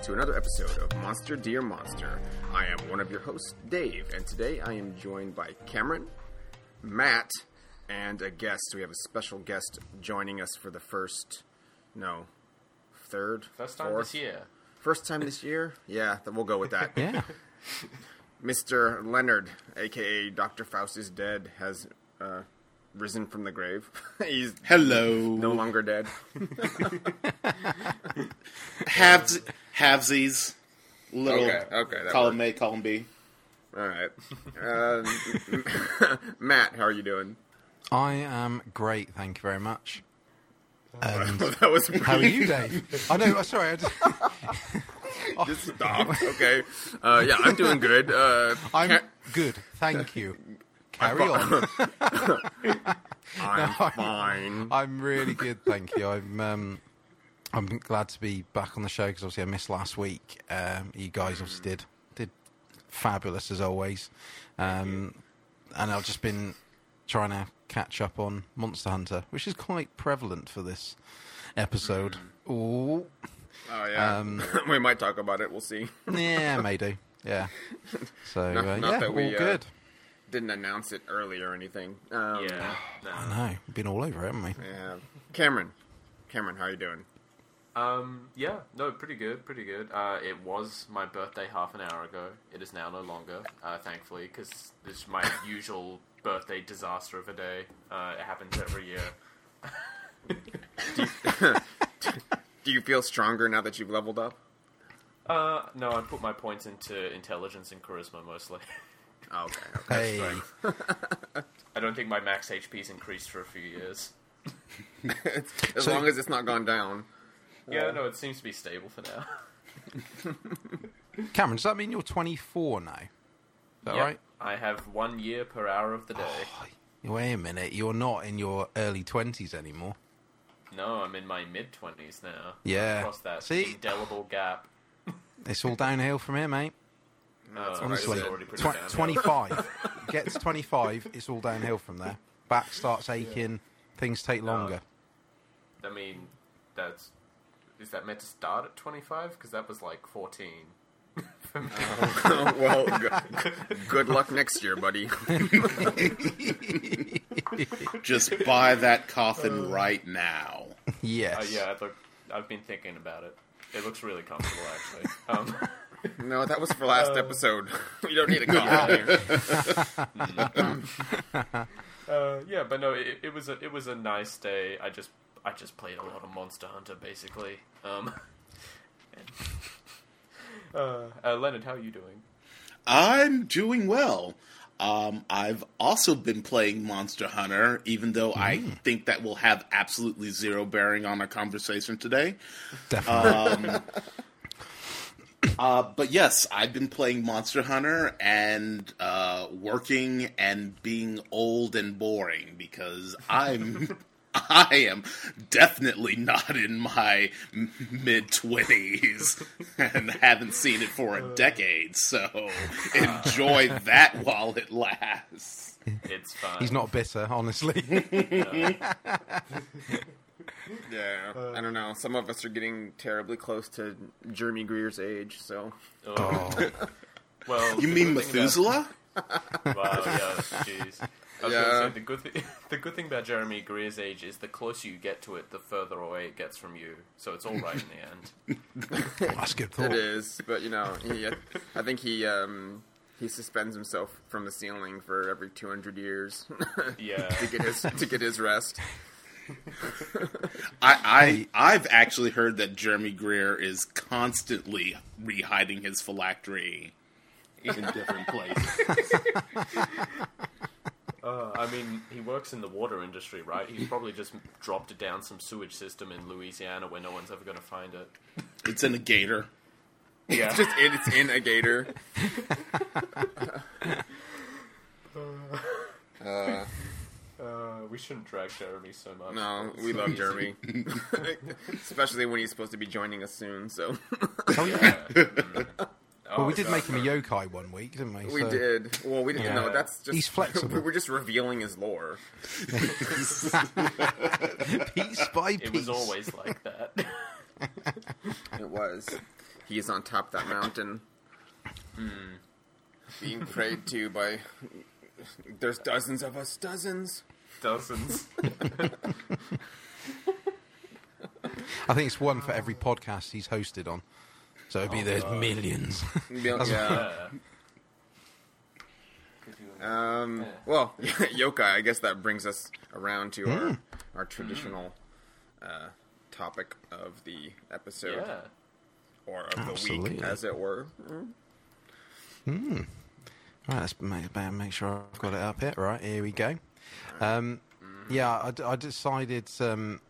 Hello, and welcome to another episode of Monster Dear Monster. I am one of your hosts, Dave, and today I am joined by Cameron, Matt, and a guest. We have a special guest joining us for the first, no, third, First time fourth, this year. First time this year? Yeah, th- we'll go with that. Yeah. Mr. Leonard, aka Dr. Faust is dead, has uh, risen from the grave. He's Hello. no longer dead. Halves, halvesies. Little Okay, okay, that column works. A, column B. All right. Um, Matt, how are you doing? I am great, thank you very much. And that was how are you, Dave? I know. uh, Sorry, I just, Just stop. Okay. Uh, yeah, I'm doing good. Uh, I'm Ca- good, thank you. Carry on. I'm I'm- fine. I'm really good, thank you. I'm um, I'm glad to be back on the show because obviously I missed last week. Um, you guys obviously did did fabulous as always, um, and I've just been trying to catch up on Monster Hunter, which is quite prevalent for this episode. Ooh. Oh yeah. Um, we might talk about it. We'll see. Yeah, may do. Yeah. So Not- uh, not yeah, that we, all uh, good. Didn't announce it early or anything. Um, Yeah. I know. Been all over haven't we? yeah. Cameron. Cameron, how are you doing? Um, yeah, no, pretty good, pretty good. Uh, it was my birthday half an hour ago. It is now no longer, uh, thankfully, because this is my usual birthday disaster of a day. Uh, it happens every year. Do you feel stronger now that you've leveled up? Uh, no, I put my points into intelligence and charisma mostly. Oh, okay. Okay. Hey, I don't think my max HP's increased for a few years. as So- long as it's not gone down. Yeah, no, it seems to be stable for now. Cameron, does that mean you're 24 now? Is that Yep, right? I have one year per hour of the day. Wait a minute. You're not in your early 20s anymore. No, I'm in my mid twenties now. Yeah. Across that See? indelible gap. It's all downhill from here, mate. That's Uh, what Honestly, it's already Tw- 25. Get to 25, it's all downhill from there. Back starts aching, things take longer. I mean, that's is that meant to start at 25? Because that was like 14. for me. well, good, good luck next year, buddy. Just buy that coffin right now. yes. Uh, yeah, I've, I've been thinking about it. It looks really comfortable, actually. Um, No, that was for last episode. we don't need a call here. uh, yeah, but no, it, it was a it was a nice day. I just I just played a lot of Monster Hunter, basically. Um, and, uh, uh, Leonard, how are you doing? I'm doing well. Um, I've also been playing Monster Hunter, even though I think that will have absolutely zero bearing on our conversation today. Definitely. Um, uh, but yes, I've been playing Monster Hunter and uh, working and being old and boring because I'm. I am definitely not in my mid twenties and haven't seen it for a uh. decade. So enjoy that while it lasts. It's fine. He's not bitter, honestly. Yeah, I don't know. Some of us are getting terribly close to Jeremy Greer's age, so Oh, oh. well, You mean good about- Methuselah? Wow, yeah, jeez. I was Yeah. gonna say, the good thing, the good thing about Jeremy Greer's age is the closer you get to it, the further away it gets from you. So it's all right in the end. That's a good thought. it is. But you know, he, I think he um, he suspends himself from the ceiling for every two hundred years Yeah. to get his to get his rest. I, I I've actually heard that Jeremy Greer is constantly rehiding his phylactery in different places. Uh, I mean, he works in the water industry, right? He's probably just dropped it down some sewage system in Louisiana where no one's ever going to find it. It's in a gator. Yeah. It's just in, it's in a gator. Uh, Uh, we shouldn't drag Jeremy so much. no, we love Jeremy, especially when he's supposed to be joining us soon. So Oh, yeah. Oh, Well, we oh, did God. make him a yokai one week, didn't we? we So- did. Well, we didn't Yeah. know. That's just He's flexible. We're just revealing his lore. piece by piece. It was always like that. It was. He is on top of that mountain, hmm. being prayed to by. There's dozens of us, dozens. Dozens. I think it's one for every podcast he's hosted on. So it'd be there's millions. Yeah. Yeah. Um, well, yokai. I guess that brings us around to our our traditional uh, topic of the episode Yeah. or of the week, as it were. Hmm. Right, let's make, better make sure I've got it up here. Right, here we go. Um, yeah, I decided um,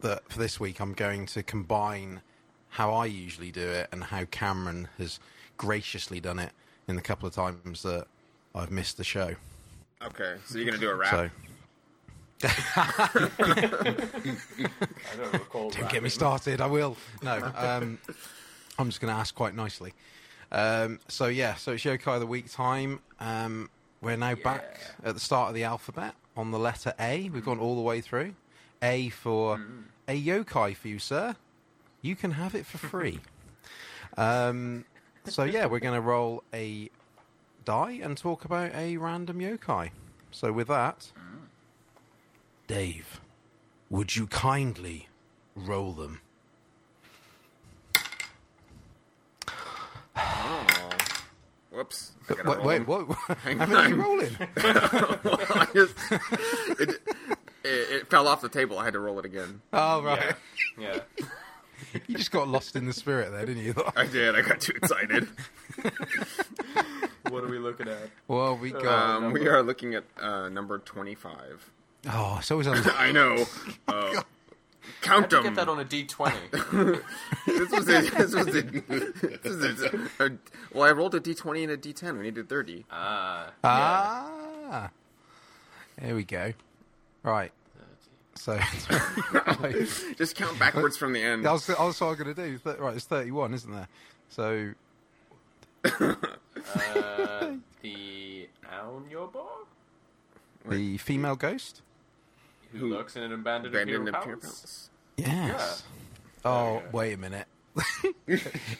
that for this week I'm going to combine how I usually do it and how Cameron has graciously done it in the couple of times that I've missed the show. Okay, so you're gonna do a rap. So I don't recall. don't get me started. I will. No, um, I'm just going to ask quite nicely. Um, so yeah, so it's Yokai of the Week time. Um, we're now back at the start of the alphabet on the letter A. We've gone all the way through. A for a yokai for you, sir. You can have it for free. um, so yeah, we're going to roll a die and talk about a random yokai. So with that, Dave, would you kindly roll them? Oh. Whoops. Wait, wait, them. what? How Hang many are you on. rolling? I just- it, it, it fell off the table. I had to roll it again. Oh, right. Yeah. You just got lost in the spirit there, didn't you? I did. I got too excited. What are we looking at? Well, we got. Um, we are looking at uh, number twenty-five. oh, it's always on. I know. Uh, count How'd them. get that on a D twenty? This was a, this was a, this was a, a, well, I rolled a d20 and a d10. We needed 30. Ah. Ah. There we go. Right. So, Just count backwards from the end. that was, that was what I was going to do. Right, it's 31, isn't there? So, Uh, the Aunyobo, the female ghost? who, Who- lurks in an abandoned, Abandoned imperial Imperial palace. Palace. Yes. There Oh, we wait a minute.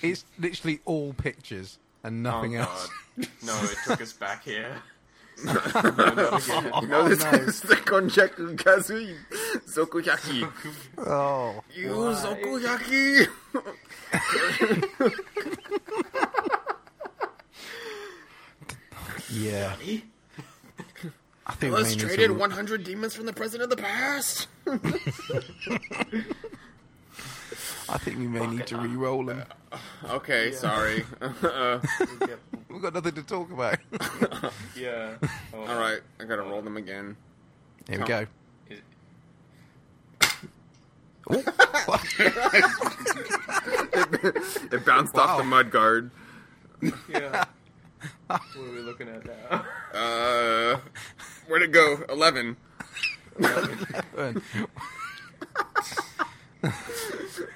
it's literally all pictures and nothing oh, else. God. No, it took us back here. no, not again. No, this no. is the Konjaku Kazui Zokuyaki. Oh. You Zokuyaki! Yeah. I think we may need traded to- 100 demons from the president of the past. I think we may need to re-roll them. Okay, sorry. uh, We've got nothing to talk about. yeah. All right, I gotta roll them again. Here we go. Is- It bounced off the mud guard. Yeah. what are we looking at now? Uh, where'd it go? 11.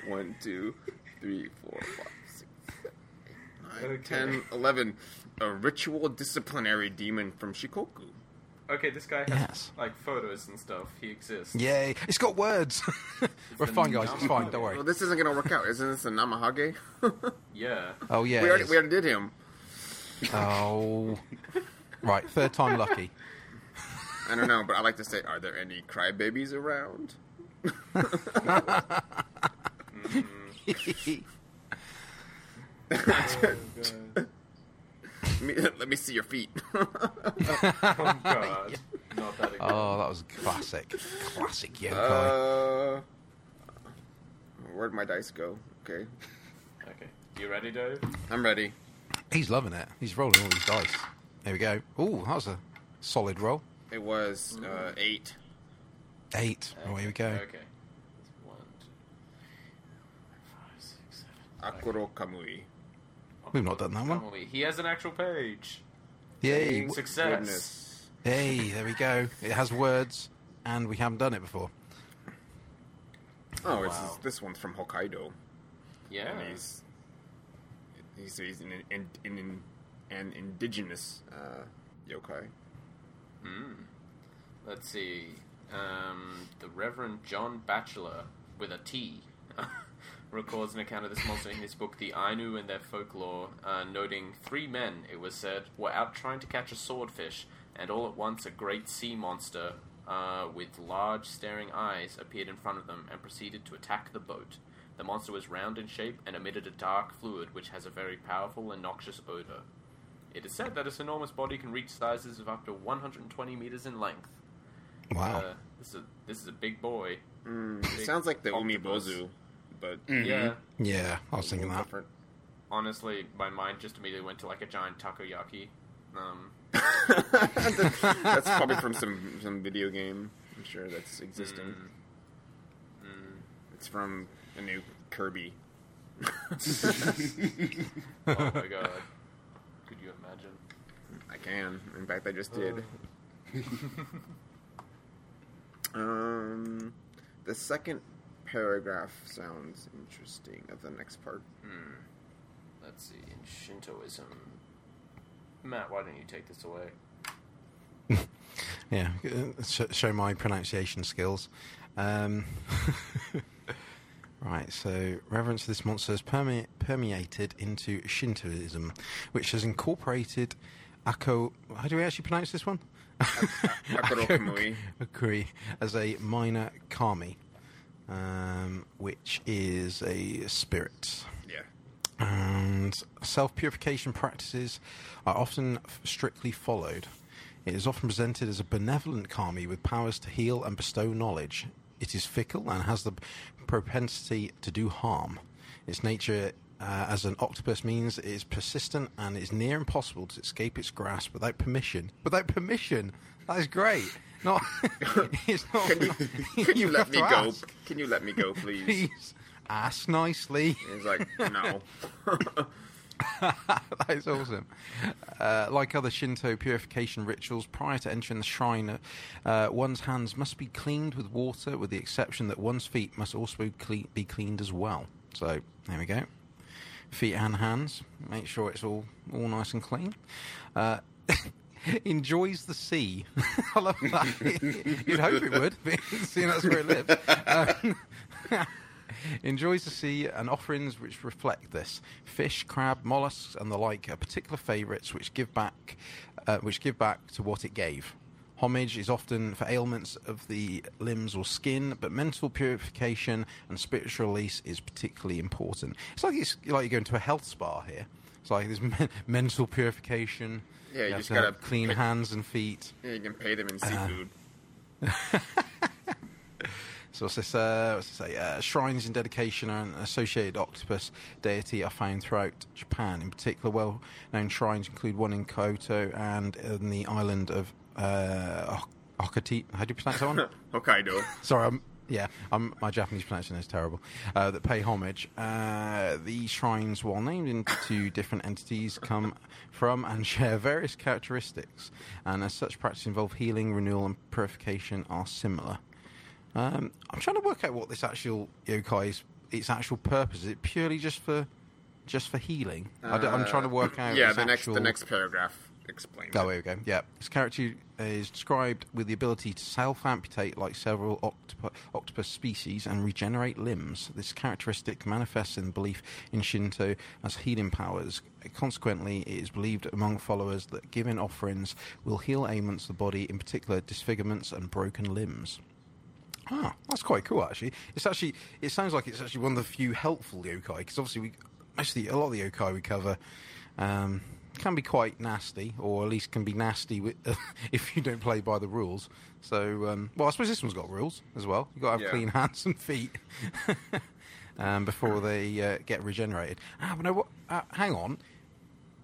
One, two, three, four, five, 9, okay. 10, 11. A ritual disciplinary demon from Shikoku. Okay, this guy has yes. like photos and stuff. He exists. Yay! It's got words. We're fine, guys. It's fine. Don't worry. Well, this isn't gonna work out. Isn't this a Namahage? yeah. Oh yeah. We already, we already did him. Oh. right. Third time lucky. I don't know, but I like to say, are there any crybabies around? mm me, let me see your feet. Oh God. Not that again. oh, that was classic. Classic uh, where'd my dice go? Okay, Okay. You ready, Dave? I'm ready. He's loving it. He's rolling all these dice. There we go. Oh, that was a solid roll. It was uh, eight. Eight. Oh, here we go. Okay. One, two, five, six, seven. Akuro Kamui. We've not done that one. He has an actual page. Yay. Success. Goodness. Hey, there we go. It has words, and we haven't done it before. Oh, it's Wow. this one's from Hokkaido. Yeah. And he's he's, he's an, an, an, an indigenous uh, yokai. Hmm. Let's see. Um, the Reverend John Batchelor with a T. records an account of this monster in his book, The Ainu and Their Folklore, uh, noting three men, it was said, were out trying to catch a swordfish, and all at once a great sea monster uh, with large staring eyes appeared in front of them and proceeded to attack the boat. The monster was round in shape and emitted a dark fluid which has a very powerful and noxious odor. It is said that its enormous body can reach sizes of up to 120 meters in length. Wow. Uh, this is a, this is a big boy. Mm, Big it sounds like the octopus. Umibozu, but Yeah. yeah, I was a thinking little that. different. Honestly, my mind just immediately went to like a giant takoyaki. Um, that's probably from some some video game. I'm sure that's existing. mm, mm. It's from a new Kirby. Oh my god. Could you imagine? I can. In fact, I just did. um, the second paragraph sounds interesting. Of the next part. Hmm. Let's see. In Shintoism. Matt, why don't you take this away? Yeah, uh, sh- show my pronunciation skills. Um, right, so reverence for this monster has perme- permeated into Shintoism, which has incorporated Ako. How do we actually pronounce this one? Akuro Kamui. Akuri as a minor kami, um, which is a spirit Yeah. and self purification practices are often strictly followed. It is often presented as a benevolent kami with powers to heal and bestow knowledge. It is fickle and has the propensity to do harm. Its nature uh, as an octopus means it is persistent and it is near impossible to escape its grasp without permission. Without permission, that is great. It's not. Can you can you let me go? ask. Can you let me go, please? Please ask nicely. He's like, no. that is awesome. Uh, like other Shinto purification rituals, prior to entering the shrine, uh, one's hands must be cleaned with water, with the exception that one's feet must also cle- be cleaned as well. So there we go. Feet and hands. Make sure it's all all nice and clean. Uh, enjoys the sea. I love that. You'd hope it would, seeing that's where it lives. Um, enjoys the sea and offerings which reflect this. Fish, crab, mollusks, and the like are particular favourites which give back, uh, which give back to what it gave. Homage is often for ailments of the limbs or skin, but mental purification and spiritual release is particularly important. It's like it's like you're going to a health spa here. It's like there's men- mental purification. Yeah, you have just to gotta have clean pick- hands and feet. Yeah, you can pay them in Uh, seafood. So what's this? Uh, what's this say? Uh, shrines in dedication and associated octopus deity are found throughout Japan. In particular, well-known shrines include one in Kyoto and in the island of uh, Ok- Okati. How do you pronounce that one? Hokkaido. Sorry, I'm, yeah, I'm, my Japanese pronunciation is terrible. Uh, that pay homage. Uh, these shrines, while named into different entities, come from and share various characteristics, and as such, practices involve healing, renewal, and purification are similar. Um, I'm trying to work out what this actual yokai is. Its actual purpose is it purely just for just for healing? I am trying to work out. Uh, Yeah, the next actual- the next paragraph explains. Oh, it. here we go. Yeah. His character is described with the ability to self amputate like several octopu- octopus species and regenerate limbs. This characteristic manifests in belief in Shinto as healing powers. Consequently, it is believed among followers that giving offerings will heal ailments of the body, in particular disfigurements and broken limbs. Ah, that's quite cool. Actually, it's actually it sounds like it's actually one of the few helpful yokai because obviously we mostly a lot of the yokai we cover um, can be quite nasty, or at least can be nasty with, if you don't play by the rules. So, um, well, I suppose this one's got rules as well. You've got to have Yeah. clean hands and feet um, before they uh, get regenerated. Ah, but no, what? Uh, hang on.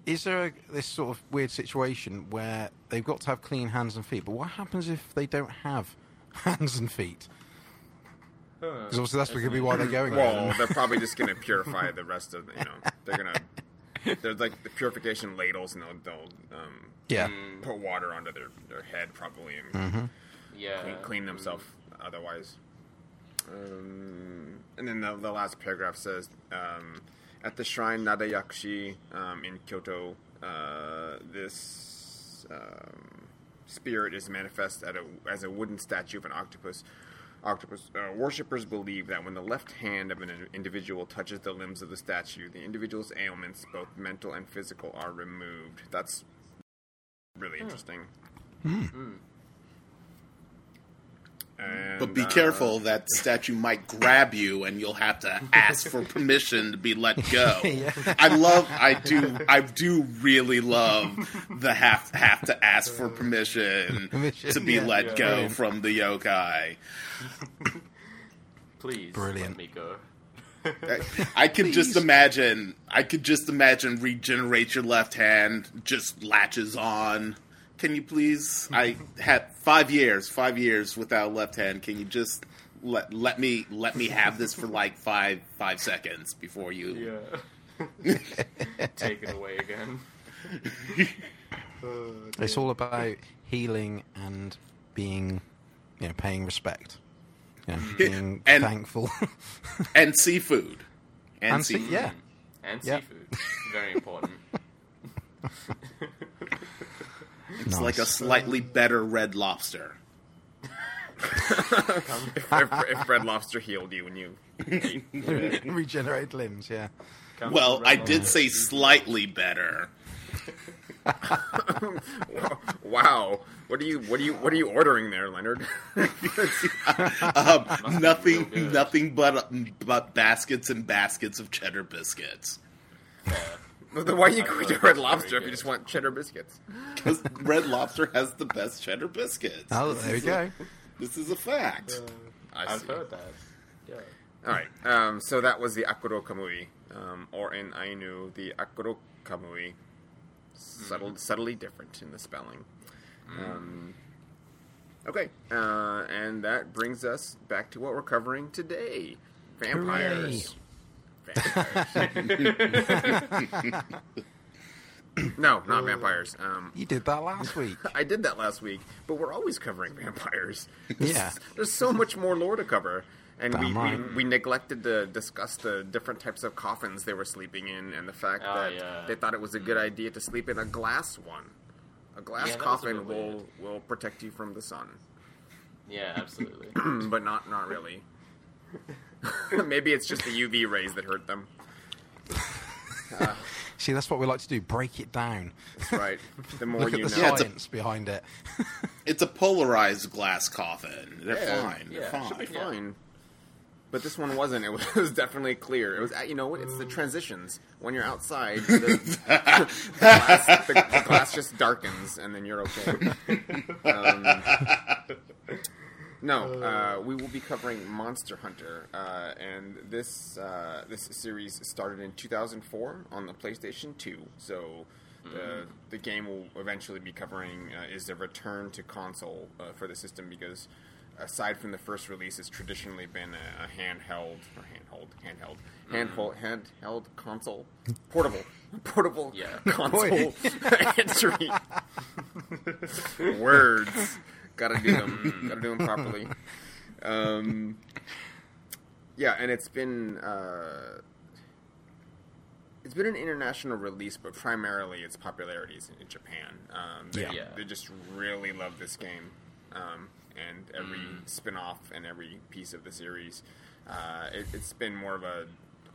Is there a, this sort of weird situation where they've got to have clean hands and feet? But what happens if they don't have hands and feet? Because obviously that's going to be why they're going. Well, they're probably just gonna purify the rest of the, you know. They're gonna. There's like the purification ladles, and they'll, they'll um, Yeah. put water onto their, their head probably and Mm-hmm. Yeah. clean, clean themselves otherwise. Um, and then the, the last paragraph says, um, at the shrine Nadayakushi um, in Kyoto, uh, this um, spirit is manifest at a, as a wooden statue of an octopus Octopus uh, worshippers believe that when the left hand of an individual touches the limbs of the statue, the individual's ailments, both mental and physical, are removed. That's really hmm. interesting. Hmm. Hmm. And, But be uh, careful, that statue might grab you, and you'll have to ask for permission to be let go. I love, I do, I do really love the have have to ask for permission, Permission, to be yeah. let Yeah. go from the yokai. Please Brilliant. let me go. I, I could just imagine, I could just imagine regenerate your left hand, just latches on. Can you please? I had five years, five years without left hand. Can you just let let me let me have this for like five five seconds before you? Yeah. Take it away again. It's all about healing and being, you know, paying respect. You know, being And- thankful. and seafood. And, And seafood. yeah. And Yeah. seafood. Very important. It's like a slightly better red lobster. if, if Red Lobster healed you when you ate. Regenerate limbs, yeah. Come Well, I did Lobster. say slightly better. wow, what are you what are you what are you ordering there, Leonard? Um, nothing, nothing but but baskets and baskets of cheddar biscuits. Well, then why are you I going to Red Lobster if you just want cheddar biscuits? Because Red Lobster has the best cheddar biscuits. Oh, This there we is a- go. This is a fact. I I've see. heard that. Yeah. All right, um, so that was the Akuro Kamui, um, or in Ainu, the Akuro Kamui. Subtle, subtly different in the spelling. Um, okay, uh, and that brings us back to what we're covering today: vampires. Vampires. No, not vampires. Um, You did that last week. I did that last week, but we're always covering vampires. Yeah. There's so much more lore to cover. And we, we, we neglected to discuss the different types of coffins they were sleeping in and the fact Oh, that yeah. they thought it was a good idea to sleep in a glass one. A glass Yeah, that a coffin will, will protect you from the sun. Yeah, absolutely. but not not really. Maybe it's just the UV rays that hurt them. See, that's what we like to do. Break it down. That's right. The more Look at you the know. Yeah, it's a- science behind it. It's a polarized glass coffin. They're Yeah, fine. They're yeah, fine. should be Yeah. fine. But this one wasn't. It was, it was definitely clear. It was, uh, you know, what? it's the transitions. When you're outside, the, the, glass, the, the glass just darkens, and then you're okay. Um, no, uh, we will be covering Monster Hunter, uh, and this uh, this series started in 2004 on the PlayStation 2. So. The, the game will eventually be covering uh, is a return to console uh, for the system because aside from the first release, it's traditionally been a, a handheld or handhold, handheld, handheld, handheld console, portable, portable Yeah. console entry. Words, gotta do them, gotta do them properly. Um, yeah, and it's been uh, it's been an international release, but primarily its popularity is in Japan. Um, they, Yeah. they just really love this game, um, and every spin-off and every piece of the series. Uh, it, it's been more of a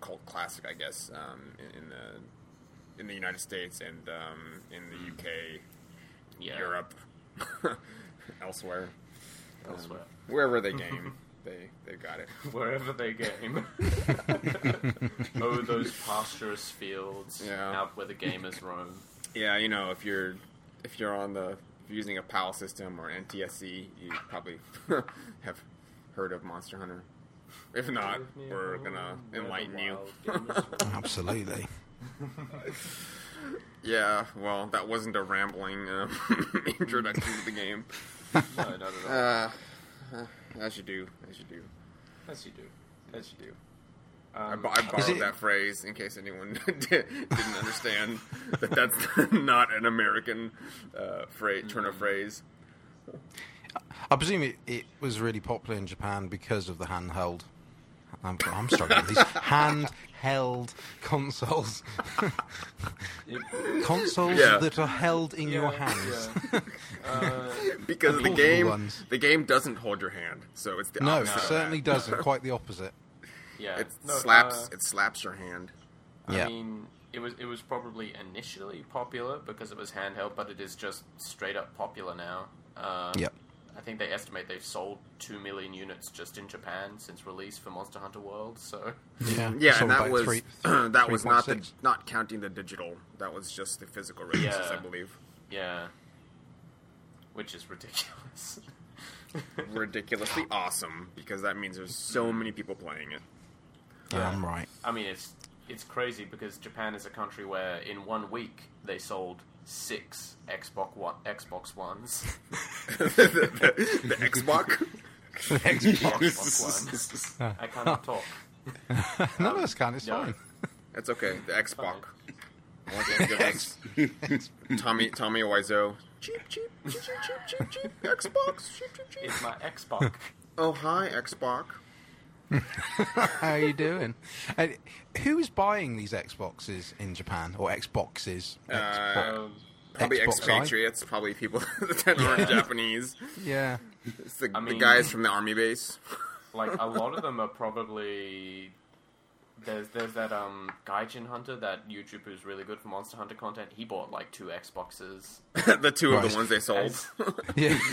cult classic, I guess, um, in, in the in the United States and um, in the UK, Yeah. Europe, elsewhere, Elsewhere. wherever they game, they they've got it. Wherever they game. oh, those pasturous fields Yeah. out where the gamers roam. Yeah, you know, if you're if you're on the if you're using a PAL system or an NTSC, you probably have heard of Monster Hunter. If not, we're gonna enlighten you. wild gamers roam. Absolutely. Yeah, well, that wasn't a rambling um, introduction to the game. No, not at all. Uh, uh, as you do, as you do. As you do. As you do. I, Um, bo- I borrowed it- that phrase in case anyone didn't understand that that's not an American uh, phrase, turn of phrase. I presume it, it was really popular in Japan because of the handheld I'm, I'm struggling with these handheld consoles. consoles Yeah. that are held in your hands. yeah. Uh, because the portable game ones. the game doesn't hold your hand, so it's the No, it opposite of certainly that. doesn't. Quite the opposite. yeah, It No, slaps uh, it slaps your hand. Yeah. I mean, it was it was probably initially popular because it was handheld, but it is just straight up popular now. Um, Yep. I think they estimate they've sold two million units just in Japan since release for Monster Hunter World. So Yeah, Yeah, and that was three- that was not the not counting the digital. That was just the physical releases, Yeah. I believe. yeah, which is ridiculous. Ridiculously awesome because that means there's so mm. many people playing it. Yeah, I'm right. I mean, it's it's crazy because Japan is a country where in one week they sold six Xbox One Xbox Ones. the, the, the Xbox. Xbox One. I cannot talk. None of us can. It's no. fine. That's okay. The Xbox. Give Tommy Tommy Wiseau. Cheap, cheap, cheap, cheap, cheap, cheap, cheap. Xbox. Cheap, cheap, cheap. It's my Xbox. Oh hi, Xbox. How are you doing? Uh, who's buying these Xboxes in Japan or Xboxes? Xbox. Um, Probably Xbox Live? expatriates. Probably people that aren't Japanese. yeah, It's the, I the mean- guys from the army base. like a lot of them are probably there's there's that um Gaijin Hunter that YouTuber who's really good for Monster Hunter content. He bought like two Xboxes. the two of Right. the ones they sold. yeah.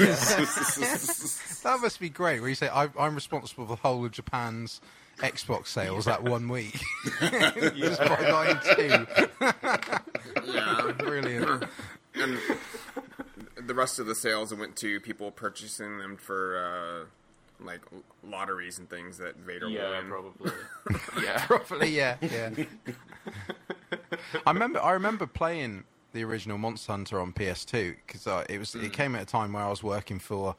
that must be great. Where you say I, I'm responsible for the whole of Japan's Xbox sales that one week. You just by buying two. yeah. Brilliant. and the rest of the sales went to people purchasing them for uh, like lotteries and things that Vader will win. probably. yeah. Probably, yeah, yeah. I remember. I remember playing the original Monster Hunter on PS2 because uh, it was. Mm. It came at a time where I was working for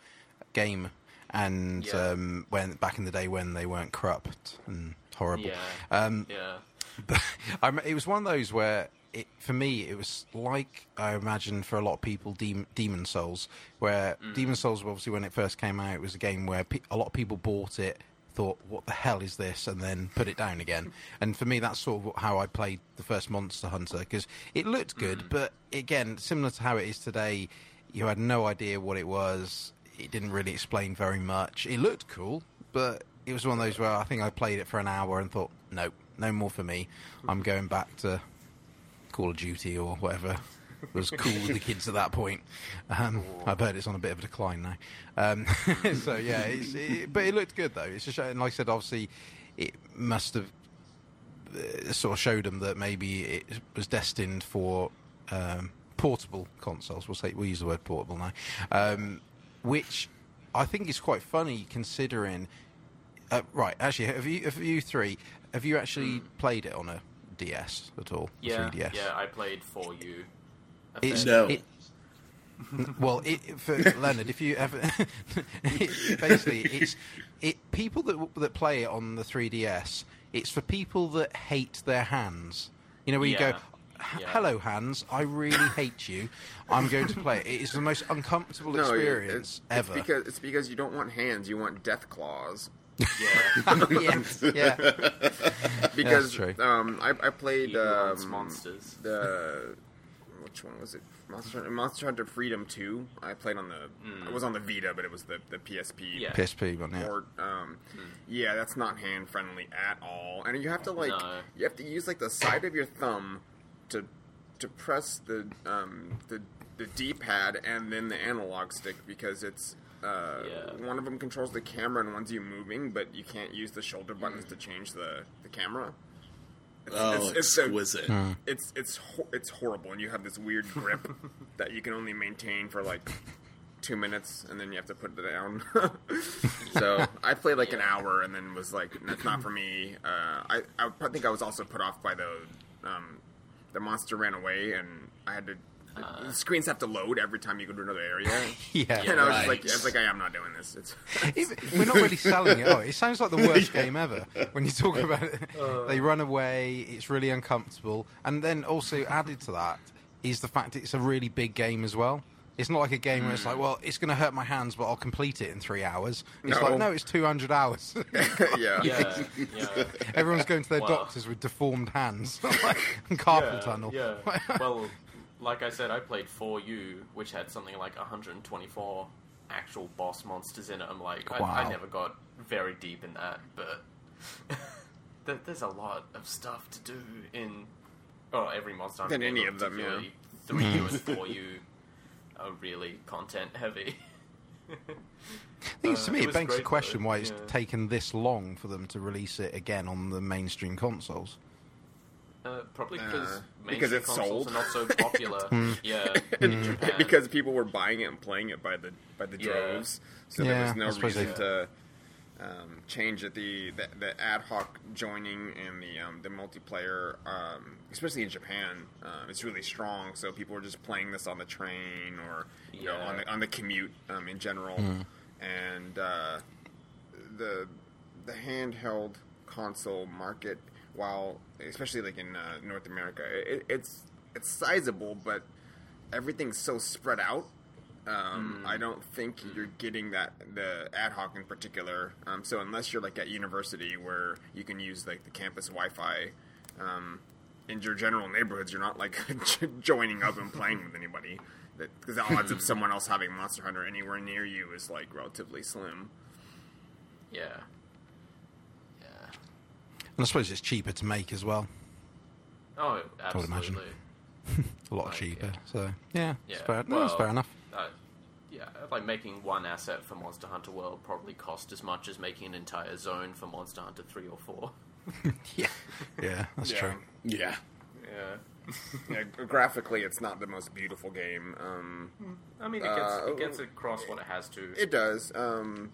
Game, and Yeah. um, when back in the day when they weren't corrupt and horrible. Yeah. Um, Yeah. but I, it was one of those where it, for me it was like I imagine for a lot of people Dem- Demon Souls where Mm. Demon Souls obviously when it first came out it was a game where pe- a lot of people bought it thought what the hell is this and then put it down again and for me that's sort of how I played the first Monster Hunter because it looked good Mm. but again similar to how it is today you had no idea what it was it didn't really explain very much it looked cool but it was one of those where I think I played it for an hour and thought, "Nope." no more for me. I'm going back to Call of Duty or whatever was cool with the kids at that point. Um, I've heard it's on a bit of a decline now. Um, so yeah, it's, it, but it looked good though. It's a shame. Like I said, obviously, it must have uh, sort of showed them that maybe it was destined for um, portable consoles. We'll say we'll use the word portable now, um, which I think is quite funny considering. Uh, right, actually, have you have you three have you actually played it on a DS at all? Yeah. 3DS? Yeah, I played for you. It's No. It, well, it, for Leonard, if you ever, it, basically, it's it people that that play it on the 3DS. It's for people that hate their hands. You know, where you go, Yeah. "Hello, hands. I really hate you. I'm going to play it. It is the most uncomfortable No, experience it's, ever." It's because it's because you don't want hands, you want death claws. Yeah. yes, yeah, Because true. um, I, I played um, monsters. the which one was it? Monster Hunter, Monster Hunter Freedom Two. I played on the. It was on the Vita, but it was the the PSP. Yeah. PSP one, yeah. Or, um, yeah, that's not hand friendly at all. And you have to like No. you have to use like the side of your thumb to to press the um, the the D pad and then the analog stick because it's uh, Yeah. one of them controls the camera and one's you moving, but you can't use the shoulder buttons to change the the camera. It's, Oh, it's, a- exquisite. it's it's ho- it's horrible, and you have this weird grip that you can only maintain for like two minutes, and then you have to put it down. so I played like an hour, and then was like, "That's not for me." Uh, I I think I was also put off by the um, the monster ran away, and I had to. The screens have to load every time you go to another area. Yeah. and I was just Right. like, I was like, I am not doing this. It's Even- we're not really selling it. Oh, it sounds like the worst game ever when you talk about it. Uh. they run away. It's really uncomfortable, and then also added to that is the fact it's a really big game as well. It's not like a game where it's like, mm. well, it's going to hurt my hands, but I'll complete it in three hours. It's No. like, no, it's 200 hours. yeah. Yeah, yeah. Everyone's going to their Wow. doctors with deformed hands. like, carpal yeah, tunnel. Yeah. well, like I said, I played 4U, which had something like 124 actual boss monsters in it. I'm like, I, I never got very deep in that, but there's a lot of stuff to do in oh every monster. Hunter In any of them, yeah. particularly 3U and 4U are really content heavy. I think to Uh, me, it it begs the question though, why it's yeah. taken this long for them to release it again on the mainstream consoles. Uh, probably because Uh, because it's consoles sold. are not so popular. yeah, because people were buying it and playing it by the by the Yeah. droves, so Yeah, there was no reason to um, change it. The, the the ad hoc joining and the um, the multiplayer, um, especially in Japan, uh, is really strong. So people were just playing this on the train or you know on the on the commute um, in general, and uh, the the handheld console market, while especially like in uh, North America, it, it's it's sizable, but everything's so spread out. Um, I don't think you're getting that the ad hoc in particular. Um, so unless you're like at university where you can use like the campus Wi-Fi, um, in your general neighborhoods, you're not like joining up and playing with anybody. Because the odds of someone else having Monster Hunter anywhere near you is like relatively slim. yeah. And I suppose it's cheaper to make as well. Oh, would imagine. absolutely. A lot Like, cheaper. yeah. So, yeah, it's Yeah, fair. no, it's fair enough. Uh, yeah, like making one asset for Monster Hunter World probably cost as much as making an entire zone for Monster Hunter three or four. Yeah, yeah, that's Yeah. true. Yeah. Yeah, yeah, graphically, it's not the most beautiful game. Um, I mean it gets Uh, it gets across what it has to. It does. Um,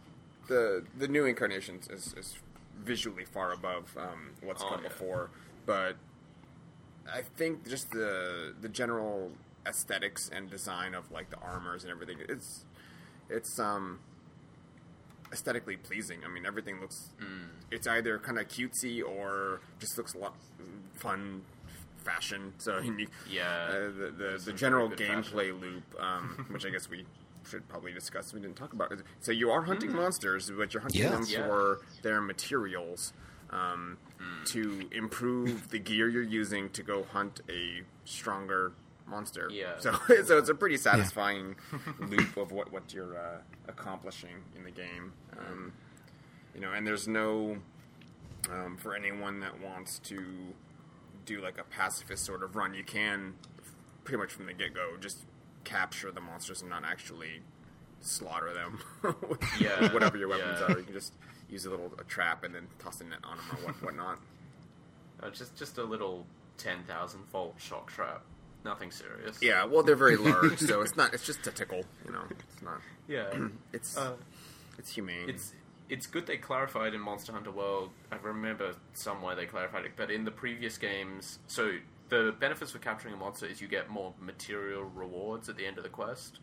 the the new incarnations is, is visually far above um, what's Oh, come yeah. before, but I think just the the general aesthetics and design of like the armors and everything it's it's um aesthetically pleasing. I mean, everything looks Mm. it's either kind of cutesy or just looks a lot fun fashion. So you, Yeah, uh, the the, the general gameplay loop, um, which I guess we should probably discuss. We didn't talk about. So you are hunting monsters, but you're hunting Yeah. them. Yeah. for their materials um, Mm. to improve the gear you're using to go hunt a stronger monster. Yeah. So so it's a pretty satisfying loop of what what you're uh, accomplishing in the game. Um, you know, and there's no um, for anyone that wants to do like a pacifist sort of run, you can pretty much from the get go just capture the monsters and not actually slaughter them. with Yeah, whatever your weapons yeah. are, you can just use a little a trap and then toss a net on them or what whatnot. Uh, just just a little ten thousand volt shock trap. Nothing serious. Yeah, well, they're very large, so it's not. It's just a tickle, you know. It's not. yeah. It's Uh, it's humane. It's it's good they clarified in Monster Hunter World. I remember somewhere they clarified it, but in the previous games, so the benefits for capturing a monster is you get more material rewards at the end of the quest.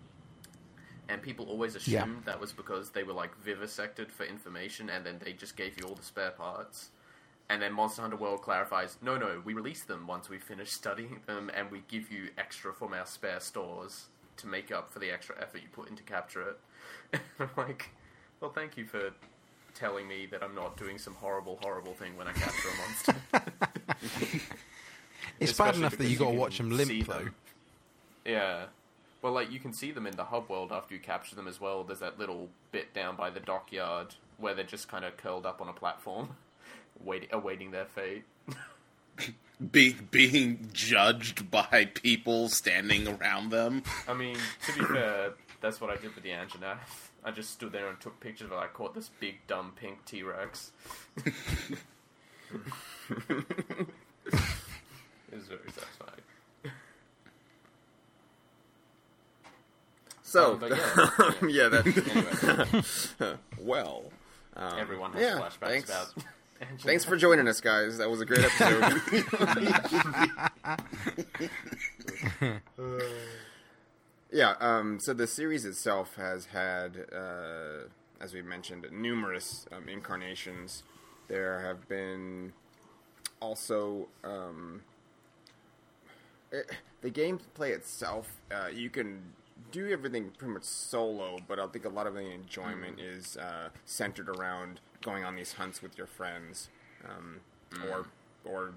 And people always assumed that was because they were like vivisected for information, and then they just gave you all the spare parts. And then Monster Hunter World clarifies, no, no, we release them once we finish studying them, and we give you extra from our spare stores to make up for the extra effort you put into capture it. And I'm like, well, thank you for telling me that I'm not doing some horrible, horrible thing when I capture a monster. It's bad enough that because you got to watch them see limp, though. them. Yeah. Well, like you can see them in the hub world after you capture them as well. There's that little bit down by the dockyard where they're just kind of curled up on a platform, waiting, awaiting their fate. Be, being judged by people standing around them. I mean, to be fair, that's what I did with the Anjanath. I just stood there and took pictures of it. I caught this big, dumb pink T Rex. it was very satisfying. so Um, yeah, yeah, that Anyway, well. Um, everyone has yeah, flashbacks thanks. about. Anjanath. Thanks for joining us, guys. That was a great episode. yeah. Um, so the series itself has had, uh, as we mentioned, numerous um, incarnations. There have been also um, it, the gameplay itself. Uh, you can do everything pretty much solo, but I think a lot of the enjoyment is uh, centered around going on these hunts with your friends, um, or or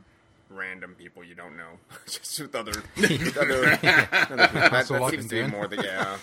random people you don't know, just with other. with other, other. That, That's that seems to be more the yeah.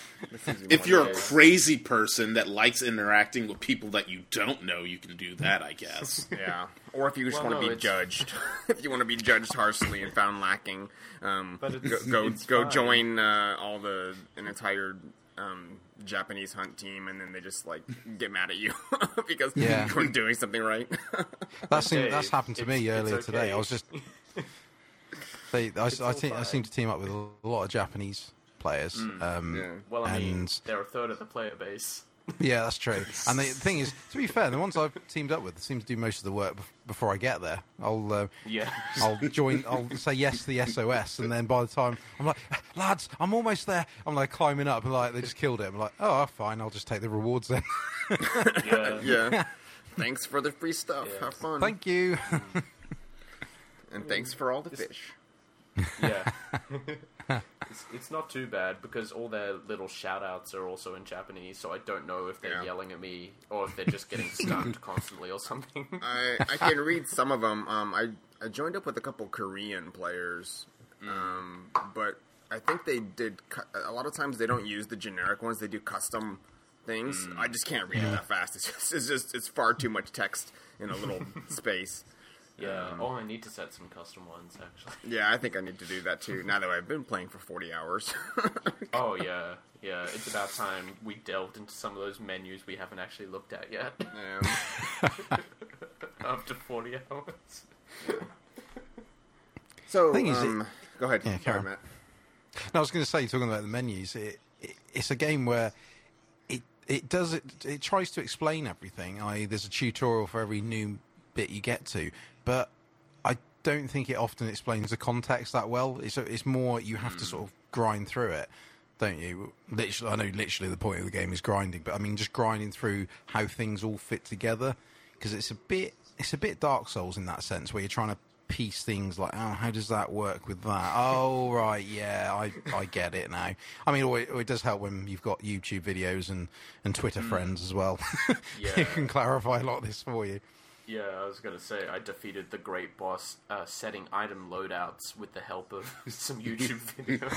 seems If you're a case. crazy person that likes interacting with people that you don't know, you can do that, I guess. Yeah, or if you just Well, want to no, be it's- judged, if you want to be judged harshly and found lacking, um, But it's- go go, it's go fine. join uh, all the an entire um, Japanese hunt team, and then they just like get mad at you because Yeah. you weren't doing something right. That's seemed, Dave, that's happened to me earlier okay. today. I was just they, I, I, all think I seem to team up with a lot of Japanese players. Um, Yeah. Well, I mean, And- they're a third of the player base. Yeah, that's true. And the thing is, to be fair, the ones I've teamed up with seem to do most of the work before I get there. I'll uh, Yeah. I'll join. I'll say yes to the SOS, and then by the time I'm like, lads, I'm almost there. I'm like climbing up, and like they just killed it. I'm like, oh, fine, I'll just take the rewards then. yeah. yeah. Thanks for the free stuff. Yeah. Have fun. Thank you. and thanks for all the fish. Yeah. It's, it's not too bad because all their little shout outs are also in Japanese, so I don't know if they're Yeah. yelling at me or if they're just getting stunned constantly or something. I, I can read some of them. Um, I I joined up with a couple Korean players, um, but I think they did. Cu- a lot of times they don't use the generic ones. They do custom things. I just can't read it that fast. It's just, it's just it's far too much text in a little space. Yeah. Oh, I need to set some custom ones, actually. Yeah, I think I need to do that too. Now that I've been playing for forty hours. Oh, yeah. Yeah. It's about time we delved into some of those menus we haven't actually looked at yet Um, after 40 hours. so, Thing is, um, go ahead. Yeah, Sorry. Matt. No, I was going to say, talking about the menus, it, it, it's a game where it it does it. It tries to explain everything. I there's a tutorial for every new bit you get to, but I don't think it often explains the context that well. It's it's more you have to hmm. sort of grind through it, don't you? Literally, I know literally the point of the game is grinding, but I mean just grinding through how things all fit together because it's a bit it's a bit Dark Souls in that sense where you're trying to piece things like oh how does that work with that oh right yeah I, I get it now I mean it, it does help when you've got YouTube videos and, and Twitter hmm. friends as well Yeah. who can clarify a lot of this for you Yeah, I was gonna say I defeated the great boss uh, setting item loadouts with the help of some YouTube videos.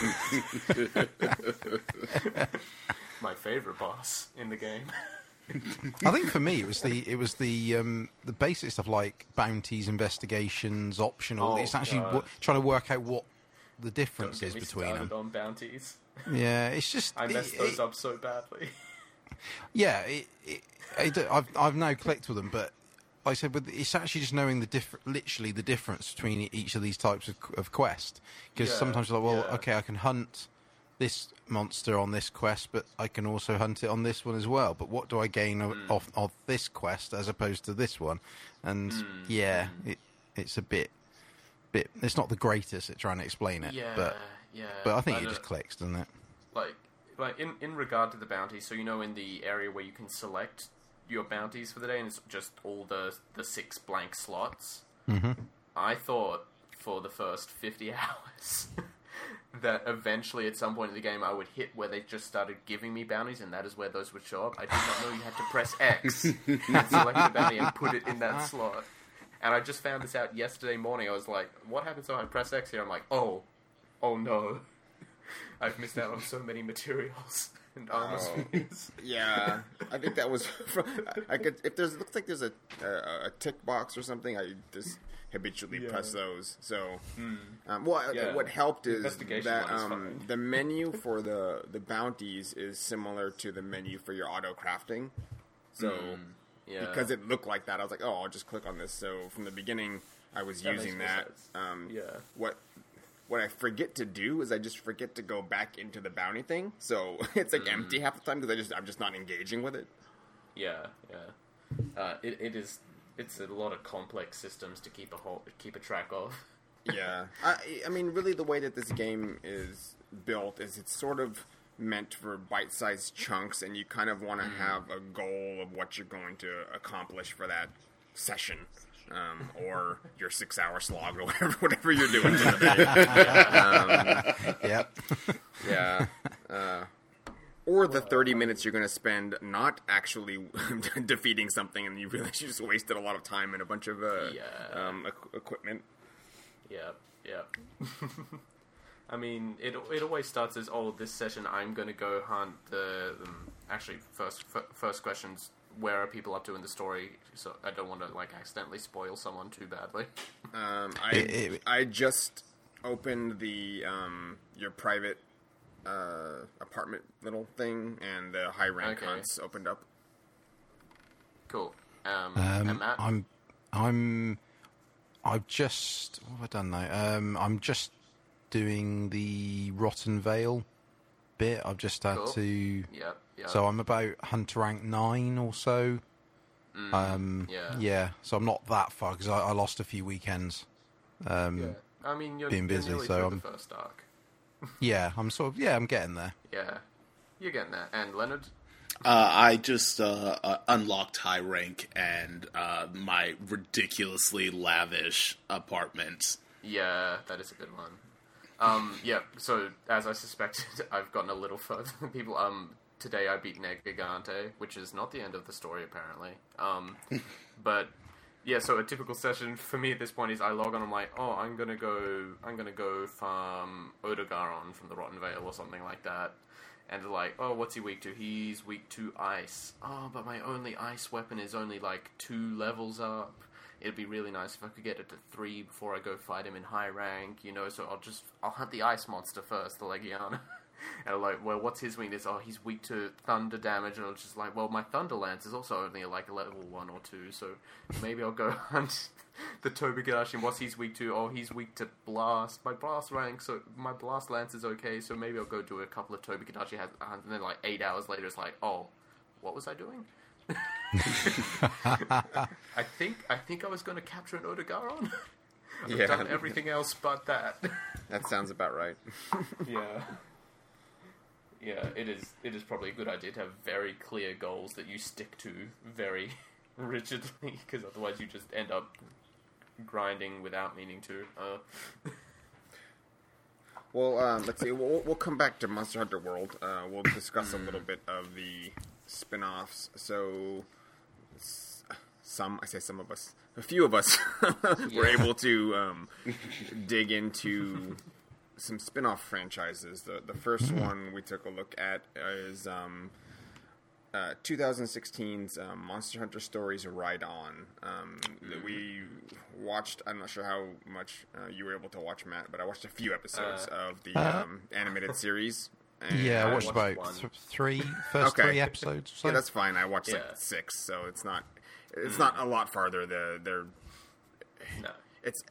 My favorite boss in the game. I think for me it was the it was the um, the basic stuff like bounties, investigations, optional. Oh, it's actually w- trying to work out what the Don't difference get is me between started them. on bounties. Yeah, it's just I messed it- those it- up so badly. Yeah, it, it, it, I've I've now clicked with them, but like I said, with it's actually just knowing the diff- literally the difference between each of these types of, of quest. Because Yeah, sometimes you're like, well, yeah. okay, I can hunt this monster on this quest, but I can also hunt it on this one as well. But what do I gain Hmm. off of this quest as opposed to this one? And Hmm. yeah, it, it's a bit, bit. It's not the greatest at trying to explain it, Yeah, but yeah. but I think it just clicks, doesn't it? like like in in regard to the bounty. So you know, in the area where you can select your bounties for the day, and it's just all the the six blank slots. Mm-hmm. I thought for the first fifty hours. That eventually, at some point in the game, I would hit where they just started giving me bounties, and that is where those would show up. I did not know you had to press X and select the bounty and put it in that slot. And I just found this out yesterday morning. I was like, "What happens if I press X here?" I'm like, "Oh, oh no, I've missed out on so many materials Oh. spheres." Yeah, I think that was. From, I could if there's it looks like there's a a, a tick box or something. I just habitually Yeah. press those. So, um, well, Yeah. what helped is that um, the menu for the the bounties is similar to the menu for your auto crafting. So, Yeah, because it looked like that, I was like, oh, I'll just click on this. So from the beginning, I was That using that. Um, Yeah. What what I forget to do is I just forget to go back into the bounty thing. So it's like empty half the time because I just I'm just not engaging with it. yeah, yeah. Uh, it, it is. It's a lot of complex systems to keep a whole, keep a track of. Yeah, I, I mean, really, the way that this game is built is it's sort of meant for bite-sized chunks, and you kind of want to have a goal of what you're going to accomplish for that session. Um, or your six-hour slog, or whatever, whatever you're doing for the day. Um, Yep. yeah. Uh, or the 30 minutes you're going to spend not actually defeating something and you realize you just wasted a lot of time and a bunch of uh, Yeah. um, equ- equipment. Yeah, yeah. I mean, it it always starts as, oh, this session I'm going to go hunt the. Um, actually, first f- first questions: Where are people up to in the story? So I don't want to like accidentally spoil someone too badly. Um, I It- it- I just opened the um, your private uh, apartment little thing, and the high rank Okay. hunts opened up. Cool. Um, and Um, Matt, I'm, I'm, I've just what have I done now? Um, I'm just doing the Rotten Vale bit. I've just had Cool. to. Yep. Yep. So I'm about hunter rank nine or so. um, Mm, yeah. yeah. So I'm not that far because I, I lost a few weekends. Um, yeah. yeah. I mean, you're, being you're busy, so through I'm- the first arc. I'm sort of yeah, I'm getting there. Yeah, you're getting there. And Leonard, Uh, I just uh, uh, unlocked high rank and uh, my ridiculously lavish apartment. Yeah, that is a good one. Um, yeah, so as I suspected, I've gotten a little further than people. Um, today I beat Nergigante, which is not the end of the story apparently. Um, but yeah, so a typical session for me at this point is I log on. I'm like, oh, I'm gonna go, I'm gonna go farm Odogaron from the Rotten Vale or something like that. And they're like, oh, what's he weak to? He's weak to ice. Oh, but my only ice weapon is only like two levels up. It'd be really nice if I could get it to three before I go fight him in high rank, you know. So I'll just I'll hunt the ice monster first, the Legiana. and I'm like, well, what's his weakness? Oh, he's weak to thunder damage. And I was just like, well, my thunder lance is also only like a level one or two, so maybe I'll go hunt the Tobagashi. And what's he's weak to? Oh, he's weak to blast. My blast rank, so my blast lance is okay. So maybe I'll go do a couple of Tobagashi hunts. And then like eight hours later, it's like, oh, what was I doing? I think I think I was going to capture an Odogaron. I've Yeah. done everything else but that. That sounds about right. yeah. Yeah, it is. It is probably a good idea to have very clear goals that you stick to very rigidly, because otherwise you just end up grinding without meaning to. Uh, Well, um, let's see. We'll, we'll come back to Monster Hunter World. Uh, we'll discuss a little bit of the spin-offs. So, some I say some of us, a few of us, were Yeah. able to um, dig into some spin-off franchises. The the first one we took a look at is um, uh, 2016's um, Monster Hunter Stories Ride On. Um, that We watched. I'm not sure how much uh, you were able to watch, Matt, but I watched a few episodes Uh, of the Uh, um, animated series. And Yeah, I I watched watched about one. th- three, first Okay. three episodes. So. Yeah, that's fine. I watched Yeah. like six, so it's not. It's not a lot farther. The they're no. it's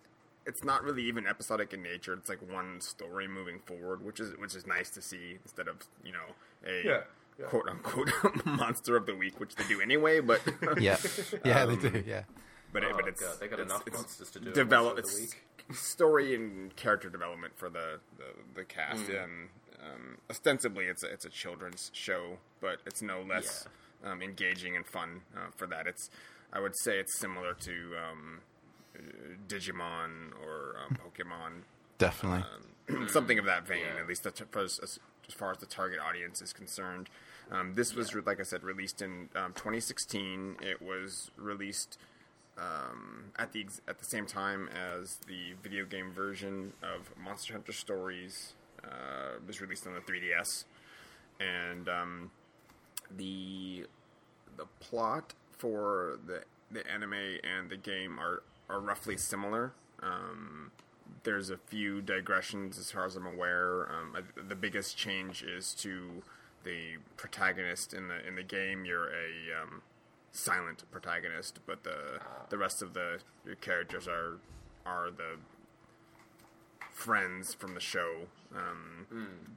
it's not really even episodic in nature. It's like one story moving forward, which is which is nice to see instead of you know a Yeah, yeah. quote unquote monster of the week, which they do anyway. But yeah, yeah, Um, they do. Yeah, but it, Oh, but it's God, they got it's, enough it's monsters to do it develop most of the it's week. story and character development for the the, the cast Mm. and um, ostensibly it's a, it's a children's show, but it's no less um, engaging and fun uh, for that. It's I would say it's similar to um, uh, Digimon or um, Pokemon definitely. um, something of that vein, Yeah. at least as, as, as far as the target audience is concerned. Um, this was, like I said, released in um, 2016. It was released um, at the ex- at the same time as the video game version of Monster Hunter Stories uh, was released on the 3DS, and um, the the plot for the the anime and the game are are roughly similar. Um, there's a few digressions as far as I'm aware. Um, I- the biggest change is to the protagonist in the in the game. You're a um, silent protagonist, but the the rest of the your characters are are the friends from the show. Um,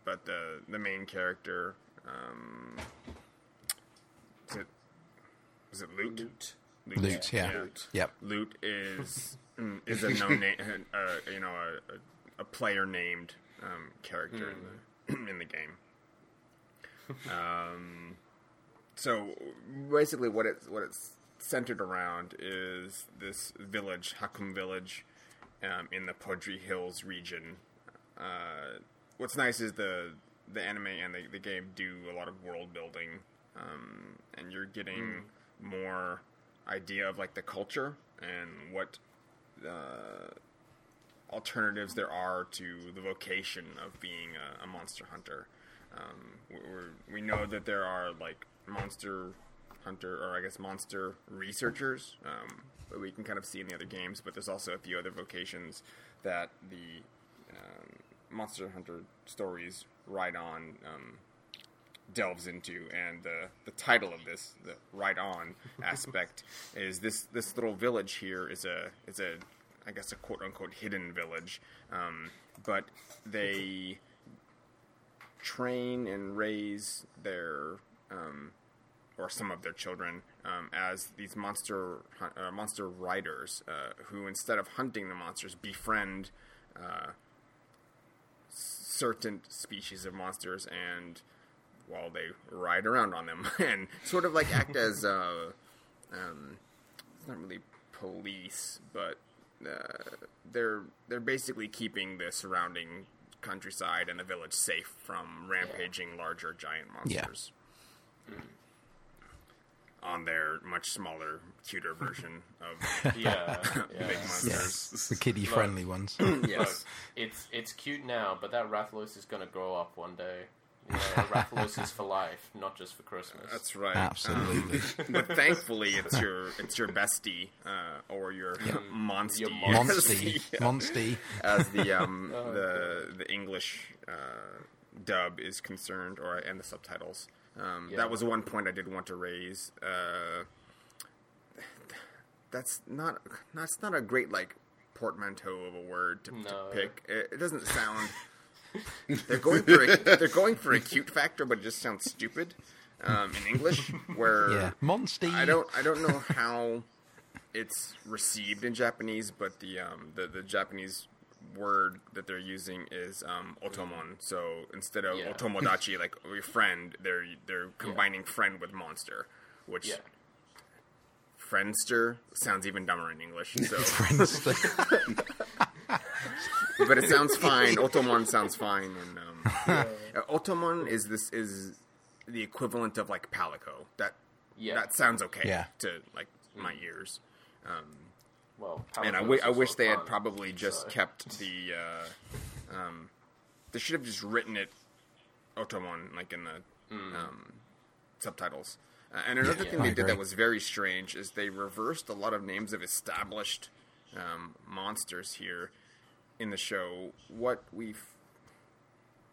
But the the main character, um, is it was it Lute? Lute. Lute, yeah. Yep. Lute is mm, is a no name, uh, you know, a, a, a player named um, character in the in the game. Um, so basically, what it's what it's centered around is this village, Hakum Village, um, in the Podri Hills region. Uh, what's nice is the the anime and the, the game do a lot of world building, um, and you're getting more idea of like the culture and what uh, alternatives there are to the vocation of being a, a monster hunter. Um, we're, we know that there are like monster hunter, or I guess monster researchers, um, but we can kind of see in the other games. But there's also a few other vocations that the um, monster hunter stories ride on um, delves into, and the the title of this, the ride on aspect, is this this little village here is a is a I guess a quote unquote hidden village, um, but they train and raise their um, or some of their children um, as these monster uh, monster riders uh, who instead of hunting the monsters befriend uh, certain species of monsters and while they ride around on them and sort of like act as uh, um, it's not really police but uh, they're they're basically keeping the surrounding countryside and the village safe from rampaging larger giant Yeah. monsters on their much smaller, cuter version of Yeah, yeah. big monsters. Yes, the kiddie friendly ones. Look, Yes. it's it's cute now, but that Rathalos is going to grow up one day. You know, Rathalos is for life, not just for Christmas. That's right. Absolutely. Um, but thankfully, it's your it's your bestie uh, or your monstie, Your Monstie, as the, as the um, the the English uh, dub is concerned, or and the subtitles. Um, Yeah. That was one point I did want to raise. Uh, that's not that's not a great like portmanteau of a word to, to pick. It, it doesn't sound. they're going for a, they're going for a cute factor, but it just sounds stupid um, in English. Where Yeah, Monstie. I don't I don't know how it's received in Japanese, but the um, the, the Japanese word that they're using is um, otomon. So instead of Yeah. otomodachi, like your friend, they're they're combining friend with monster, which yeah. friendster sounds even dumber in English. So, but it sounds fine. Otomon sounds fine, and um, uh, otomon is this is the equivalent of like palico. That Yeah. that sounds okay Yeah. to like my ears. Well, and I, wi- I wish they had fun, probably just so- kept the. Uh, um, they should have just written it Otomon like in the um, subtitles. Uh, and another Yeah, thing I they did agree. that was very strange is they reversed a lot of names of established um, monsters here in the show. What we've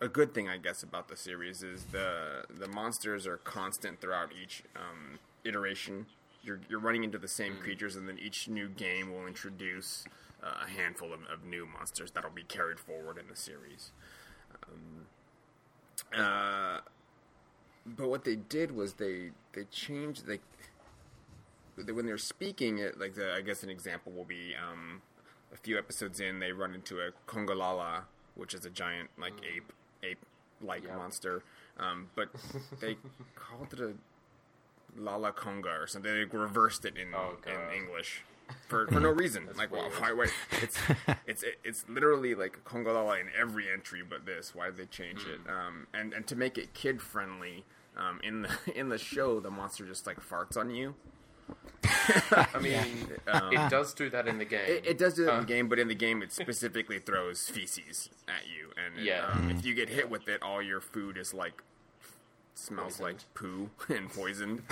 a good thing, I guess, about the series is the the monsters are constant throughout each um, iteration. You're you're running into the same creatures, and then each new game will introduce uh, a handful of, of new monsters that'll be carried forward in the series. Um, uh, but what they did was they they changed like they, when they're speaking it like the I guess an example will be um, a few episodes in they run into a Congalala which is a giant like ape ape like Yeah. monster um, but they called it a Lala Conga or something. They reversed it in Oh, in English for, for no reason. Like well, why, why? It's it's it's literally like Congalala in every entry but this. Why did they change it? Um, and and to make it kid friendly um, in the in the show the monster just like farts on you. I mean, it does do that in the game. It, it does do that in Uh, the game, but in the game, it specifically throws feces at you, and it, Yeah. um, if you get hit with it, all your food is like smells like poo and poisoned.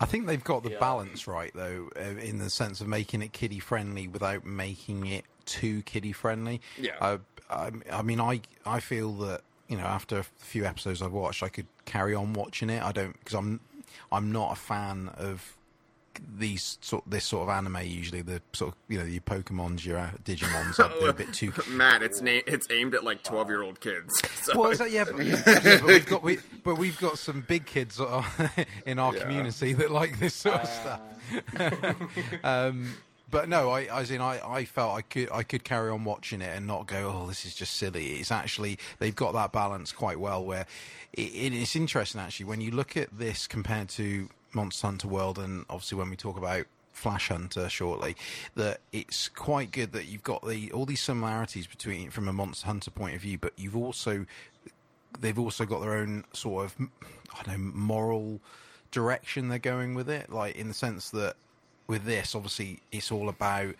I think they've got the Yeah. balance right, though, uh, in the sense of making it kiddie friendly without making it too kiddie friendly. Yeah. I, I, I mean, I, I feel that you know after a few episodes I've watched, I could carry on watching it. I don't because I'm, I'm not a fan of these sort this sort of anime. Usually, the sort of you know your Pokemon's, your uh, Digimons, they're a bit too Matt, it's na- it's aimed at like twelve year old kids. So well, that, yeah, but, yeah, but we've got we, but we've got some big kids in our Yeah. community that like this sort of stuff. um, but no, I as in I, I felt I could I could carry on watching it and not go oh this is just silly. It's actually they've got that balance quite well where it, it, it's interesting actually when you look at this compared to Monster Hunter World and obviously when we talk about Flash Hunter shortly. That it's quite good that you've got the all these similarities between from a Monster Hunter point of view, but you've also they've also got their own sort of I don't know moral direction they're going with it. Like in the sense that with this, obviously, it's all about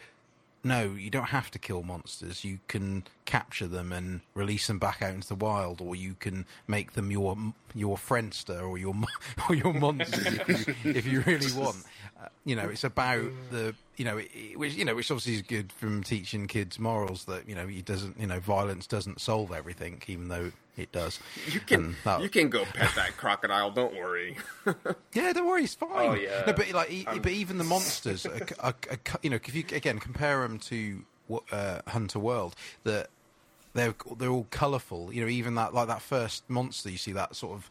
no, you don't have to kill monsters. You can capture them and release them back out into the wild, or you can make them your your friendster or your or your monsters if, you, if you really want. You know, it's about the you know, it, which you know, which obviously is good from teaching kids morals that you know, it doesn't you know, violence doesn't solve everything, even though it does. You can that, you can go pet that crocodile. Don't worry. yeah, don't worry, it's fine. Oh yeah. No, but like, um, but even the monsters, are, are, are, you know, if you again compare them to uh, Hunter World, that they're they're all colourful. You know, even that like that first monster, you see that sort of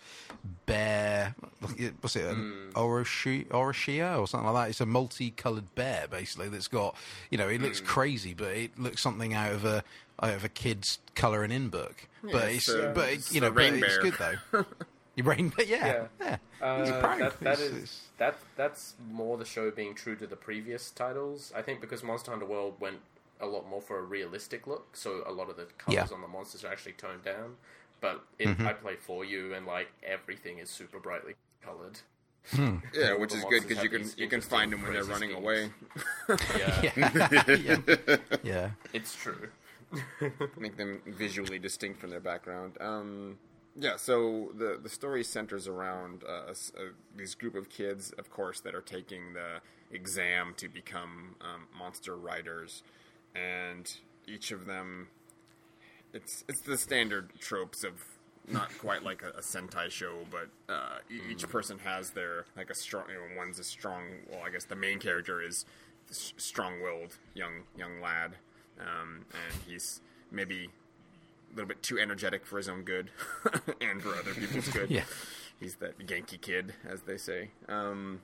bear. What's it? An mm. Orochia or something like that. It's a multicoloured bear basically that's got. You know, it looks mm. crazy, but it looks something out of a out of a kid's colouring in book. Yeah, but it's, it's but it's, you know, but it's good though. Your rain, yeah, yeah. yeah. Uh, that, that is that that's more the show being true to the previous titles. I think because Monster Hunter World went a lot more for a realistic look, so a lot of the colors yeah. on the monsters are actually toned down. But it, mm-hmm. I play for you, and like everything is super brightly colored. Hmm. Yeah, which is good because you can you can find them when they're running schemes. away. yeah. yeah. yeah, it's true. Make them visually distinct from their background. Um, yeah, so the the story centers around uh, a, a, these group of kids, of course, that are taking the exam to become um, monster riders and each of them it's it's the standard tropes of not quite like a, a Sentai show, but uh, each mm. person has their like a strong. You know, one's a strong. Well, I guess the main character is strong-willed young young lad, um, and he's maybe a little bit too energetic for his own good and for other people's good. yeah, he's that Genki kid, as they say. Um,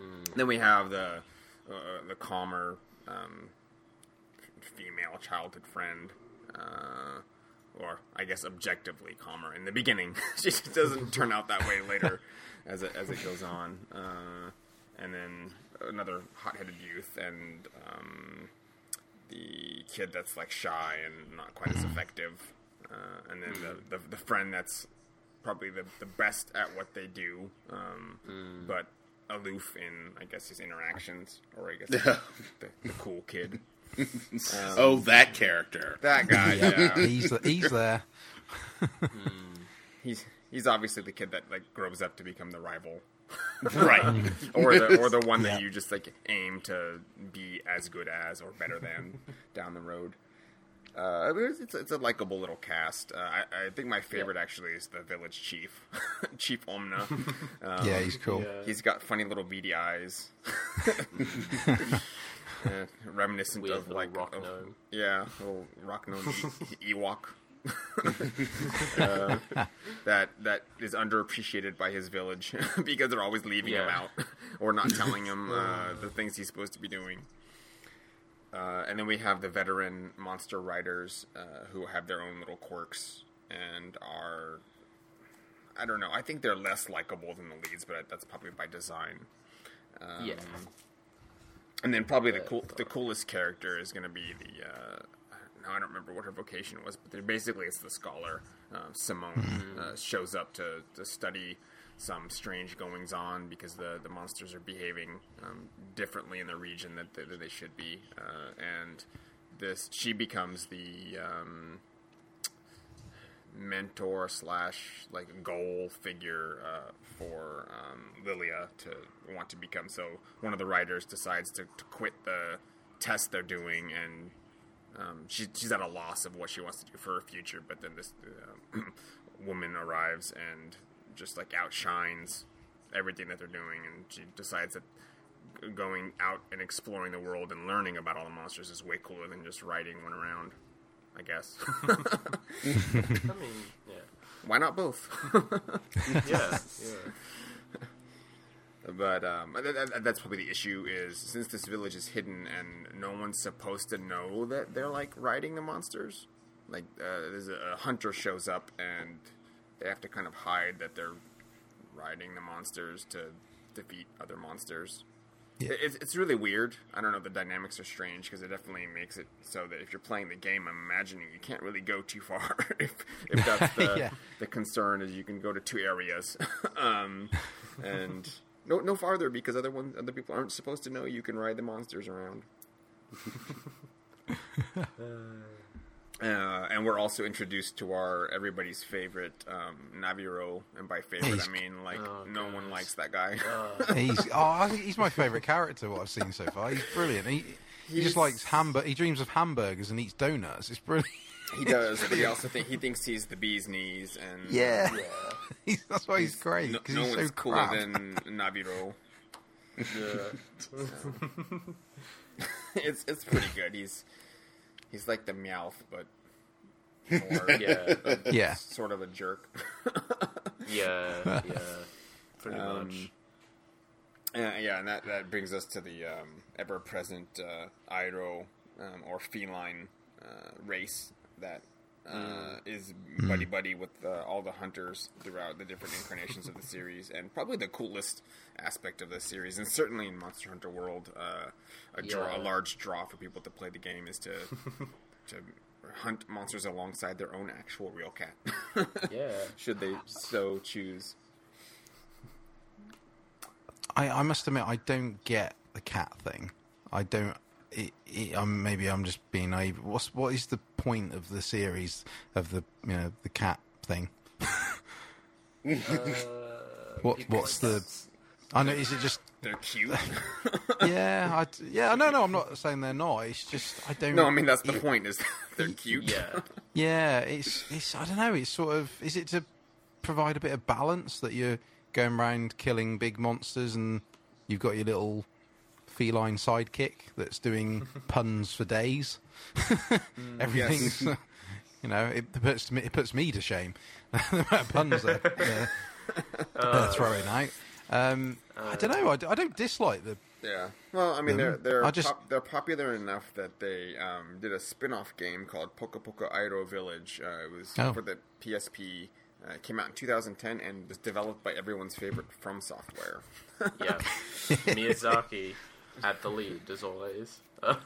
mm. Then we have the uh, the calmer. Um, female childhood friend, uh, or I guess objectively calmer in the beginning. she doesn't turn out that way later, as it as it goes on. Uh, and then another hot-headed youth, and um, the kid that's like shy and not quite as effective, uh, and then the, the, the friend that's probably the the best at what they do, um, mm. but aloof in I guess his interactions, or I guess the, the cool kid. Um, oh, that character. That guy. Yeah, he's he's there. he's he's obviously the kid that like grows up to become the rival. right. or the or the one that you just like aim to be as good as or better than down the road. Uh, it's, it's a likable little cast. Uh, I, I, think my favorite yeah. actually is the village chief, Chief Omna. Um, yeah, he's cool. Yeah. He's got funny little beady eyes yeah, reminiscent Weird of like rock gnome. Yeah, little rock gnome Ewok. uh, that that is underappreciated by his village because they're always leaving yeah. him out or not telling him uh, the things he's supposed to be doing. Uh, and then we have the veteran monster riders uh, who have their own little quirks and are I don't know. I think they're less likable than the leads, but that's probably by design. Um, yeah. And then probably the cool, the coolest character is going to be the. Uh, now I don't remember what her vocation was, but basically it's the scholar. Uh, Simone mm-hmm. uh, shows up to, to study some strange goings on because the, the monsters are behaving um, differently in the region that, that they should be, uh, and this she becomes the um, mentor slash like goal figure uh, for um, Lilia to want to become. So one of the writers decides to, to quit the test they're doing, and um, she, she's at a loss of what she wants to do for her future. But then this uh, woman arrives and just like outshines everything that they're doing, and she decides that going out and exploring the world and learning about all the monsters is way cooler than just riding one around. I guess. I mean, yeah. Why not both? yeah, yeah. But um, that's probably the issue is since this village is hidden and no one's supposed to know that they're like riding the monsters. Like uh, there's a, a hunter shows up and they have to kind of hide that they're riding the monsters to defeat other monsters. Yeah. It's, it's really weird. I don't know. The dynamics are strange because it definitely makes it so that if you're playing the game, I'm imagining you can't really go too far. if, if that's the, Yeah. the concern, is you can go to two areas, um, and no no farther because other ones other people aren't supposed to know you can ride the monsters around. Uh, and we're also introduced to our everybody's favorite um, Navirou, and by favorite He's- I mean like Oh, no one likes that guy. he's oh, he's my favourite character. What I've seen so far, he's brilliant. He he just likes hamburger. He dreams of hamburgers and eats donuts. It's brilliant. he does, but he also think he thinks he's the bee's knees, and Yeah, Yeah. He's, that's why he's great no, no he's one's so cooler crap. than Navirou. Yeah. it's it's pretty good. He's he's like the Meowth, but more Yeah. Yeah, sort of a jerk. Yeah. Yeah. Pretty Um, much. Yeah, yeah, and that, that brings us to the um, ever-present uh, Airou um, or feline uh, race that uh, is buddy buddy with uh, all the hunters throughout the different incarnations of the series, and probably the coolest aspect of the series, and certainly in Monster Hunter World, uh, a draw, a large draw for people to play the game is to to hunt monsters alongside their own actual real cat, Yeah. should they so choose. I, I must admit I don't get the cat thing. I don't. It, it, um, maybe I'm just being naive. What's what is the point of the series of the you know the cat thing? Uh, What what's the? I know. Is it just? They're cute. Yeah, I, yeah. No, no. I'm not saying they're not. It's just I don't. no, I mean that's the it- point. Is they're cute. Yeah. Yeah, it's it's. I don't know. It's sort of. Is it to provide a bit of balance that you're going around killing big monsters and you've got your little feline sidekick that's doing puns for days. Everything's. You know, it puts me, it puts me to shame. the puns they're, they're, they're throwing out. Um, I don't know. I don't dislike the. Yeah. Well, I mean, they're they're I just- pop, they're popular enough that they um, did a spin-off game called Poco Poco Airou Village. Uh, it was Oh. for the PSP. Uh, it came out in 2010 and was developed by everyone's favorite From Software. Yeah. Miyazaki at the lead as always. I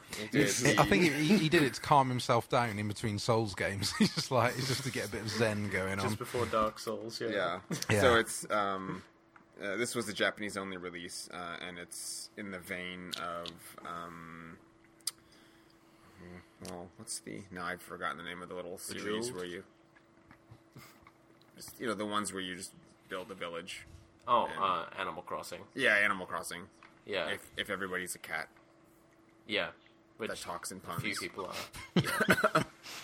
think he, he did it to calm himself down in between Souls games. He's just like, it's just to get a bit of zen going on. just before Dark Souls. Yeah. Yeah. Yeah. So it's um, uh, this was the Japanese only release, uh, and it's in the vein of um, well, what's the? Now I've forgotten the name of the little series Bejeweled? where you, just, you know, the ones where you just build a village. Oh, uh, Animal Crossing. Yeah, Animal Crossing. Yeah. If if everybody's a cat yeah. Which that talks in a puns. few people are.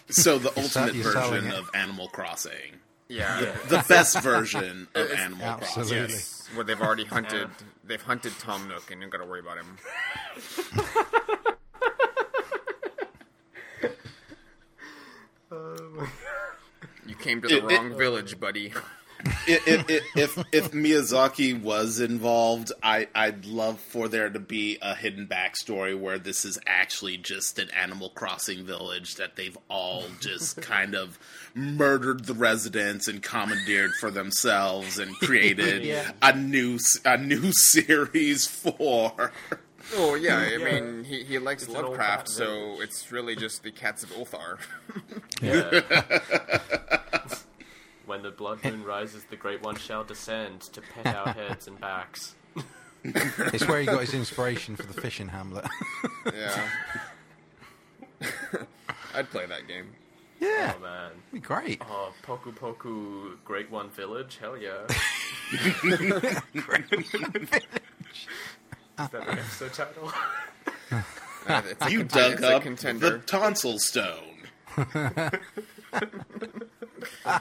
So the ultimate you're selling version it? of Animal Crossing, Yeah. the best version of It's- Animal Absolutely. Crossing. Yes, where they've already hunted, they've hunted Tom Nook, and you don't got to worry about him. You came to the It- it- wrong village, buddy. If, if, if, if Miyazaki was involved, I, I'd love for there to be a hidden backstory where this is actually just an Animal Crossing village that they've all just kind of murdered the residents and commandeered for themselves and created Yeah. a new s- a new series for. Oh yeah, I Yeah. mean he, he likes It's an old Lovecraft, so village. it's really just the cats of Ulthar. Yeah. when the blood moon rises, the great one shall descend to pet our heads and backs. It's where he got his inspiration for the fishing hamlet. yeah, I'd play that game. yeah, Oh man. be great. Oh, Poku Poku Great One Village? Hell yeah. Is that the episode title? Uh, it's a You conten- dug up contender. the tonsil stone. oh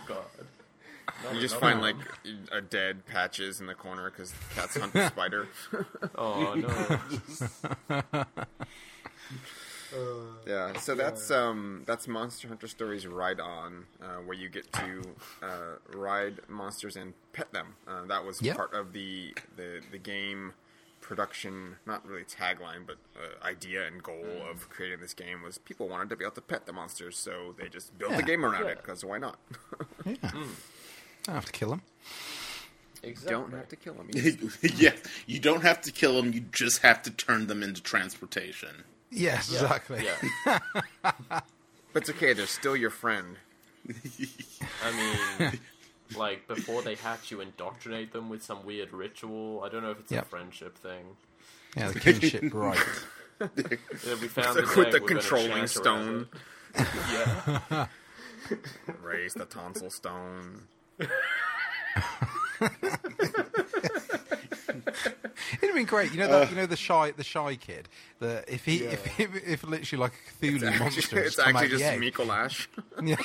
god. No, You just no, find no. like a dead patches in the corner because cats hunt the spider. Oh no. Yeah, so that's um that's Monster Hunter Stories Ride On, uh, where you get to uh, ride monsters and pet them. Uh, that was Yep. part of the, the the game production, not really tagline, but uh, idea and goal of creating this game was people wanted to be able to pet the monsters, so they just built the game around Yeah. it because why not? Yeah. Don't have to kill him. Exactly. don't have to kill him. You yeah, you don't have to kill them. You just have to turn them into transportation. Yes, exactly. Yeah. but it's okay. They're still your friend. I mean, like before they hatch, you indoctrinate them with some weird ritual. I don't know if it's Yep. a friendship thing. Yeah, the kinship right. Yeah, we found With the egg, we're gonna controlling stone. Yeah. Raise the tonsil stone. It'd have been great, you know that you know the shy the shy kid. The if he if, if if literally like a Cthulhu monster, has it's actually just egg. Mikolash. Yeah.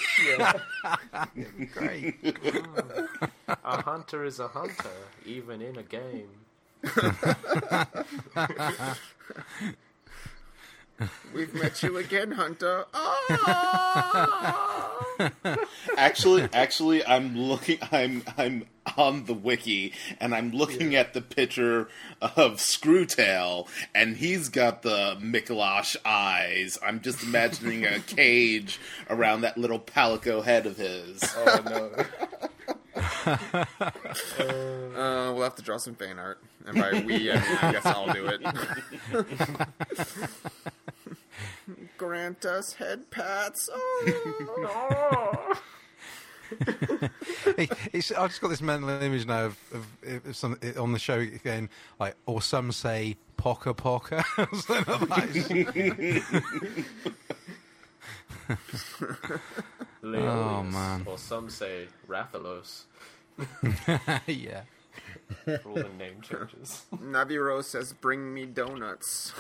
It'd be great. A hunter is a hunter, even in a game. We've met you again, Hunter. Oh! Actually, actually, I'm looking. I'm I'm on the wiki, and I'm looking at the picture of Screwtail, and he's got the Mikolash eyes. I'm just imagining a cage around that little palico head of his. Oh no. Uh, we'll have to draw some fan art, and by we, I, mean, I guess I'll do it. Grant us head pats. Oh. Hey, I've just got this mental image now of, of, of some, on the show again, like, or some say poca poca. Something like that. Leonis, man. Or some say Rathalos. yeah. For all the name changes. Navirou says, "Bring me donuts."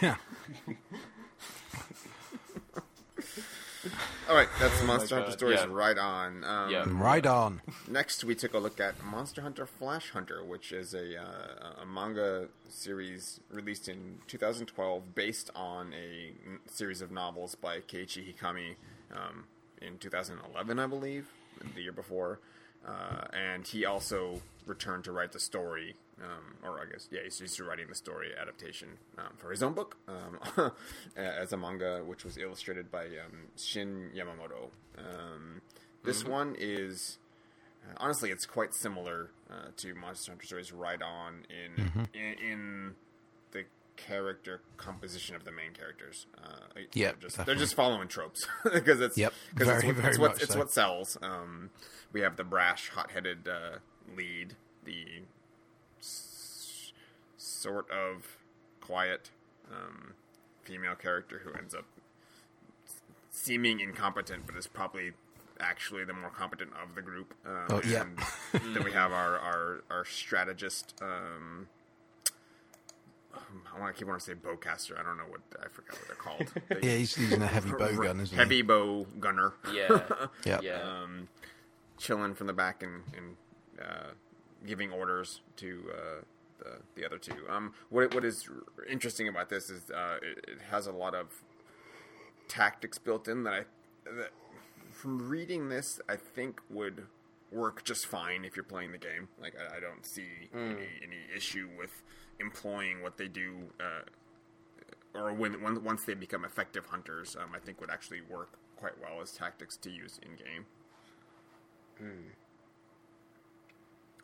Yeah. All right, that's Monster God, Hunter Stories yeah. right on. Um, Yeah. Right on. Next, we took a look at Monster Hunter Flash Hunter, which is a, uh, a manga series released in 2012 based on a series of novels by Keiichi Hikami um, in 2011, I believe, the year before. Uh, and he also returned to write the story, um, or I guess, yeah, he's used to writing the story adaptation um, for his own book um, as a manga, which was illustrated by um, Shin Yamamoto. Um, this one is uh, honestly, it's quite similar uh, to Monster Hunter Stories Right On in, in in the character composition of the main characters. Uh, Yep, they're just, they're just following tropes because it's Yep, because it's, very, what, very it's, what, it's so. what sells. Um, we have the brash, hot-headed uh, lead, the s- sort of quiet um, female character who ends up seeming incompetent, but is probably actually the more competent of the group. Um, Oh, yeah. then we have our our, our strategist. Um, I want to keep wanting to say bowcaster. I don't know what I forgot what they're called. Yeah, he's using a heavy bow gun, isn't Heavy he? bow gunner. Yeah. Yeah. Yeah. um, chilling from the back and, and uh, giving orders to uh, the, the other two. Um, what what is interesting about this is uh, it, it has a lot of tactics built in that I that from reading this I think would work just fine if you're playing the game. Like I, I don't see any, any issue with employing what they do. Uh, or when, when once they become effective hunters, um, I think would actually work quite well as tactics to use in game.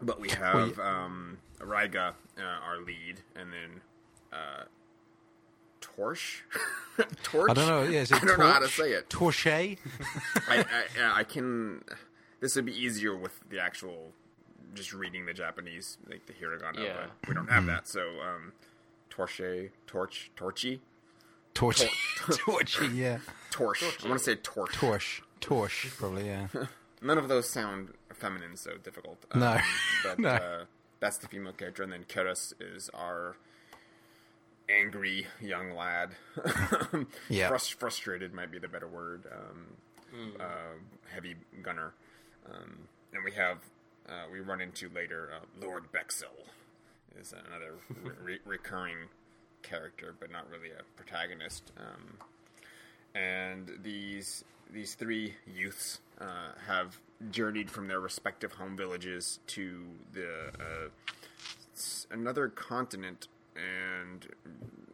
But we have um, Raiga, uh, our lead, and then uh, Torch. Torch. I don't know. Yeah, I don't know how to say it. Torche? I, I, I can. This would be easier with the actual, just reading the Japanese, like the hiragana. Yeah. But we don't have that, so um, Torche, Torch, Torchy, Torch. Torchy, yeah. Torch. I want to say Torch. Torch. Torch, probably, yeah. None of those sound feminine, so difficult. Um, No. but No. Uh, that's the female character, and then Keras is our angry young lad. Yeah. Frus- frustrated might be the better word. Um, uh, heavy gunner, um, and we have uh, we run into later uh, Lord Bexel is another re- recurring character, but not really a protagonist. Um, and these these three youths uh, have journeyed from their respective home villages to the uh, another continent and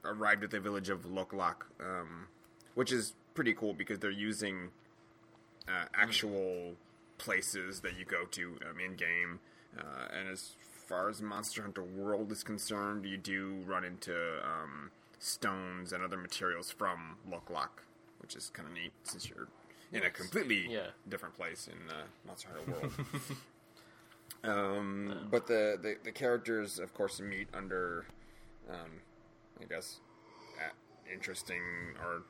arrived at the village of Loc Lac, um, which is pretty cool because they're using uh, actual places that you go to um, in game Uh, and as far as Monster Hunter World is concerned, you do run into um, stones and other materials from Loklok, which is kind of neat since you're in a completely Yeah. different place in uh, Monster Hunter World. um, but the, the the characters, of course, meet under, um, I guess, interesting or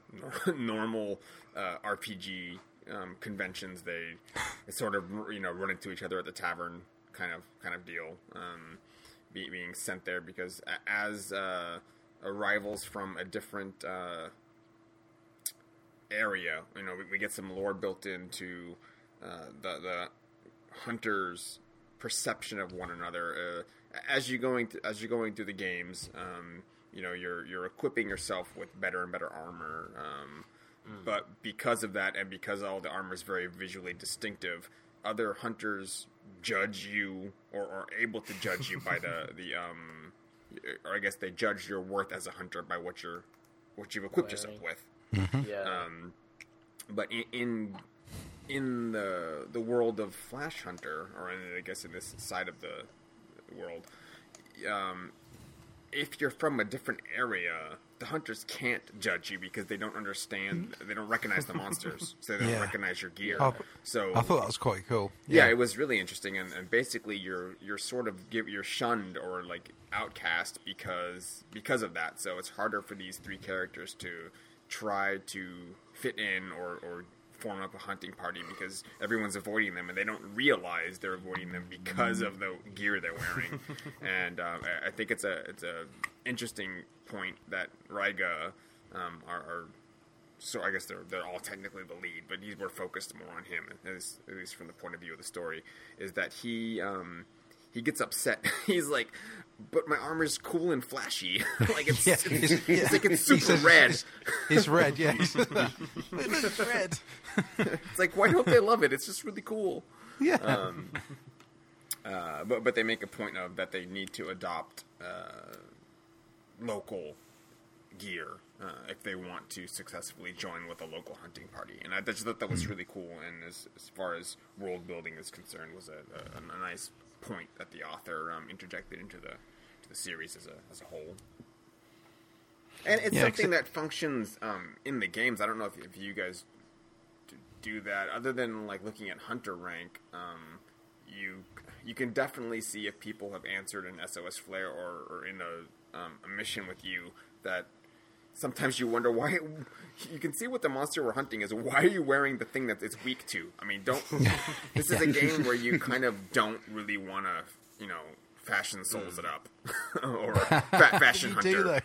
normal uh, RPG um, conventions. They, sort of you know run into each other at the tavern, kind of kind of deal. Um, be, being sent there because as uh, arrivals from a different uh, area, you know, we, we get some lore built into uh, the the hunters' perception of one another. Uh, as you going th- as you're going through the games, um, you know, you're you're equipping yourself with better and better armor. Um, But because of that, and because all the armor is very visually distinctive, other hunters judge you or are able to judge you by the the um, or I guess they judge your worth as a hunter by what you're what you've equipped yourself Wearing. with Yeah. um, but in, in in the the world of Flash Hunter, or in, I guess in this side of the world, um, if you're from a different area, the hunters can't judge you because they don't understand, they don't recognize the monsters, so they don't Yeah. recognize your gear. Oh, so I thought that was quite cool. yeah, it was really interesting, and, and basically you're you're sort of give you're shunned or like outcast because because of that. So it's harder for these three characters to try to fit in or, or form up a hunting party because everyone's avoiding them and they don't realize they're avoiding them because of the gear they're wearing. and um, I- think it's a it's a interesting point that Raiga um, are, are so I guess they're they're all technically the lead, but he's we're focused more on him, at least, at least from the point of view of the story, is that he um, he gets upset. he's like, "But my armor's cool and flashy, like it's, Yeah, it's, it's- it's like it's super says red. It's, it's red, yeah. He says that. it red. It's like why don't they love it? It's just really cool." Yeah. Um, uh, but but they make a point of that they need to adopt uh, local gear uh, if they want to successfully join with a local hunting party, and I just thought that was really cool. And as, as far as world building is concerned, was a, a, a nice point that the author um, interjected into the to the series as a as a whole. And it's Yeah, something except- that functions um, in the games. I don't know if, if you guys do that, other than like looking at hunter rank. Um, you you can definitely see if people have answered an SOS flare or, or in a, um, a mission with you that sometimes you wonder why you can see what the monster we're hunting is why are you wearing the thing that it's weak to i mean don't this is a game where you kind of don't really want to you know fashion souls it up or fa- fashion you hunter do the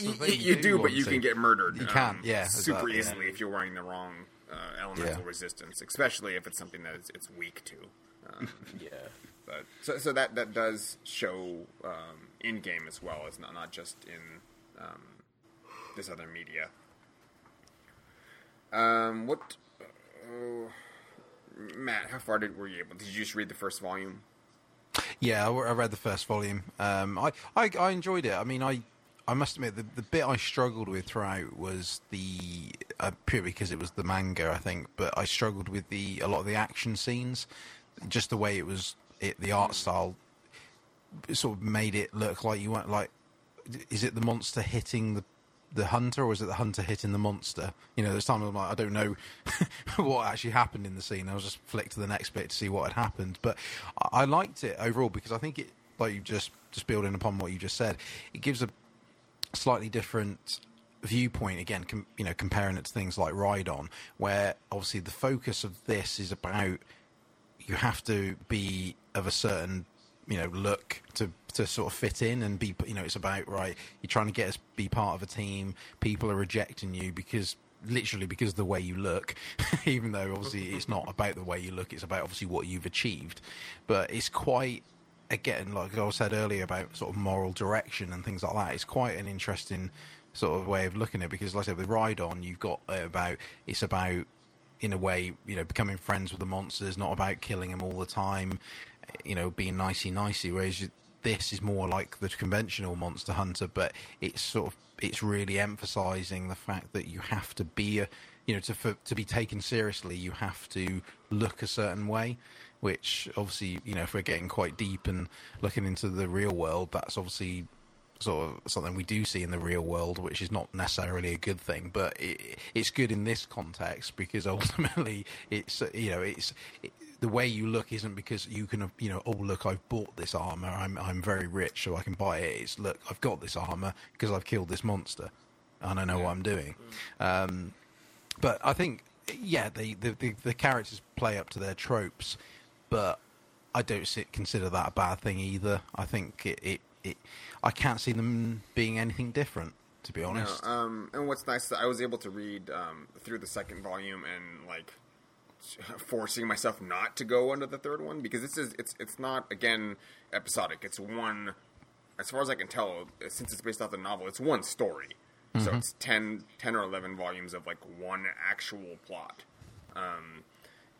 you, thing, you- you do, but you can get murdered. You can, um, yeah, super exactly, yeah. easily if you're wearing the wrong uh, elemental Yeah. resistance, especially if it's something that it's, it's weak to. Um, yeah. but so, so that that does show um, in game as well as not not just in um, this other media. Um, what, uh, Matt? How far did were you able? Did you just read the first volume? Yeah, I read the first volume. Um, I, I I enjoyed it. I mean, I I must admit the the bit I struggled with throughout was the uh, purely because it was the manga, I think. But I struggled with the a lot of the action scenes, just the way it was, it, the art style, sort of made it look like you weren't like. Is it the monster hitting the the hunter, or is it the hunter hitting the monster? You know, this time I'm like, I don't know what actually happened in the scene. I was just flicked to the next bit to see what had happened, but I, I liked it overall because I think it, like you just just building upon what you just said, it gives a slightly different viewpoint again com- you know comparing it to things like ride on where obviously the focus of this is about you have to be of a certain you know look to to sort of fit in and be you know it's about right you're trying to get us be part of a team. People are rejecting you because literally because of the way you look even though obviously it's not about the way you look it's about obviously what you've achieved. But it's quite again like I said earlier about sort of moral direction and things like that it's quite an interesting sort of way of looking at it because like I said with Ride On you've got uh, about it's about in a way, you know, becoming friends with the monsters, not about killing them all the time, you know, being nicey nicey. Whereas this is more like the conventional Monster Hunter, but it's sort of it's really emphasising the fact that you have to be a, you know, to for, to be taken seriously, you have to look a certain way, which obviously, you know, if we're getting quite deep and looking into the real world, that's obviously sort of something we do see in the real world, which is not necessarily a good thing, but it, it's good in this context because ultimately, it's you know, it's it, the way you look isn't because you can, have you know, oh look, I've bought this armor, I'm I'm very rich, so I can buy it. It's look, I've got this armor because I've killed this monster, and I know what I'm doing. Um, but I think, yeah, the, the the the characters play up to their tropes, but I don't sit, consider that a bad thing either. I think it, it, it I can't see them being anything different, to be No, honest. um, and what's nice, I was able to read um, through the second volume and like forcing myself not to go under the third one because this is it's it's not again episodic. It's one, as far as I can tell, since it's based off the novel, it's one story. So it's 10, 10 or eleven volumes of like one actual plot, um,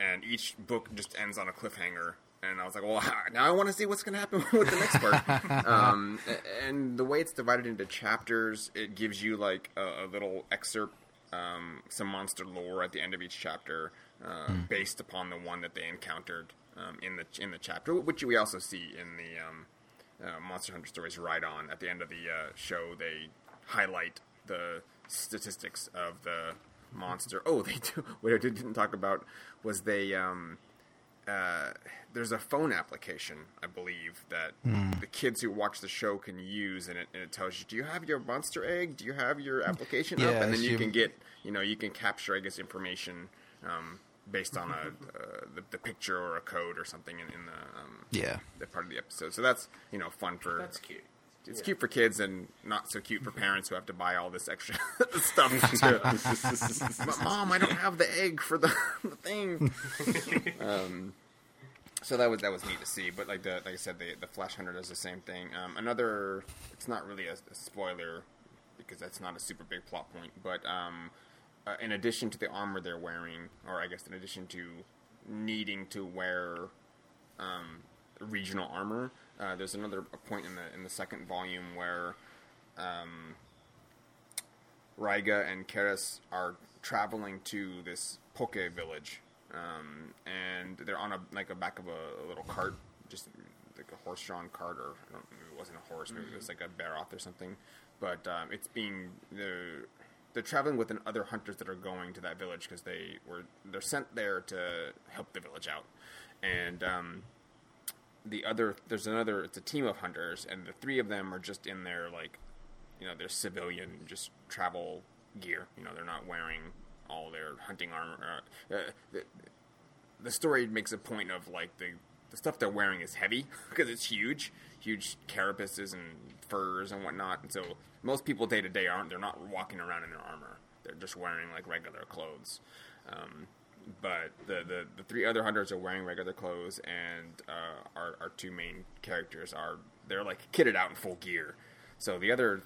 and each book just ends on a cliffhanger. And I was like, well, now I want to see what's going to happen with the next part. um, and the way it's divided into chapters, it gives you like a, a little excerpt, um, some monster lore at the end of each chapter, uh, based upon the one that they encountered um, in the in the chapter, which we also see in the um, uh, Monster Hunter Stories Ride On. At the end of the uh, show, they highlight the statistics of the monster. Oh, they do. What I didn't talk about was they. Um, uh, there's a phone application, I believe, that the kids who watch the show can use, and it, and it tells you, do you have your monster egg? Do you have your application up? Yeah, And then you so- can get, you know, you can capture, I guess, information um, based on a uh, the, the picture or a code or something in, in the um, yeah. the part of the episode. So that's you know fun for That's cute. it's Yeah. cute for kids and not so cute for parents who have to buy all this extra stuff. To, but mom, I don't have the egg for the, the thing. um, so that was that was neat to see. But like the like I said, the the Flash Hunter does the same thing. Um, another, it's not really a, a spoiler because that's not a super big plot point. But um, uh, in addition to the armor they're wearing, or I guess in addition to needing to wear um, regional armor. Uh, there's another point in the in the second volume where um, Raiga and Karis are traveling to this Pokke village, um, and they're on a like a back of a, a little cart, just like a horse-drawn cart, or I don't, maybe it wasn't a horse, maybe it was like a Barroth or something. But um, it's being they're they're traveling with other hunters that are going to that village because they were they're sent there to help the village out, and um, the other there's another it's a team of hunters and the three of them are just in their like you know their civilian just travel gear. You know they're not wearing all their hunting armor uh, uh, the, the story makes a point of like the the stuff they're wearing is heavy because it's huge huge carapaces and furs and whatnot and so most people day to day aren't they're not walking around in their armor they're just wearing like regular clothes um, but the, the, the three other hunters are wearing regular clothes, and uh, our our two main characters are they're like kitted out in full gear. So the other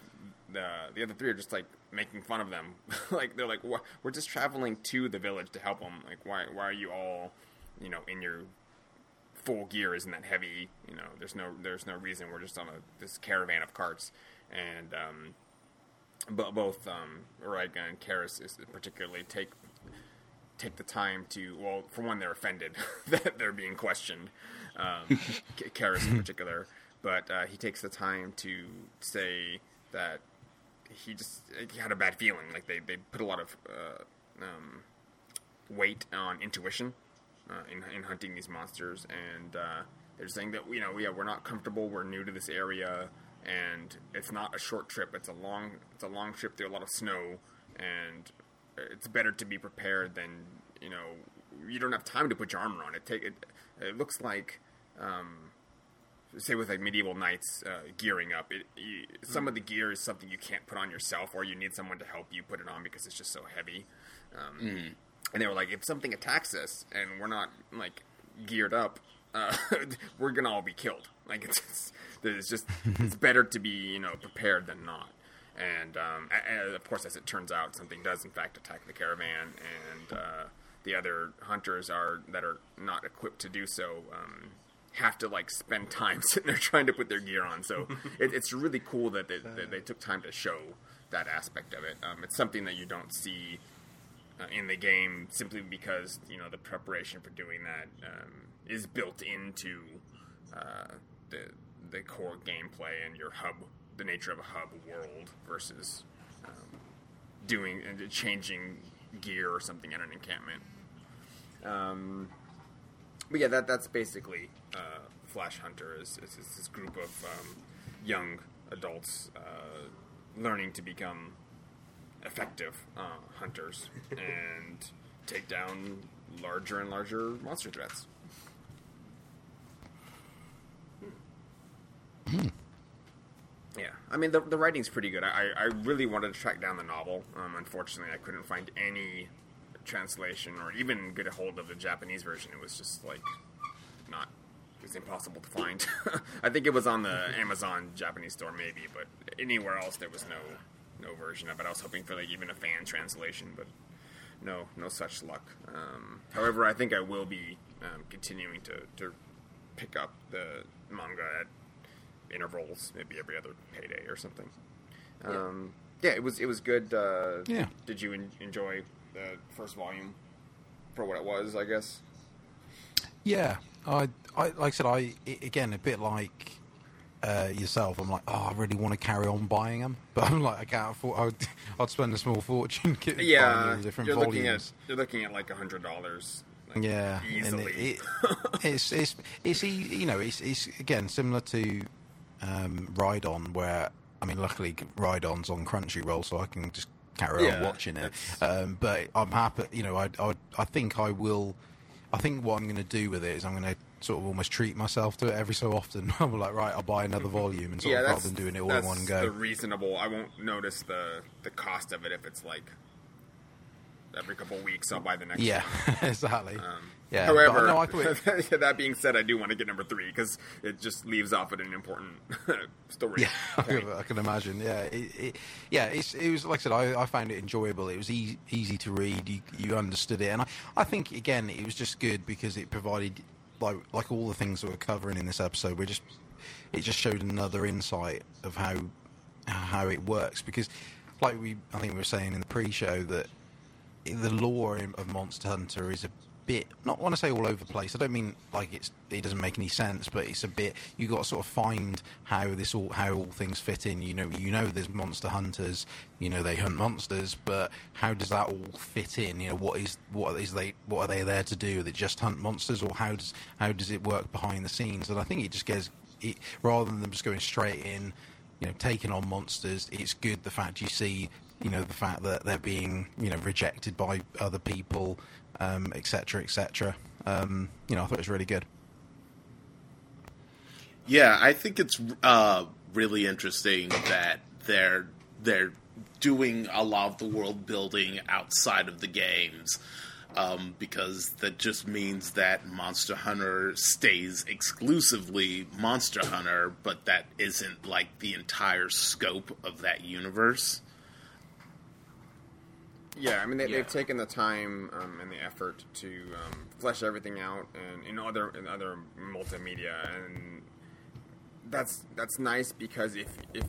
the the other three are just like making fun of them. like they're like, we're just traveling to the village to help them. Like why why are you all you know in your full gear isn't that heavy? You know, there's no there's no reason. We're just on a this caravan of carts, and um, but both um, Raiga and Karis is particularly take take the time to well for one they're offended that they're being questioned um, Karis in particular but uh, he takes the time to say that he just he had a bad feeling like they, they put a lot of uh, um, weight on intuition uh, in, in hunting these monsters and uh, they're saying that you know yeah we're not comfortable we're new to this area and it's not a short trip it's a long it's a long trip through a lot of snow and it's better to be prepared than you know you don't have time to put your armor on. It take it it looks like um, say with like medieval knights uh, gearing up it, you, some of the gear is something you can't put on yourself or you need someone to help you put it on because it's just so heavy. Um, and they were like if something attacks us and we're not like geared up uh, we're gonna all be killed like it's, it's, just it's better to be you know prepared than not and um, a- a- of course, as it turns out, something does in fact attack the caravan, and uh, the other hunters are that are not equipped to do so um, have to like spend time sitting there trying to put their gear on. So it, it's really cool that they, that they took time to show that aspect of it. Um, it's something that you don't see uh, in the game simply because you know the preparation for doing that um, is built into uh, the the core gameplay and your hub, the nature of a hub world versus um, doing and changing gear or something at an encampment. Um, but yeah, that that's basically uh, Flash Hunter is, is, is this group of um, young adults uh, learning to become effective uh, hunters and take down larger and larger monster threats. Yeah, I mean the the writing's pretty good. I I really wanted to track down the novel. Um, unfortunately, I couldn't find any translation or even get a hold of the Japanese version. It was just like not. It's impossible to find. I think it was on the Amazon Japanese store, maybe, but anywhere else there was no no version of it. I was hoping for like even a fan translation, but no, no such luck. Um, however, I think I will be um, continuing to, to pick up the manga at intervals, maybe every other payday or something. Um, yeah. it was it was good. Uh, Yeah. Did you en- enjoy the first volume for what it was? I guess. Yeah, I, I like I said, I i- again a bit like uh, yourself. I'm like, oh, I really want to carry on buying them, but I'm like, I can't afford. I'd, I'd spend a small fortune getting Yeah, different you're looking at you're looking at like a hundred dollars. Like, yeah, and easily. it, it, it's it's it's you know it's it's again similar to um, Ride On, where I mean, luckily Ride On's on Crunchyroll, so I can just carry Yeah, on watching it. Um, but I'm happy, you know, I, I I think I will. I think what I'm going to do with it is I'm going to sort of almost treat myself to it every so often. I'm like, right, I'll buy another volume and sort yeah, of rather than doing it all in one The reasonable. I won't notice the the cost of it if it's like every couple weeks. I'll buy the next. Yeah, one. exactly. Um, yeah. but However, no, I thought it- that being said, I do want to get number three because it just leaves off at an important story. Yeah, I can, imagine. Yeah, it, it, yeah. It's, it was like I said. I, I found it enjoyable. It was easy, easy to read. You, you understood it, and I, I think again it was just good because it provided like like all the things that we're covering in this episode. We just it just showed another insight of how how it works because like we I think we were saying in the pre-show that the lore of Monster Hunter is a bit not want to say all over the place. I don't mean like it's it doesn't make any sense, but it's a bit you got to sort of find how this all how all things fit in. You know, you know, there's monster hunters. You know, they hunt monsters, but how does that all fit in? You know, what is what is they what are they there to do? They just hunt monsters, or how does how does it work behind the scenes? And I think it just gets it rather than them just going straight in you know, taking on monsters. It's good the fact you see, you know, the fact that they're being, you know, rejected by other people, um, etc. cetera, et cetera. Um, you know, I thought it was really good. Yeah, I think it's uh, really interesting that they're they're doing a lot of the world building outside of the games. Um, because that just means that Monster Hunter stays exclusively Monster Hunter, but that isn't like the entire scope of that universe. Yeah, I mean they, Yeah. they've taken the time um, and the effort to um, flesh everything out and in other in other multimedia, and that's that's nice because if if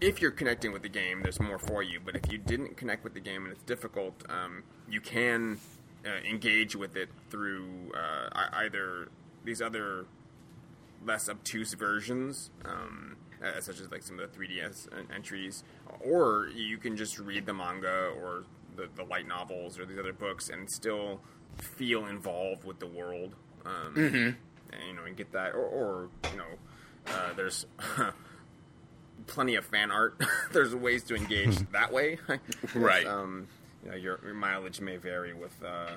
if you're connecting with the game, there's more for you. But if you didn't connect with the game and it's difficult, um, you can uh, engage with it through uh, either these other less obtuse versions, um, uh, such as like some of the 3DS entries, or you can just read the manga or the, the light novels or these other books and still feel involved with the world. Um, and, you know, and get that, or, or you know, uh, there's plenty of fan art. there's ways to engage that way. Right. Um, you know, your, your mileage may vary with. Uh,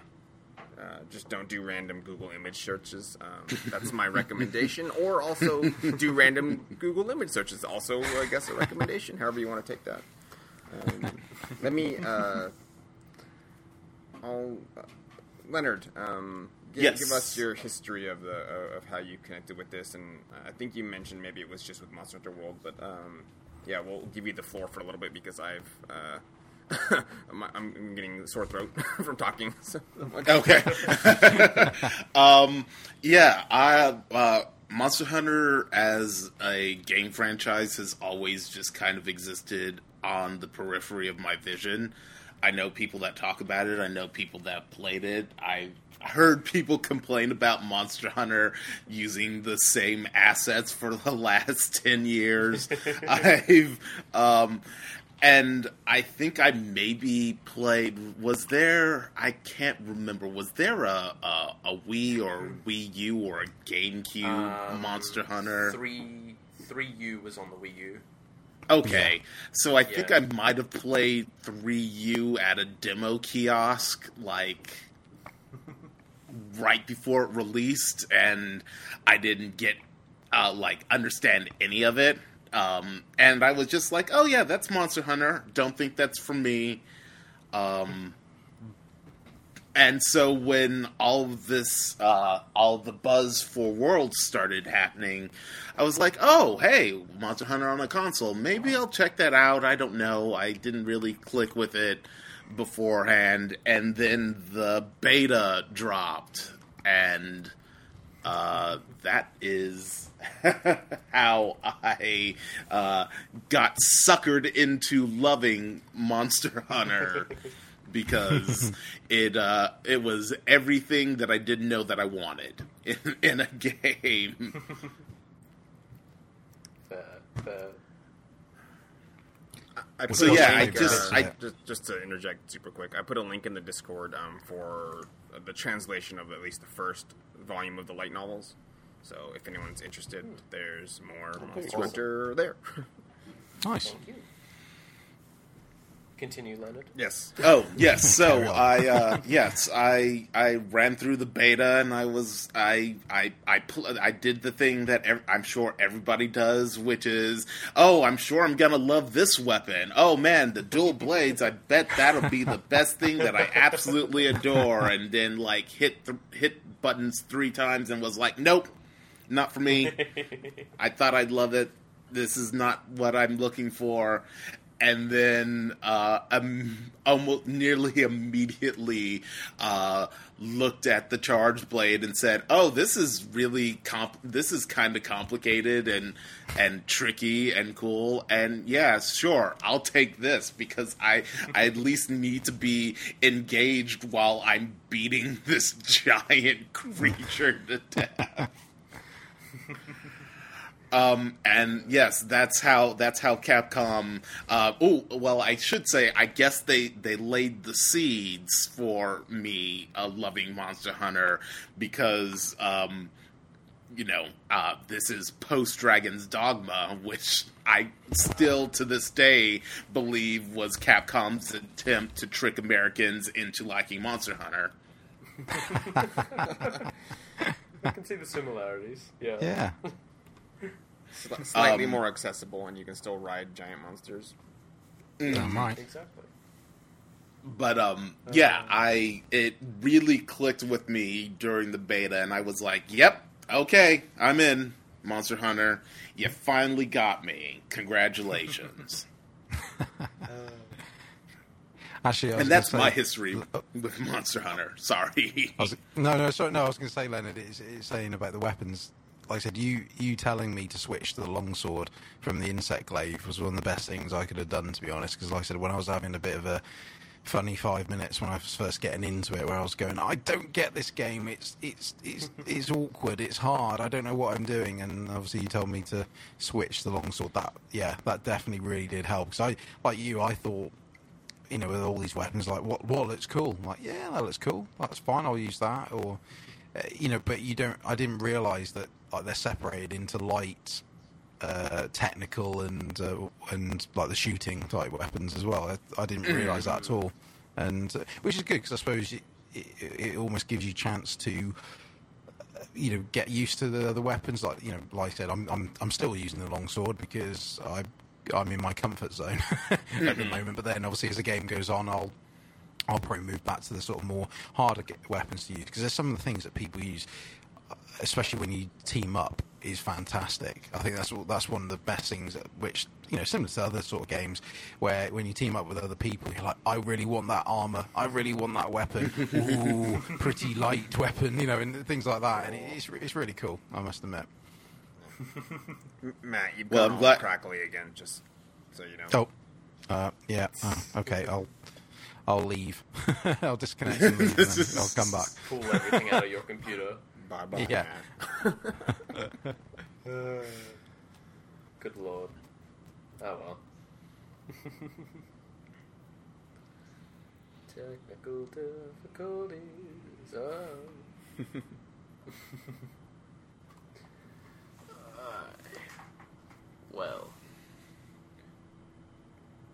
uh, just don't do random Google image searches. Um, that's my recommendation. Or also do random Google image searches. Also, I guess a recommendation. However you want to take that. Um, let me. Uh, I'll, uh, Leonard, um, give, Yes. give us your history of the uh, of how you connected with this, and I think you mentioned maybe it was just with Monster Hunter World, but um, yeah, we'll give you the floor for a little bit because I've. I'm, I'm getting sore throat from talking so. Okay. um, yeah, I uh, Monster Hunter as a game franchise has always just kind of existed on the periphery of my vision. I know people that talk about it. I know people that played it. I heard people complain about Monster Hunter using the same assets for the last 10 years. I've um and I think I maybe played was there I can't remember was there a a, a Wii or Wii U or a GameCube Um, Monster Hunter? Three, three U was on the Wii U. Okay, so I think I might have played 3U at a demo kiosk, like right before it released, and I didn't get uh, like understand any of it. Um, and I was just like, "Oh yeah, that's Monster Hunter. Don't think that's for me." Um, and so when all of this, uh, all the buzz for Worlds started happening, I was like, "Oh, hey, Monster Hunter on a console. Maybe I'll check that out." I don't know. I didn't really click with it beforehand, and then the beta dropped, and uh, that is how I uh, got suckered into loving Monster Hunter because it uh, it was everything that I didn't know that I wanted in, in a game. Fair, fair. I put So, a yeah, link, I just- uh, I- just just to interject super quick. I put a link in the Discord um, for the translation of at least the first volume of the light novels. So if anyone's interested, there's more Monster. Hunter there. Nice. Thank you. Continue, Leonard. yes. Oh yes, so I uh, yes I I ran through the beta and I was I I I pl- I did the thing that ev- I'm sure everybody does, which is oh I'm sure I'm gonna love this weapon. Oh man, the dual blades! I bet that'll be the best thing that I absolutely adore. And then like hit th- hit buttons three times and was like nope, not for me. I thought I'd love it. This is not what I'm looking for. And then, uh, um, almost nearly immediately, uh, looked at the charge blade and said, "Oh, this is really comp. This is kind of complicated and and tricky and cool. And yeah, sure, I'll take this because I I at least need to be engaged while I'm beating this giant creature to death." Um, and yes, that's how that's how Capcom. Uh, oh, well, I should say, I guess they they laid the seeds for me uh, loving Monster Hunter because, um, you know, uh, this is post Dragon's Dogma, which I still to this day believe was Capcom's attempt to trick Americans into liking Monster Hunter. I can see the similarities. Yeah. Yeah. Sli- Slightly Um, more accessible, and you can still ride giant monsters. Damn right. Exactly. but um yeah i it really clicked with me during the beta and i was like yep okay i'm in monster hunter you finally got me congratulations Actually, and that's gonna my history with monster hunter sorry I was, no, no, sorry, no. I was going to say, Leonard, it's, it's saying about the weapons. Like I said, you you telling me to switch to the longsword from the insect glaive was one of the best things I could have done, to be honest. Because, like I said, when I was having a bit of a funny five minutes when I was first getting into it, where I was going, I don't get this game. It's it's it's it's awkward. It's hard. I don't know what I'm doing. And obviously, you told me to switch to the longsword. That yeah, that definitely really did help. Because I like you, I thought you know, with all these weapons, like what what looks cool? I'm like, yeah, that looks cool. That's fine. I'll use that. Or, uh, you know, but you don't. I didn't realise that like they're separated into light, uh, technical, and uh, and like the shooting type weapons as well. I, I didn't realise that at all, and uh, which is good because I suppose it, it, it almost gives you a chance to. uh, You know, get used to the other weapons. Like you know, like I said, I'm I'm I'm still using the longsword because I I'm in my comfort zone at the moment. But then, obviously, as the game goes on, I'll I'll probably move back to the sort of more harder weapons to use because there's some of the things that people use, especially when you team up, is fantastic. I think that's that's one of the best things which you know similar to other sort of games where when you team up with other people, you're like, I really want that armor, I really want that weapon, ooh, pretty light weapon, you know, and things like that, and it's it's really cool. I must admit. M- Matt, you've Well, gone I'm glad- crackly again, just so you know. Oh, uh, yeah. Uh, okay, I'll I'll leave. I'll disconnect and leave, and I'll come back. Pull everything out of your computer. Bye bye. Yeah. Good lord. Oh well. Technical difficulties. Oh. Well,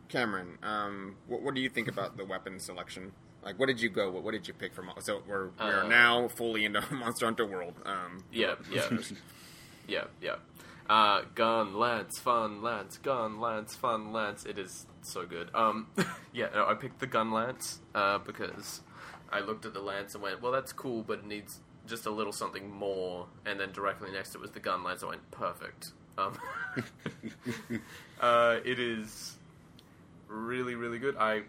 Cameron, um, what, what do you think about the weapon selection? Like, what did you go? What, what did you pick from? So we're we are Uh, now fully into Monster Hunter World. Um, yeah, yeah, yeah, yeah. Uh, gun, lance, fun, lance, gun, lance, fun, lance. It is so good. Um, yeah, no, I picked the gun lance uh, because I looked at the lance and went, well, that's cool, but it needs just a little something more. And then directly next to it was the gun lance. I went, perfect. Um, uh, it is really, really good. I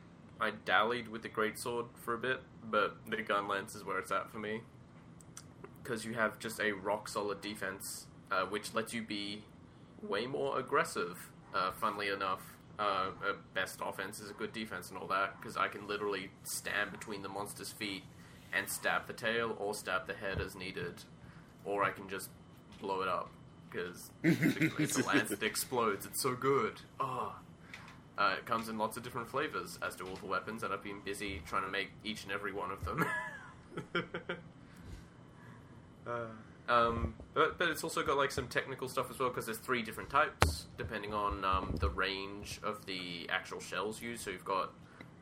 I dallied with the greatsword for a bit, but the gun lance is where it's at for me because you have just a rock solid defense, uh, which lets you be way more aggressive. Uh, funnily enough, uh, best offense is a good defense and all that because I can literally stand between the monster's feet and stab the tail or stab the head as needed, or I can just blow it up because it's a lance that explodes. It's so good. Oh. Uh, it comes in lots of different flavors, as do all the weapons, and I've been busy trying to make each and every one of them. um, but, but it's also got like some technical stuff as well because there's three different types depending on um, the range of the actual shells used. So you've got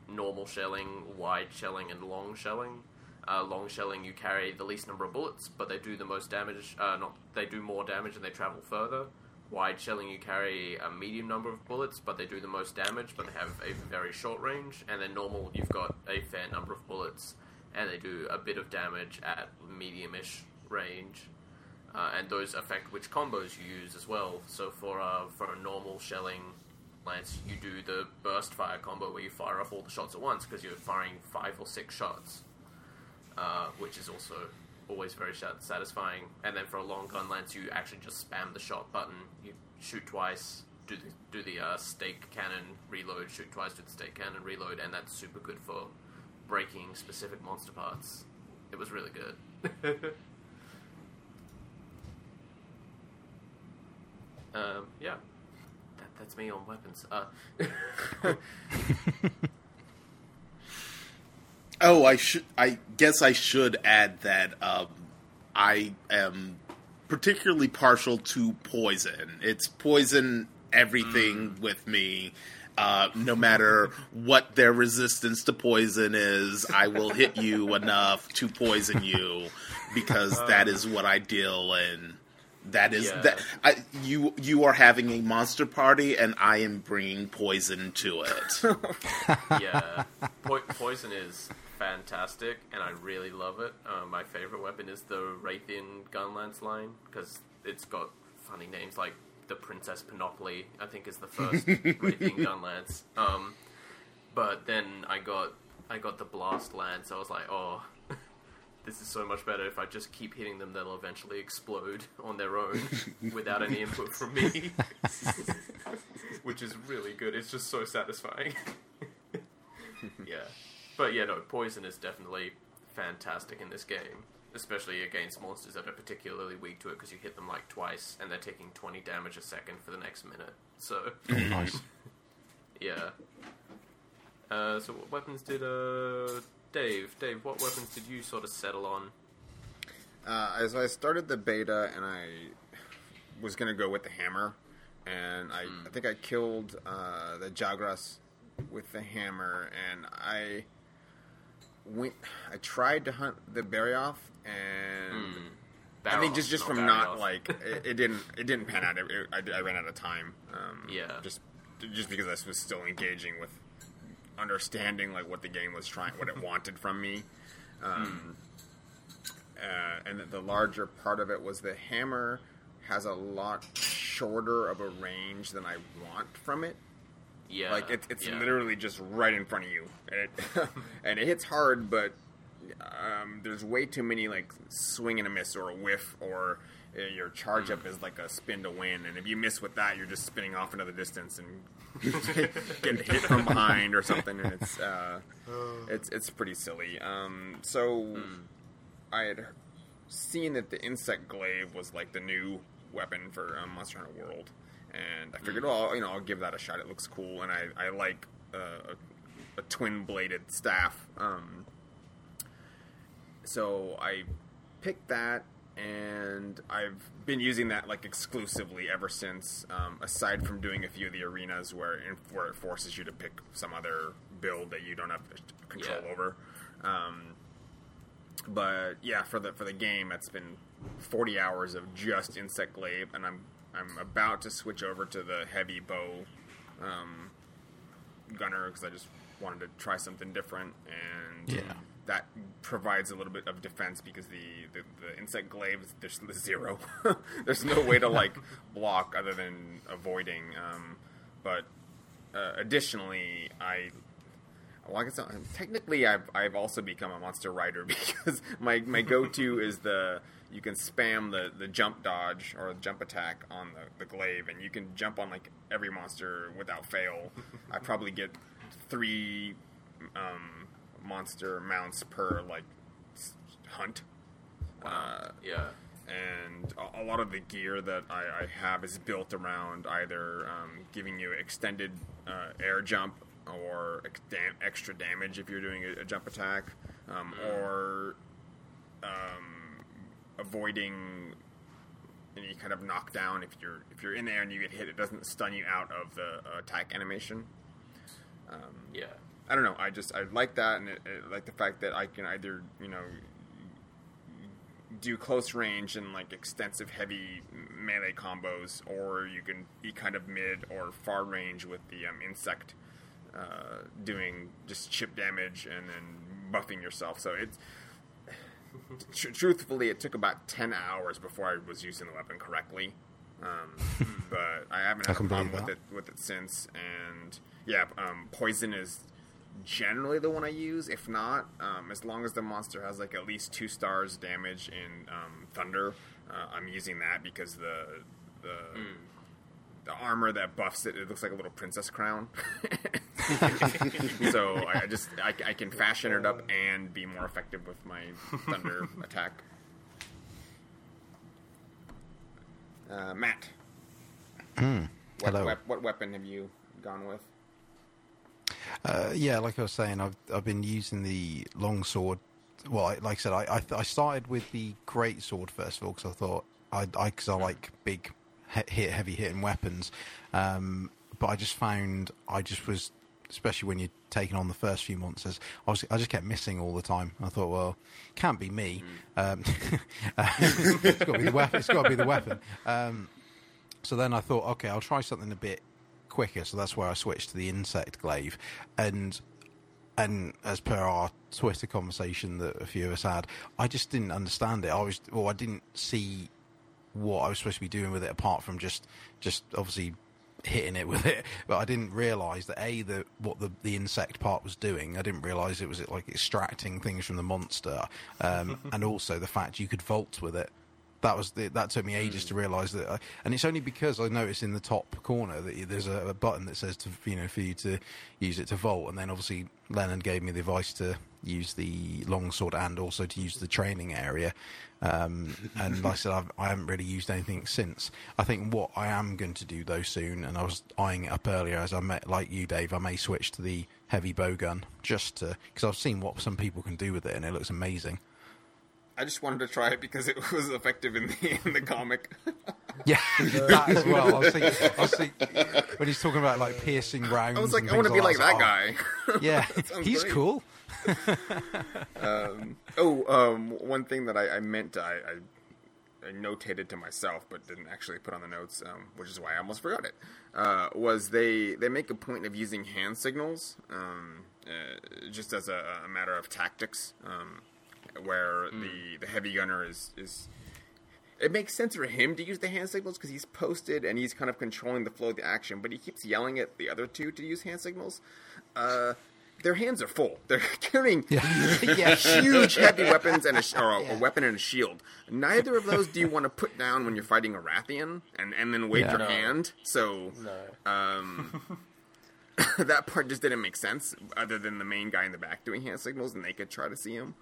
normal shelling, wide shelling, and long shelling. Uh, long shelling, you carry the least number of bullets, but they do the most damage. Uh, not they do more damage and they travel further. Wide shelling, you carry a medium number of bullets, but they do the most damage, but they have a very short range. And then normal, you've got a fair number of bullets, and they do a bit of damage at medium-ish range. Uh, and those affect which combos you use as well. So for uh, for a normal shelling lance, you do the burst fire combo where you fire off all the shots at once because you're firing five or six shots, uh, which is also always very satisfying. And then for a long gun lance, you actually just spam the shot button. You shoot twice, do the do the uh, stake cannon reload, shoot twice, do the stake cannon reload, and that's super good for breaking specific monster parts. It was really good. um, yeah, that, that's me on weapons. Uh, Oh, I should. I guess I should add that um, I am particularly partial to poison. It's poison everything with me. Uh, no matter what their resistance to poison is, I will hit you enough to poison you because that is what I deal in. That is Yeah. that I, you you are having a monster party and I am bringing poison to it. yeah, po- poison is fantastic, and I really love it. Uh, my favorite weapon is the Rathian gun lance line because it's got funny names like the Princess Panoply. I think is the first Rathian gun lance. Um, but then I got I got the blast lance. I was like, oh. This is so much better. If I just keep hitting them, they'll eventually explode on their own without any input from me. Which is really good. It's just so satisfying. yeah. But yeah, no, poison is definitely fantastic in this game, especially against monsters that are particularly weak to it because you hit them like twice and they're taking 20 damage a second for the next minute. So, nice. yeah. Uh, so what weapons did uh Dave? Dave, what weapons did you sort of settle on? Uh, as I started the beta, and I was gonna go with the hammer, and I, I think I killed uh, the Jagras with the hammer, and I went. I tried to hunt the Barroth, and I think just just from not Barroth. like it, it didn't it didn't pan out. It, it- I, I ran out of time. Um, Yeah. just just because I was still engaging with understanding like what the game was trying, what it wanted from me. Um, uh, and the larger part of it was the hammer has a lot shorter of a range than I want from it. Yeah, Like it, it's yeah. literally just right in front of you, and it, and it hits hard, but um, there's way too many like swing and a miss or a whiff or uh, your charge up is like a spin to win, and if you miss with that, you're just spinning off into the distance and getting hit from behind or something, and it's uh, it's it's pretty silly. Um, so I had seen that the insect glaive was like the new weapon for um, Monster Hunter World, and I figured, well, you know, I'll give that a shot. It looks cool, and I I like uh, a, a twin bladed staff. Um, so I picked that, and I've been using that like exclusively ever since. Um, aside from doing a few of the arenas where it, where it forces you to pick some other build that you don't have control Yeah. over. Um, but yeah, for the for the game, it's been 40 hours of just insect glaive, and I'm I'm about to switch over to the heavy bow um, gunner because I just wanted to try something different, and Yeah. that provides a little bit of defense because the the, the insect glaive there's zero. there's no way to like block other than avoiding. Um, but uh, additionally, I well, I guess technically I've I've also become a monster rider because my my go to is the you can spam the, the jump dodge or the jump attack on the, the glaive and you can jump on like every monster without fail. I probably get three um, monster mounts per like hunt. Uh, Yeah. and a, a lot of the gear that I, I have is built around either um, giving you extended uh, air jump or ex- dam- extra damage if you're doing a, a jump attack, um, or um, avoiding any kind of knockdown if you're if you're in there and you get hit, it doesn't stun you out of the uh, attack animation. Um, Yeah. I don't know. I just I like that, and it, it, like the fact that I can either you know do close range and like extensive heavy melee combos, or you can be kind of mid or far range with the um, insect, uh, doing just chip damage and then buffing yourself. So it's tr- truthfully, it took about ten hours before I was using the weapon correctly. Um, but I haven't I had a problem with it with it since. And yeah, um, poison is generally the one I use. If not, um, as long as the monster has like at least two stars damage in um, thunder, uh, I'm using that because the the the armor that buffs it, it looks like a little princess crown. so I I just I, I can fashion it up and be more effective with my thunder attack. Uh, Matt, what, Hmm. Hello. wep- what weapon have you gone with? Uh, yeah, like I was saying, I've I've been using the long sword. Well, I, like I said, I I, I started with the great sword first of all because I thought I I because I like big he- hit heavy hitting weapons, um, but I just found I just was especially when you're taking on the first few monsters, I was I just kept missing all the time. I thought, well, can't be me. Um, it's got to be the weapon. It's got to be the weapon. Um, so then I thought, okay, I'll try something a bit quicker. So that's where I switched to the insect glaive, and and as per our Twitter conversation that a few of us had, I just didn't understand it. I was well, I didn't see what I was supposed to be doing with it apart from just just obviously hitting it with it. But I didn't realise that a the what the the insect part was doing. I didn't realise it was it like extracting things from the monster, um, and also the fact you could vault with it. That was the, that took me ages to realise that, I, and it's only because I noticed in the top corner that there's a, a button that says to you know for you to use it to vault, and then obviously Leonard gave me the advice to use the longsword and also to use the training area. Um, and like I said, I've, I haven't really used anything since. I think what I am going to do though soon, and I was eyeing it up earlier as I met like you, Dave. I may switch to the heavy bow gun just to because I've seen what some people can do with it, and it looks amazing. I just wanted to try it because it was effective in the in the comic. Yeah, that as well. I was thinking, I was thinking when he's talking about like piercing rounds. I was like, I want to be like that was guy. "Oh." Yeah, sounds he's great. cool. Oh, um, one thing that I, I meant I, I, I notated to myself, but didn't actually put on the notes, um, which is why I almost forgot it. Uh, was they they make a point of using hand signals, um, uh, just as a, a matter of tactics, um, where the the heavy gunner is is. It makes sense for him to use the hand signals because he's posted and he's kind of controlling the flow of the action, but he keeps yelling at the other two to use hand signals. Uh, their hands are full. They're carrying Yeah. yeah. huge, heavy weapons and a, or a, Yeah. a weapon and a shield. Neither of those do you want to put down when you're fighting a Rathian and, and then wave Yeah. your No. hand. So No. um, that part just didn't make sense, other than the main guy in the back doing hand signals, and they could try to see him.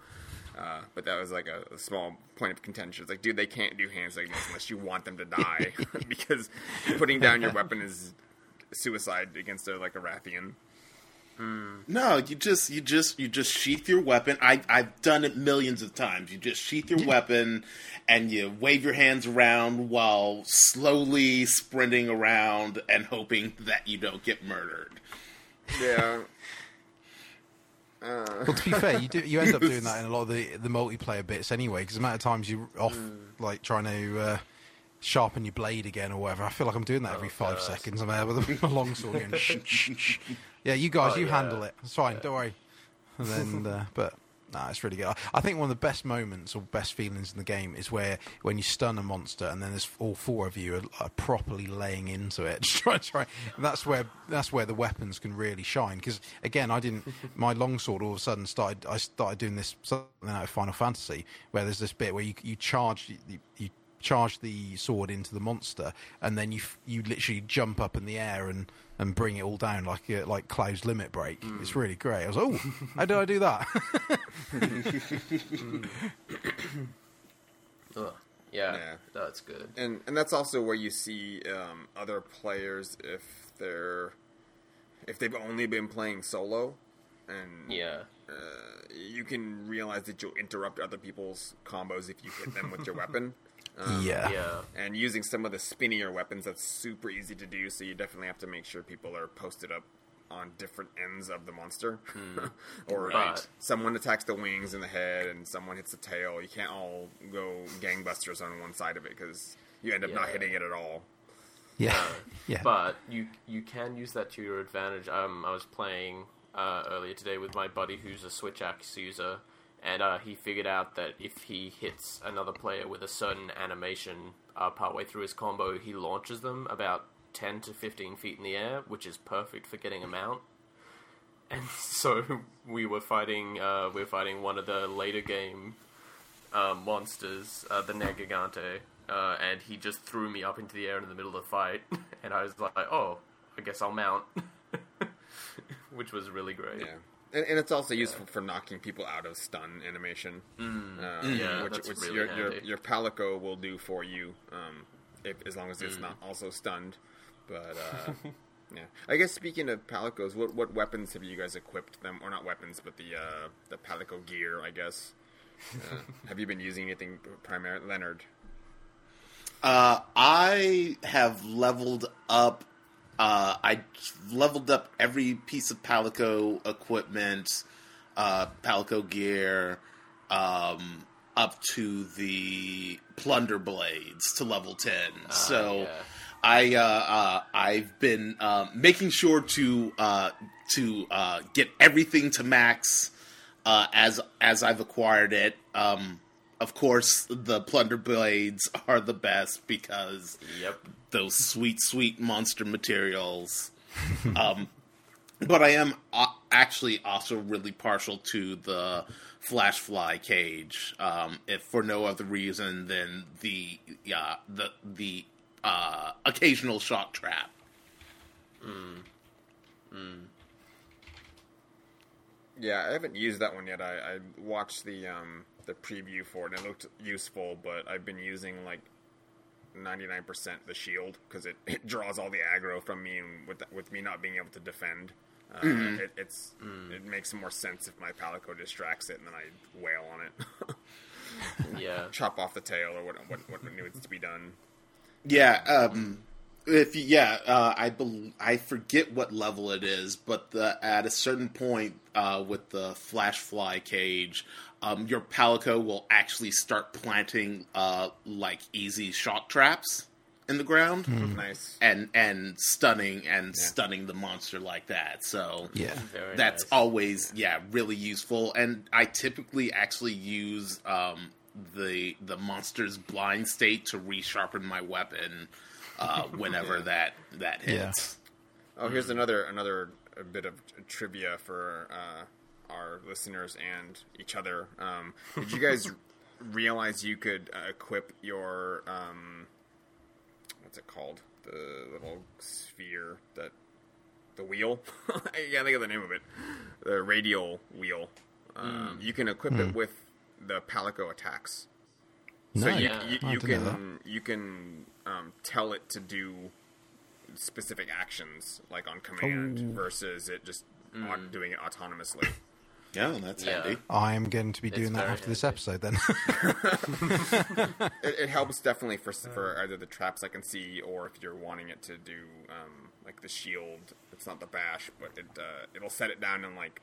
Uh, but that was like a, a small point of contention. It's like, dude, they can't do hand signals unless you want them to die, because putting down your weapon is suicide against a, like a Rathian. Hmm. No, you just you just you just sheath your weapon. I I've done it millions of times. You just sheath your weapon and you wave your hands around while slowly sprinting around and hoping that you don't get murdered. Yeah. Uh. Well, to be fair, you do you end up doing that in a lot of the the multiplayer bits anyway. Because the amount of times you're off hmm. like trying to uh, sharpen your blade again or whatever. I feel like I'm doing that oh, every five God. seconds. I'm there uh, with a longsword. Going, shh, shh, shh. Yeah, you guys, Oh, you yeah. handle it. It's fine. Don't worry. And then, uh, but. Nah, it's really good. I- I think one of the best moments or best feelings in the game is where when you stun a monster and then there's all four of you are, are properly laying into it. Try, try. That's where that's where the weapons can really shine. Because again, I didn't. My longsword all of a sudden started. I started doing this something out of Final Fantasy where there's this bit where you you charge you, you charge the sword into the monster and then you f- you literally jump up in the air and and bring it all down like a, like Cloud's limit break. It's really great. I was oh, how did I do that? Ugh. Yeah, Yeah. that's good. and and that's also where you see um, other players if they're if they've only been playing solo, and Yeah. uh, you can realize that you'll interrupt other people's combos if you hit them with your weapon. Um, yeah. Yeah. And using some of the spinnier weapons, that's super easy to do. So you definitely have to make sure people are posted up on different ends of the monster, or Right. someone attacks the wings and the head, and someone hits the tail. You can't all go gangbusters on one side of it because you end up not hitting it at all. Yeah, yeah. But you you can use that to your advantage. Um, I was playing uh, earlier today with my buddy who's a switch axe user, and uh, he figured out that if he hits another player with a certain animation uh, partway through his combo, he launches them about ten to fifteen feet in the air, which is perfect for getting a mount. And so we were fighting. Uh, we were fighting one of the later game uh, monsters, uh, the Nergigante, uh, and he just threw me up into the air in the middle of the fight, and I was like, "Oh, I guess I'll mount," which was really great. Yeah. And, and it's also useful for knocking people out of stun animation, uh, Yeah, which, that's which really your, your handy. your palico will do for you, um, if, as long as it's Mm. not also stunned. But uh, yeah, I guess speaking of palicos, what what weapons have you guys equipped them, or not weapons, but the uh, the palico gear? I guess. Uh, have you been using anything primarily, Leonard? Uh, I have leveled up. Uh, I leveled up every piece of Palico equipment, uh, Palico gear, um, up to the plunder blades to level ten. so yeah. I uh, uh, I've been uh, making sure to uh, to uh, get everything to max uh, as as I've acquired it. Um, of course, the plunder blades are the best because Yep. those sweet, sweet monster materials. um, but I am uh, actually also really partial to the flash fly cage, um, if for no other reason than the uh, the the uh, occasional shock trap. Yeah, I haven't used that one yet. I, I watched the um, the preview for it and it looked useful, but I've been using like ninety nine percent the shield because it, it draws all the aggro from me, and with with me not being able to defend, uh, it, it's it makes more sense if my palico distracts it and then I wail on it, Yeah. chop off the tail or what what, what needs to be done. Yeah, um, if yeah, uh, I bel I forget what level it is, but the, at a certain point uh, with the flash fly cage, um, your palico will actually start planting uh, like easy shock traps in the ground Nice. and and stunning and stunning the monster like that. So Yeah. Very that's nice. always yeah really useful and i typically actually use um, the the monster's blind state to resharpen my weapon uh, whenever that that hits Oh, here's another another bit of trivia for uh, our listeners and each other. Um, did you guys realize you could uh, equip your um, what's it called? The little sphere that the wheel. I can't think of the name of it. The radial wheel. Um, You can equip it with the Palico attacks. So you, Yeah. you, you can you can um, tell it to do specific actions like on command Oh. versus it just on doing it autonomously. Yeah, that's Yeah. handy. I am going to be It's doing that very after this episode then. it, it helps definitely for for either the traps I can see or if you're wanting it to do um, like the shield. It's not the bash, but it uh, it'll set it down and like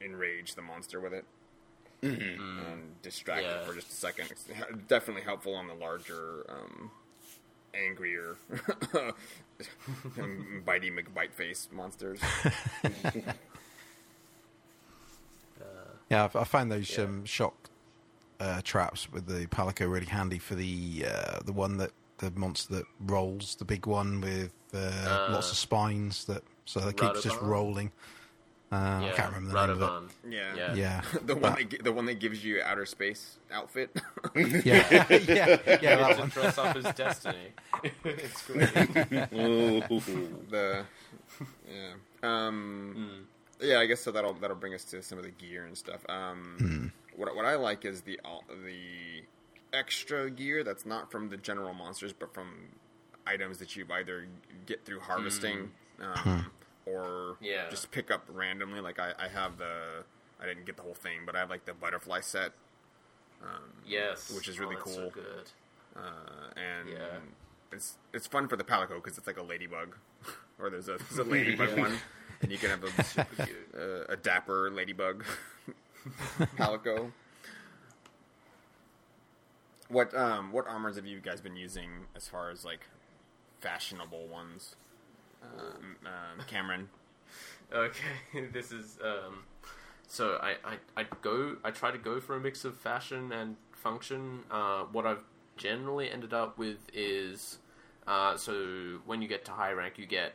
enrage the monster with it. And distract it for just a second. It's definitely helpful on the larger, um, angrier, bitey McBite face monsters. Yeah, I've- I found those um, shock uh, traps with the Palico really handy for the uh, the one that the monster that rolls, the big one with uh, lots of spines that so it keeps just rolling. Uh, I can't remember the name of Radobaan. Yeah. Yeah. Yeah, the one that, gi- the one that gives you outer space outfit. yeah, yeah, yeah, yeah, that to one. dress up as Destiny. it's great. Ooh. the yeah um yeah i guess so that'll that'll bring us to some of the gear and stuff um what what i like is the the extra gear that's not from the general monsters but from items that you either get through harvesting um, or Yeah. just pick up randomly like I, I have the i didn't get the whole thing but i have like the butterfly set Yes, Which is really oh, that's cool. So good. uh, and Yeah. it's it's fun for the palico because it's like a ladybug, or there's a there's a ladybug one, and you can have a, uh, a dapper ladybug palico. What um what armors have you guys been using as far as like fashionable ones? Um, um, Cameron. Okay, this is um. So I, I I go I try to go for a mix of fashion and function. Uh, what I've generally ended up with is, uh, so when you get to high rank, you get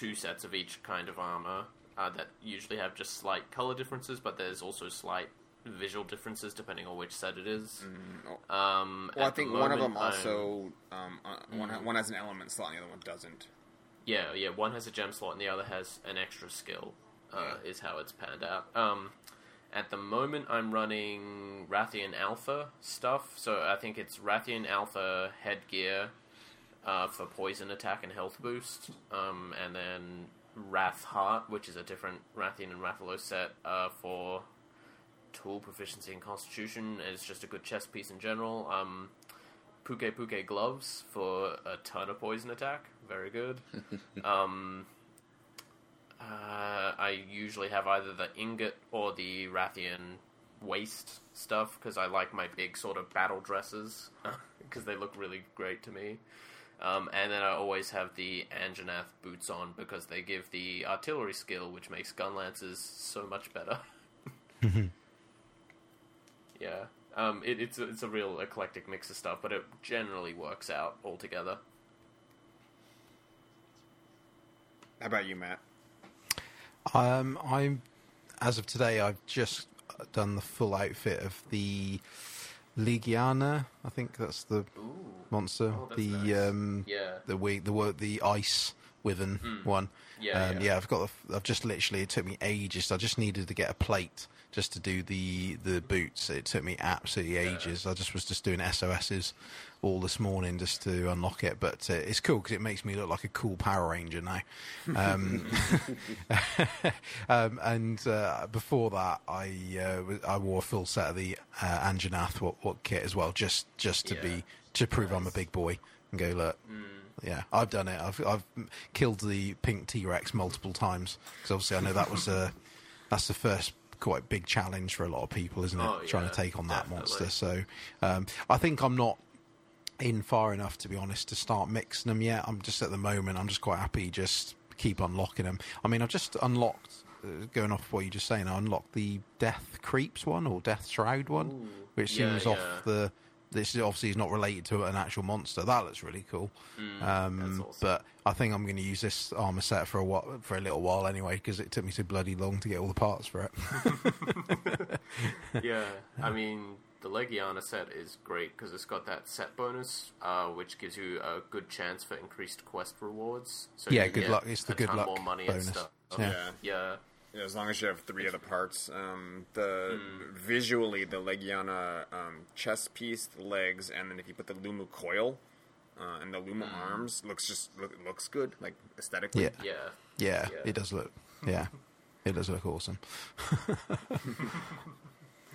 two sets of each kind of armor uh, that usually have just slight color differences, but there's also slight visual differences depending on which set it is. Um, Well, I think one of them also um, uh, one ha- one has an element slot, and the other one doesn't. Yeah, yeah. One has a gem slot, and the other has an extra skill. Uh, Is how it's panned out. Um, at the moment, I'm running Rathian Alpha stuff. So I think it's Rathian Alpha headgear uh, for poison attack and health boost, um, and then Rath Heart, which is a different Rathian and Rathalos set uh, for tool proficiency and constitution. It's just a good chest piece in general. Um, Pukei Pukei gloves for a ton of poison attack. Very good. um, uh, I usually have either the ingot or the Rathian waist stuff because I like my big sort of battle dresses because they look really great to me. Um, and then I always have the Anjanath boots on because they give the artillery skill, which makes gun lances so much better. yeah, um, it, it's a, it's a real eclectic mix of stuff, but it generally works out altogether. How about you, Matt? Um, I'm as of today, I've just done the full outfit of the Legiana. I think that's the Ooh, monster. Oh, that's the nice. um, yeah, the we the wo- the ice wyvern one. Yeah, um, yeah. I've got. I've just literally. It took me ages. I just needed to get a plate just to do the the boots. It took me absolutely ages. I just was just doing SOSs all this morning just to unlock it. But uh, it's cool because it makes me look like a cool Power Ranger now. Um, um, and uh, before that, I uh, I wore a full set of the uh, Anjanath what, what kit as well, just just to Yeah. be to prove I'm a big boy and go look. Yeah, I've done it. I've I've killed the pink T Rex multiple times because obviously I know that was a that's the first quite big challenge for a lot of people, isn't it? Oh, Trying to take on that definitely. monster. So um, I think I'm not in far enough to be honest to start mixing them yet. I'm just at the moment. I'm just quite happy. Just keep unlocking them. I mean, I've just unlocked. Uh, going off what you're just saying, I unlocked the Death Creeps one or Death Shroud one, Ooh, which seems yeah. off the this is obviously is not related to an actual monster. That looks really cool. um, awesome. But I think I'm going to use this armor set for a while, for a little while anyway, because it took me so bloody long to get all the parts for it. yeah, I mean the Legiana set is great because it's got that set bonus, uh, which gives you a good chance for increased quest rewards. So Yeah, good luck- it's the good luck more money bonus. and stuff. Yeah. Yeah. yeah, Yeah, as long as you have three of the parts. Um, the visually, the Legiana um, chest piece, the legs, and then if you put the Lumu coil uh, and the Luma arms, looks just look, looks good, like aesthetically. yeah. yeah, yeah, Yeah. it does look. Yeah, it does look awesome.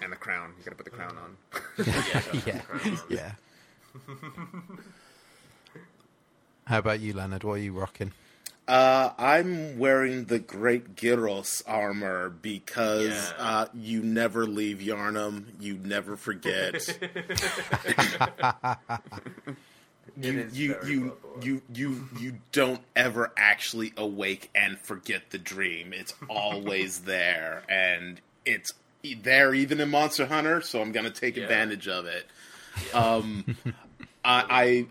And the crown, you got to put the crown on. yeah, Yeah, yeah. yeah. How about you, Leonard? What are you rocking? Uh, I'm wearing the Great Jagras armor because Yeah. uh, you never leave Yharnam. You never forget. you you you, you you you don't ever actually awake and forget the dream. It's always there, and it's there even in Monster Hunter. So I'm gonna take Yeah. advantage of it. Um, I, I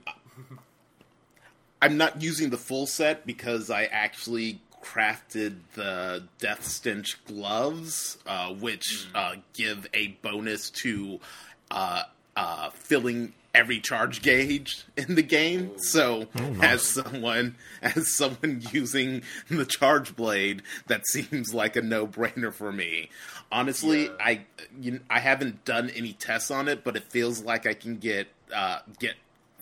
I'm not using the full set because I actually crafted the Death Stench gloves, uh, which uh, give a bonus to uh, uh, filling every charge gauge in the game. So, as someone as someone using the charge blade, that seems like a no brainer for me. Honestly, Yeah. I you, I haven't done any tests on it, but it feels like I can get uh, get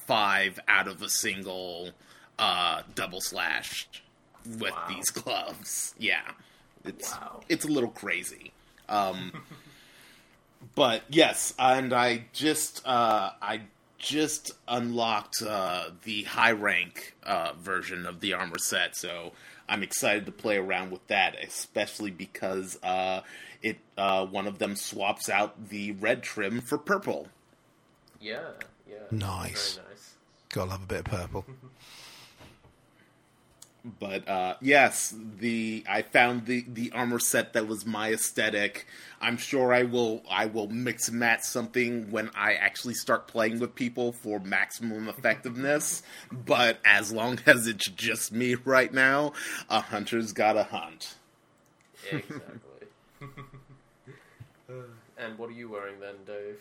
five out of a single uh, double slash with Wow. these gloves. Yeah, it's Wow. it's a little crazy. Um, but yes, and I just uh, I just unlocked uh, the high rank uh, version of the armor set, so I'm excited to play around with that, especially because uh, it uh, one of them swaps out the red trim for purple. yeah, yeah. Nice. very nice. Gotta love a bit of purple. But uh, yes, the I found the the armor set that was my aesthetic. I'm sure I will I will mix and match something when I actually start playing with people for maximum effectiveness. but as long as it's just me right now, a hunter's got to hunt. Exactly. and what are you wearing then, Dave?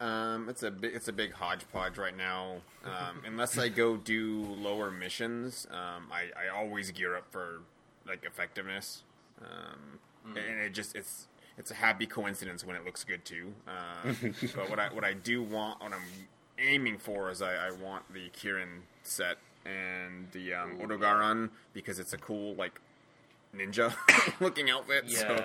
Um, it's a big, it's a big hodgepodge right now. Um, unless I go do lower missions, um, I, I always gear up for like effectiveness. Um, and it just it's it's a happy coincidence when it looks good too. Um, but what I what I do want, what I'm aiming for is I, I want the Kirin set and the um, Odogaron because it's a cool like ninja looking outfit. So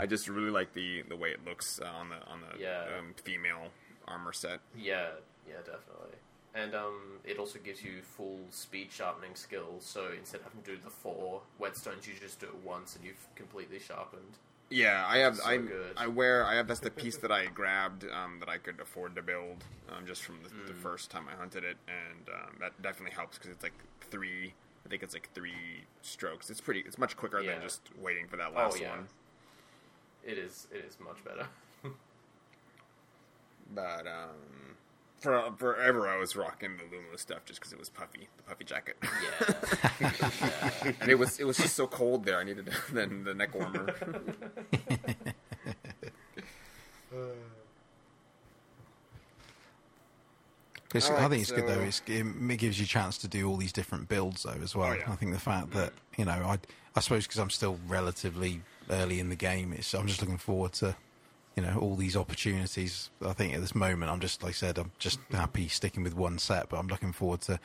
I just really like the the way it looks uh, on the on the Yeah. um, female armor set. Yeah, yeah, definitely. And um, it also gives you full speed sharpening skills. So instead of having to do the four whetstones, you just do it once and you've completely sharpened. Yeah, I have. So I good. I wear. I have. That's the piece that I grabbed um, that I could afford to build um, just from the, the Mm. first time I hunted it, and um, that definitely helps because it's like three. I think it's like three strokes. It's pretty. It's much quicker Yeah. than just waiting for that last oh yeah, one. it is. It is much better. But um, for forever, I was rocking the Lumo stuff just because it was puffy, the puffy jacket, Yeah, and it was it was just so cold there. I needed then the neck warmer. It's, I think it's good though. It's, it gives you a chance to do all these different builds though as well. Oh, yeah. I think the fact that you know, I I suppose because I'm still relatively early in the game, it's I'm just looking forward to you know all these opportunities. I think at this moment, I'm just like I said, I'm just mm-hmm. happy sticking with one set, but I'm looking forward to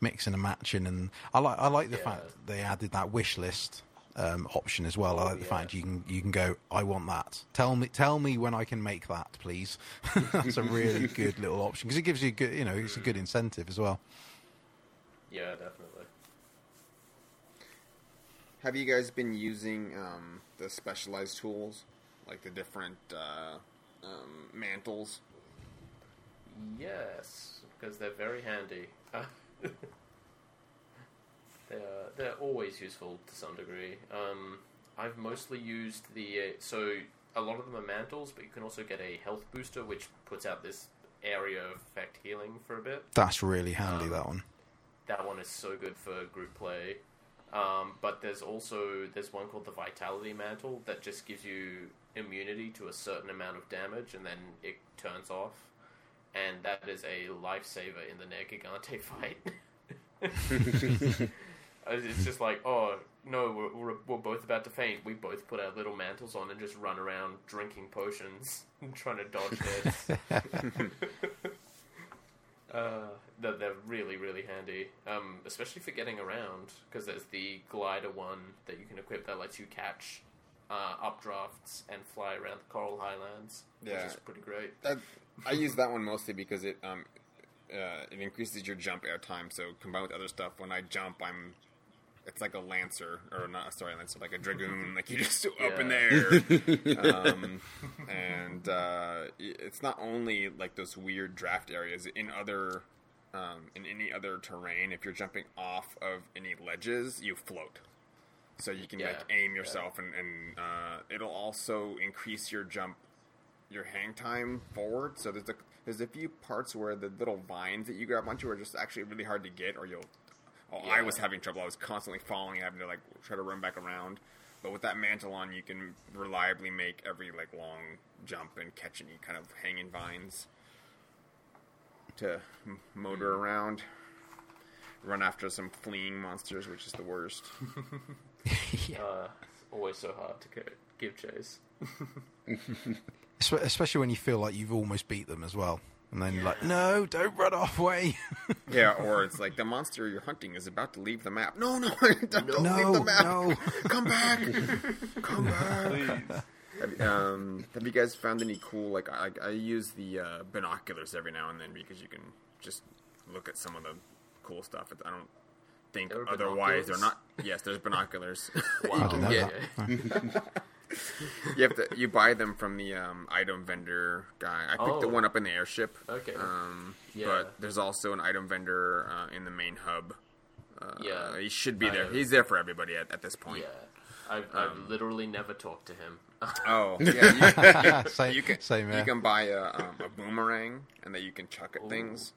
mixing and matching. And I like I like the Yeah. fact that they added that wish list. Um, option as well. I like the yeah. fact you can you can go. I want that. Tell me tell me when I can make that, please. That's a really good little option because it gives you good you know it's a good incentive as well. yeah, definitely. Have you guys been using um, the specialized tools, like the different uh, um, mantles? Yes, because they're very handy. they're they're always useful to some degree. Um, I've mostly used the uh, so a lot of them are mantles, but you can also get a health booster, which puts out this area of effect healing for a bit. That's really handy. that one. That one is so good for group play. Um, but there's also there's one called the Vitality Mantle that just gives you immunity to a certain amount of damage, and then it turns off. And that is a lifesaver in the Nergigante fight. it's just like, oh no, we're, we're, we're both about to faint. We both put our little mantles on and just run around drinking potions, and trying to dodge hits. Uh, they're, they're really, really handy, um, especially for getting around, because there's the glider one that you can equip that lets you catch uh, updrafts and fly around the Coral Highlands, Yeah. which is pretty great. That, I use that one mostly because it um uh, it increases your jump air time. So combined with other stuff, when I jump, I'm it's like a lancer or not sorry lancer, like a dragoon. like you just up in the air. um, and uh, it's not only like those weird draft areas in other. Um, in any other terrain, if you're jumping off of any ledges, you float. So you can Yeah, like aim yourself, and, and uh, it'll also increase your jump your hang time forward. So there's a there's a few parts where the little vines that you grab onto are just actually really hard to get, or you'll. Oh, I was having trouble. I was constantly falling, and having to like try to run back around. But with that mantle on, you can reliably make every like long jump and catch any kind of hanging vines to m- motor around. Run after some fleeing monsters, which is the worst. Uh, it's always so hard to go- give chase. Especially when you feel like you've almost beat them as well, and then you're like, no, don't run off way. Yeah, or it's like the monster you're hunting is about to leave the map. No, no, don't, don't leave No, the map. no. Come back, come back. Have, you- um, have you guys found any cool? Like, I, I use the uh, binoculars every now and then because you can just look at some of the cool stuff. I don't think There are otherwise they're not. Yes, there's binoculars. you Wow. can get. That. You have to. You buy them from the um, item vendor guy. I picked the Oh. one up in the airship. Okay. Um, Yeah. But there's also an item vendor uh, in the main hub. Uh, Yeah. he should be I there. have- He's there for everybody at, at this point. Yeah, I've, I've literally never talked to him. Oh, yeah. You, same, you can same you can buy a, um, a boomerang and that you can chuck at things,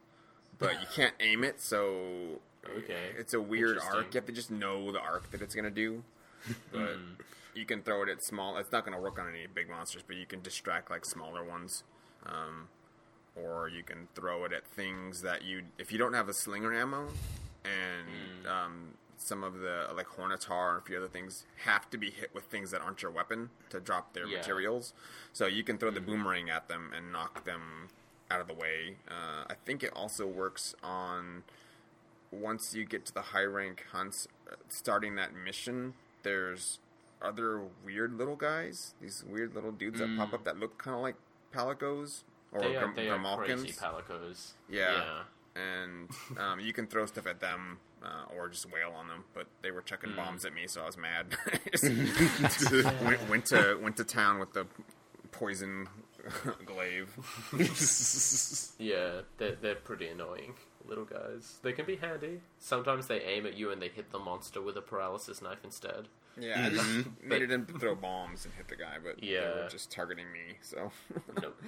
but you can't aim it. So Okay. it's a weird arc. You have to just know the arc that it's gonna do. But you can throw it at small. It's not gonna work on any big monsters, but you can distract like smaller ones. Um, or you can throw it at things that you if you don't have the slinger ammo and um, some of the like Hornetaur and a few other things have to be hit with things that aren't your weapon to drop their Yeah. materials so you can throw the boomerang at them and knock them out of the way uh, i think it also works on once you get to the high rank hunts uh, starting that mission there's other weird little guys these weird little dudes that pop up that look kind of like palicos or they are, Grim- they are crazy palicos. Yeah. and um, you can throw stuff at them uh, or just wail on them. But they were chucking bombs at me, so I was mad. went, went to went to town with the poison glaive. Yeah, they're, they're pretty annoying little guys. They can be handy. Sometimes they aim at you and they hit the monster with a paralysis knife instead. Yeah, I just needed him to throw bombs and hit the guy, but yeah. they were just targeting me, so Nope.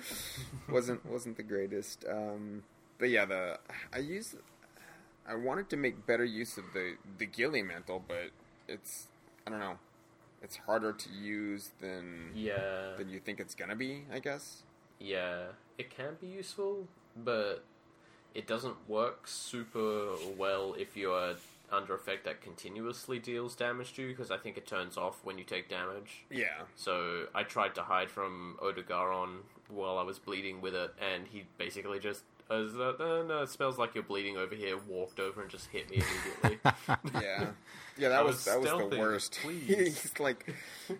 wasn't wasn't the greatest. Um, but yeah, the I used I wanted to make better use of the the ghillie mantle, but it's I don't know, it's harder to use than Yeah, than you think it's gonna be. I guess. yeah, it can be useful, but it doesn't work super well if you are under effect that continuously deals damage to you, because I think it turns off when you take damage. Yeah. So I tried to hide from Odogaron while I was bleeding with it, and he basically just, as uh, no, no, it smells like you're bleeding over here, walked over and just hit me immediately. Yeah. Yeah, that was, was that was the worst. please. He's like,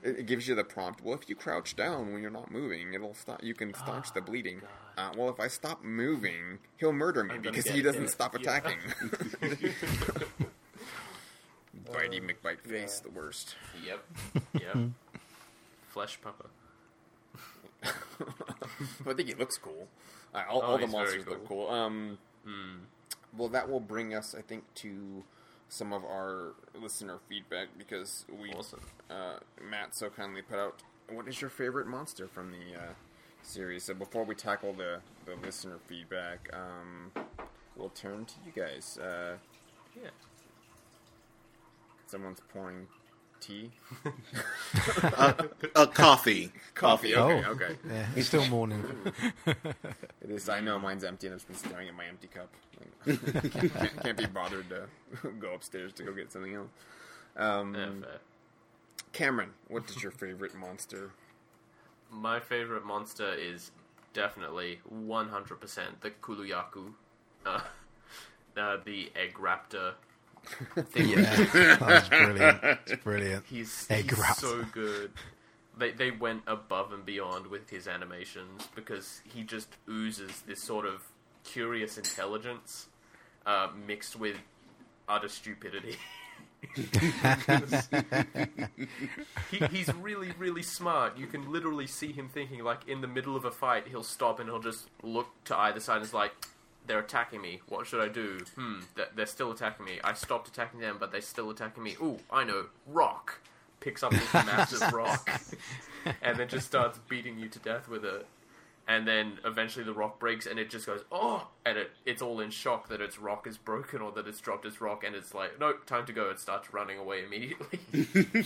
it, it gives you the prompt. Well, if you crouch down when you're not moving, it'll stop. You can staunch the bleeding. Uh, well, if I stop moving, he'll murder me because he doesn't hit. stop Yeah. attacking. Bitey McBite face, the worst. yep, yep. Flesh Papa. I think he looks cool. Uh, all Oh, all the he's very monsters look cool. Um, Well, that will bring us, I think, to some of our listener feedback because we Awesome. uh, Matt so kindly put out. What is your favorite monster from the uh, series. So before we tackle the, the listener feedback, um, we'll turn to you guys. Uh, Yeah. Someone's pouring tea. A coffee. Coffee. Okay. Oh. Okay. Yeah, it's still morning. It is. I know mine's empty, and I've been staring at my empty cup. can't, can't, can't be bothered to go upstairs to go get something else. Um, Yeah. Cameron, what is your favorite monster? My favorite monster is definitely 100% the Kuluyaku, uh, uh, the egg raptor. Thing. Yeah, that's brilliant. It's brilliant. He's, he's so good. They they went above and beyond with his animations because he just oozes this sort of curious intelligence uh, mixed with utter stupidity. he, he's really, really smart. You can literally see him thinking, like, in the middle of a fight, he'll stop and he'll just look to either side and is like, they're attacking me. What should I do? Hmm, they're still attacking me. I stopped attacking them, but they're still attacking me. Ooh, I know. Rock. Picks up this massive rock and then just starts beating you to death with it. And then eventually the rock breaks and it just goes, oh! And it, it's all in shock that its rock is broken or that it's dropped its rock and it's like, nope, time to go. It starts running away immediately.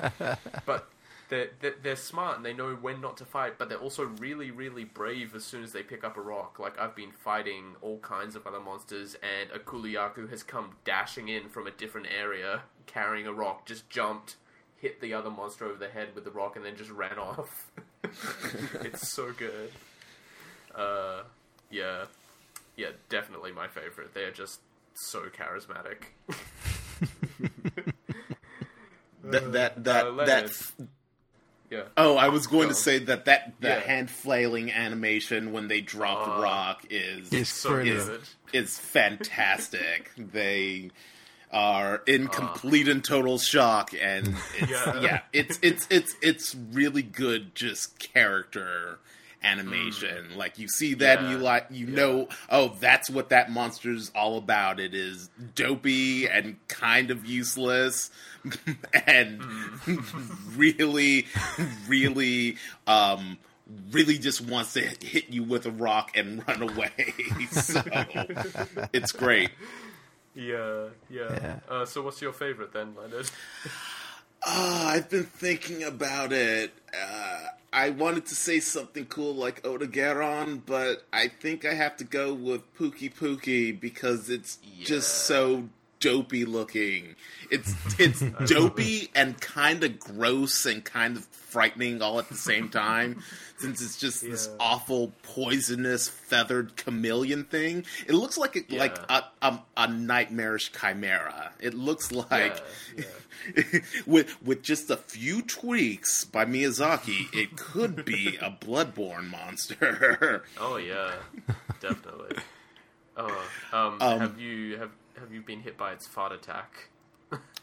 but they're, they're, they're smart and they know when not to fight, but they're also really, really brave as soon as they pick up a rock. Like, I've been fighting all kinds of other monsters, and a Kuluyaku has come dashing in from a different area, carrying a rock, just jumped, hit the other monster over the head with the rock, and then just ran off. it's so good. Uh, yeah. Yeah, definitely my favorite. They're just so charismatic. That that that Uh, that. Yeah. Oh, I was going Go. to say that that the Yeah. hand flailing animation when they drop the Uh, rock is It's So brilliant. good. is fantastic. they are in Uh. complete and total shock, and it's, Yeah. yeah. it's it's it's it's really good, just character animation. Like you see that, and you Mm. Like you Yeah. know, oh, that's what that monster's all about. It is dopey and kind of useless, and Mm. really, really. um really just wants to hit you with a rock and run away. so it's great. Yeah, yeah. Yeah. Uh, so, what's your favorite then, Leonard? Oh, I've been thinking about it. Uh, I wanted to say something cool like Odogaron, but I think I have to go with Pukei Pukei because it's just so dopey looking. It's it's dopey and kind of gross and kind of frightening all at the same time. Since it's just this awful poisonous feathered chameleon thing, it looks like it, like a, a a nightmarish chimera. It looks like yeah. with with just a few tweaks by Miyazaki, it could be a bloodborne monster. Oh yeah, definitely. Oh, um, Um, have you have have you been hit by its fart attack?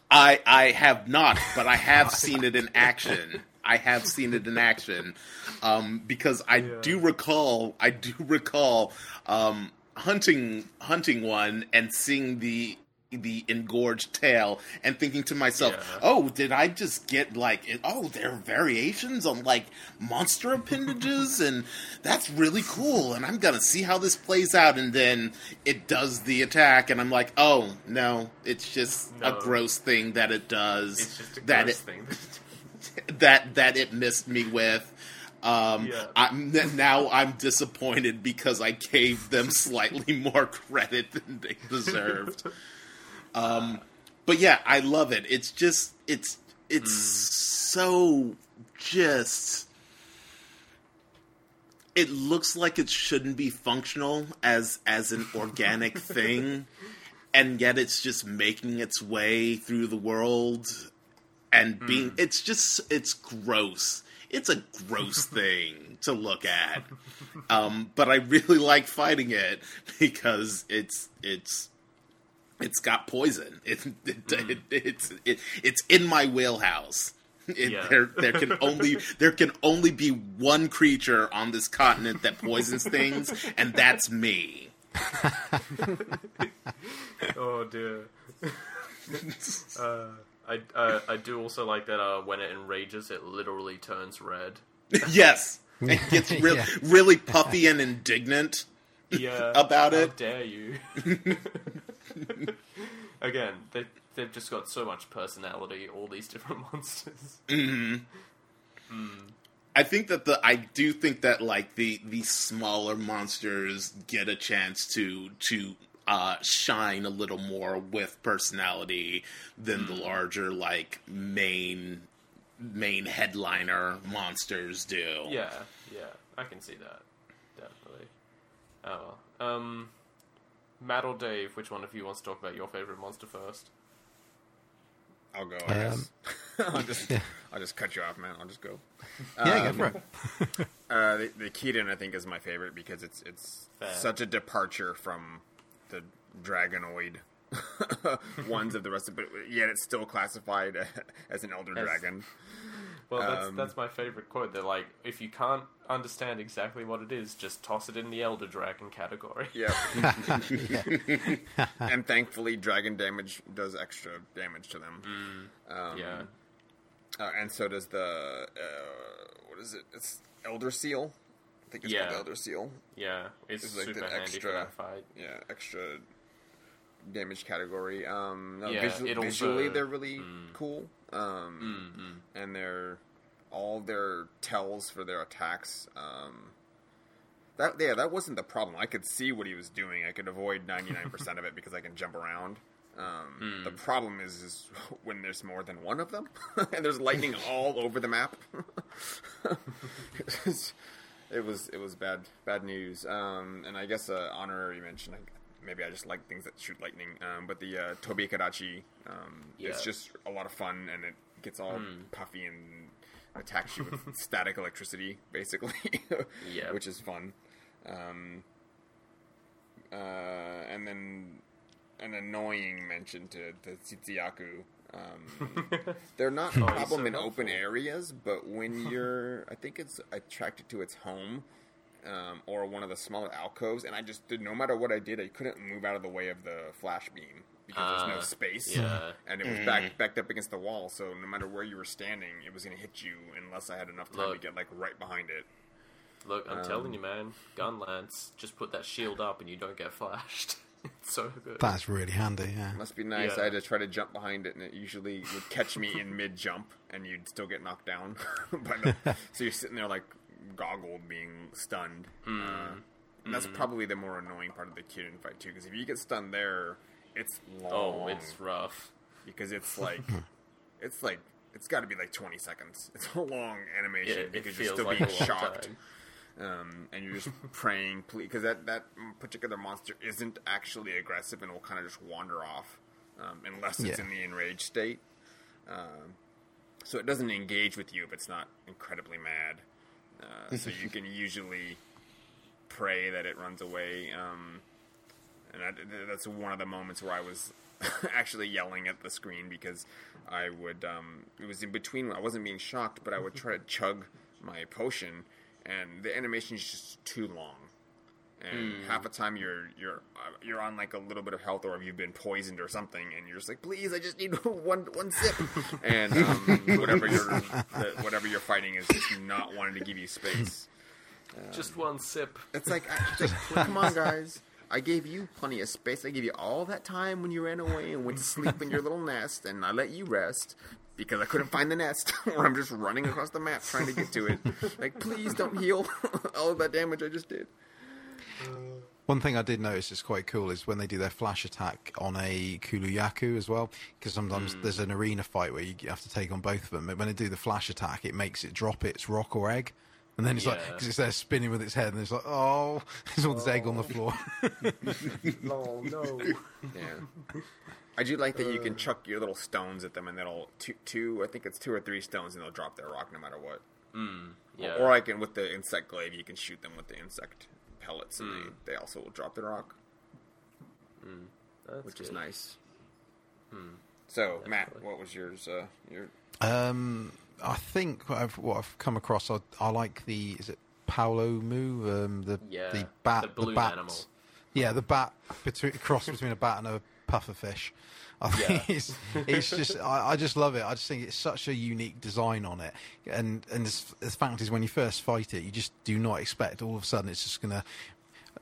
I I have not, but I have seen it in action. I have seen it in action um, because I Yeah. do recall. I do recall um, hunting hunting one and seeing the the engorged tail and thinking to myself, Yeah. "Oh, did I just get like? Oh, there are variations on like monster appendages, and that's really cool. And I'm gonna see how this plays out." And then it does the attack, and I'm like, "Oh no, it's just a gross thing that it does. It's just a that gross it, thing. that that it missed me with." Um, Yeah. I'm, now I'm disappointed because I gave them slightly more credit than they deserved. Um, but yeah, I love it. It's just it's it's so just. It looks like it shouldn't be functional as as an organic thing, and yet it's just making its way through the world and being it's just it's gross it's a gross thing to look at um but i really like fighting it because it's it's it's got poison it, it, it, it's it, it's in my wheelhouse it, Yeah. there there can only there can only be one creature on this continent that poisons things and that's me oh dear. uh, I uh, I do also like that uh, when it enrages, it literally turns red. yes and gets real, Yeah. really puffy and indignant. yeah, About how it. How dare you? Again, they they've just got so much personality. All these different monsters. I think that the I do think that like the the smaller monsters get a chance to to uh, shine a little more with personality than the larger like main main headliner monsters do. Yeah, yeah, I can see that. Definitely. Oh, well. um, Matt or Dave, which one of you wants to talk about your favorite monster first? I'll go. I Um, guess. I'll just yeah. I'll just cut you off, man. I'll just go. yeah, Um, go for it. Uh, the, the Keaton, I think, is my favorite because it's it's Fair. such a departure from the Dragonoid ones of the rest of but yet it's still classified as an Elder As- Dragon. Well, that's Um, that's my favorite quote. They're like, if you can't understand exactly what it is, just toss it in the Elder Dragon category. Yeah. and thankfully, dragon damage does extra damage to them. Um, yeah. Uh, and so does the uh, what is it? It's Elder Seal. I think it's Yeah. called Elder Seal. Yeah, it's, It's like super the handy extra- for that fight. Yeah, extra damage category. Um, no, Yeah, visu- it also- visually they're really cool. Um, and they're all their tells for their attacks. Um, that yeah, that wasn't the problem. I could see what he was doing. I could avoid ninety nine percent of it because I can jump around. Um, The problem is, is when there's more than one of them, and there's lightning all over the map. it, was, it was bad bad news. Um, and I guess an honorary mention. I, maybe I just like things that shoot lightning. Um, but the uh, Tobi Kadachi, um, it's just a lot of fun, and it gets all puffy and attacks you with static electricity, basically. Yeah. which is fun. Um, uh, and then an annoying mention to the Tzitzi-Ya-Ku. Um, they're not a Oh, problem so in open areas, but when you're, I think it's attracted to its home um, or one of the smaller alcoves, and I just did. No matter what I did, I couldn't move out of the way of the flash beam because there's no Ah, space, yeah. and it was back backed up against the wall. So no matter where you were standing, it was going to hit you unless I had enough time Look. to get like right behind it. Look, I'm Um, telling you, man, gun lance, just put that shield up and you don't get flashed. it's so good. That's really handy. Yeah. Must be nice. Yeah. I had to try to jump behind it, and it usually would catch me in mid jump, and you'd still get knocked down. the, so you're sitting there like goggled, being stunned. Mm. Uh, and that's probably the more annoying part of the Kyuden fight too, because if you get stunned there, it's long. oh, it's rough. because it's like it's like it's got to be like 20 seconds. It's a long animation it because you're feels still like being a long shocked time. um, and you're just praying, please, because that that particular monster isn't actually aggressive and will kind of just wander off um, unless it's Yeah. in the enraged state. Um, so it doesn't engage with you if it's not incredibly mad. Uh, so you can usually pray that it runs away. Um, and I, that's one of the moments where I was actually yelling at the screen because I would. Um, it was in between. I wasn't being shocked, but I would try to chug my potion, and the animation is just too long. And half the time you're you're uh, you're on like a little bit of health, or you've been poisoned or something, and you're just like, please, I just need one one sip. and um, whatever you're the, whatever you're fighting is just not wanting to give you space. Just one sip. It's like, I, just, come on, guys. I gave you plenty of space. I gave you all that time when you ran away and went to sleep in your little nest, and I let you rest because I couldn't find the nest, or I'm just running across the map trying to get to it. Like, please don't heal all of that damage I just did. One thing I did notice is quite cool is when they do their flash attack on a Kuluyaku as well, because sometimes Hmm. there's an arena fight where you have to take on both of them. But when they do the flash attack, it makes it drop its rock or egg. And then it's like, because it's there spinning with its head, and it's like, oh, there's all this egg on the floor. No, no. Yeah. I do like that you can chuck your little stones at them, and they'll two, two. I think it's two or three stones, and they'll drop their rock no matter what. Yeah. Or I can with the insect glaive, you can shoot them with the insect pellets, and Hmm. they, they also will drop the rock. That's which is good. nice. So, Matt, what was yours? Uh, your Um, I think what I've, what I've come across, I, I like the is it Paolumu, um, the Yeah, the bat, the balloon bat, animal. Yeah, the bat between cross between a bat and a pufferfish. I think it's it's just I, I just love it. I just think it's such a unique design on it, and and the, fact is when you first fight it, you just do not expect all of a sudden it's just gonna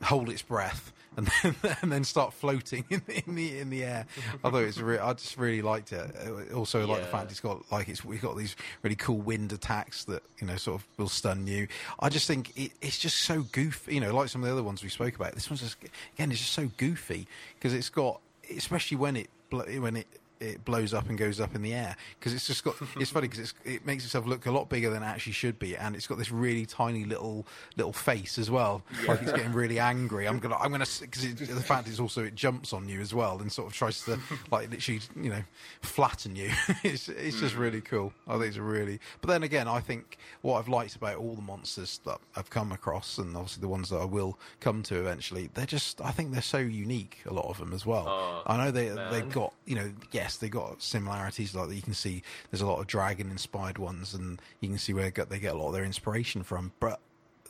hold its breath and then and then start floating in the in the, in the air. I thought it's re- I just really liked it. Uh, Also, like the fact it's got like it's we've got these really cool wind attacks that you know sort of will stun you. I just think it, it's just so goofy. You know, like some of the other ones we spoke about. This one's just again, it's just so goofy because it's got especially when it when it. It blows up and goes up in the air because it's just got. It's funny because it makes itself look a lot bigger than it actually should be, and it's got this really tiny little little face as well. Like it's getting really angry. I'm gonna. I'm gonna because the fact is also it jumps on you as well and sort of tries to like literally you know flatten you. it's it's just really hmm. cool. I think it's really. But then again, I think what I've liked about all the monsters that I've come across, and obviously the ones that I will come to eventually, they're just. I think they're so unique. A lot of them as well. Oh, I know they man. they've got you know yes they got similarities like you can see. There's a lot of dragon inspired ones, and you can see where they get a lot of their inspiration from. But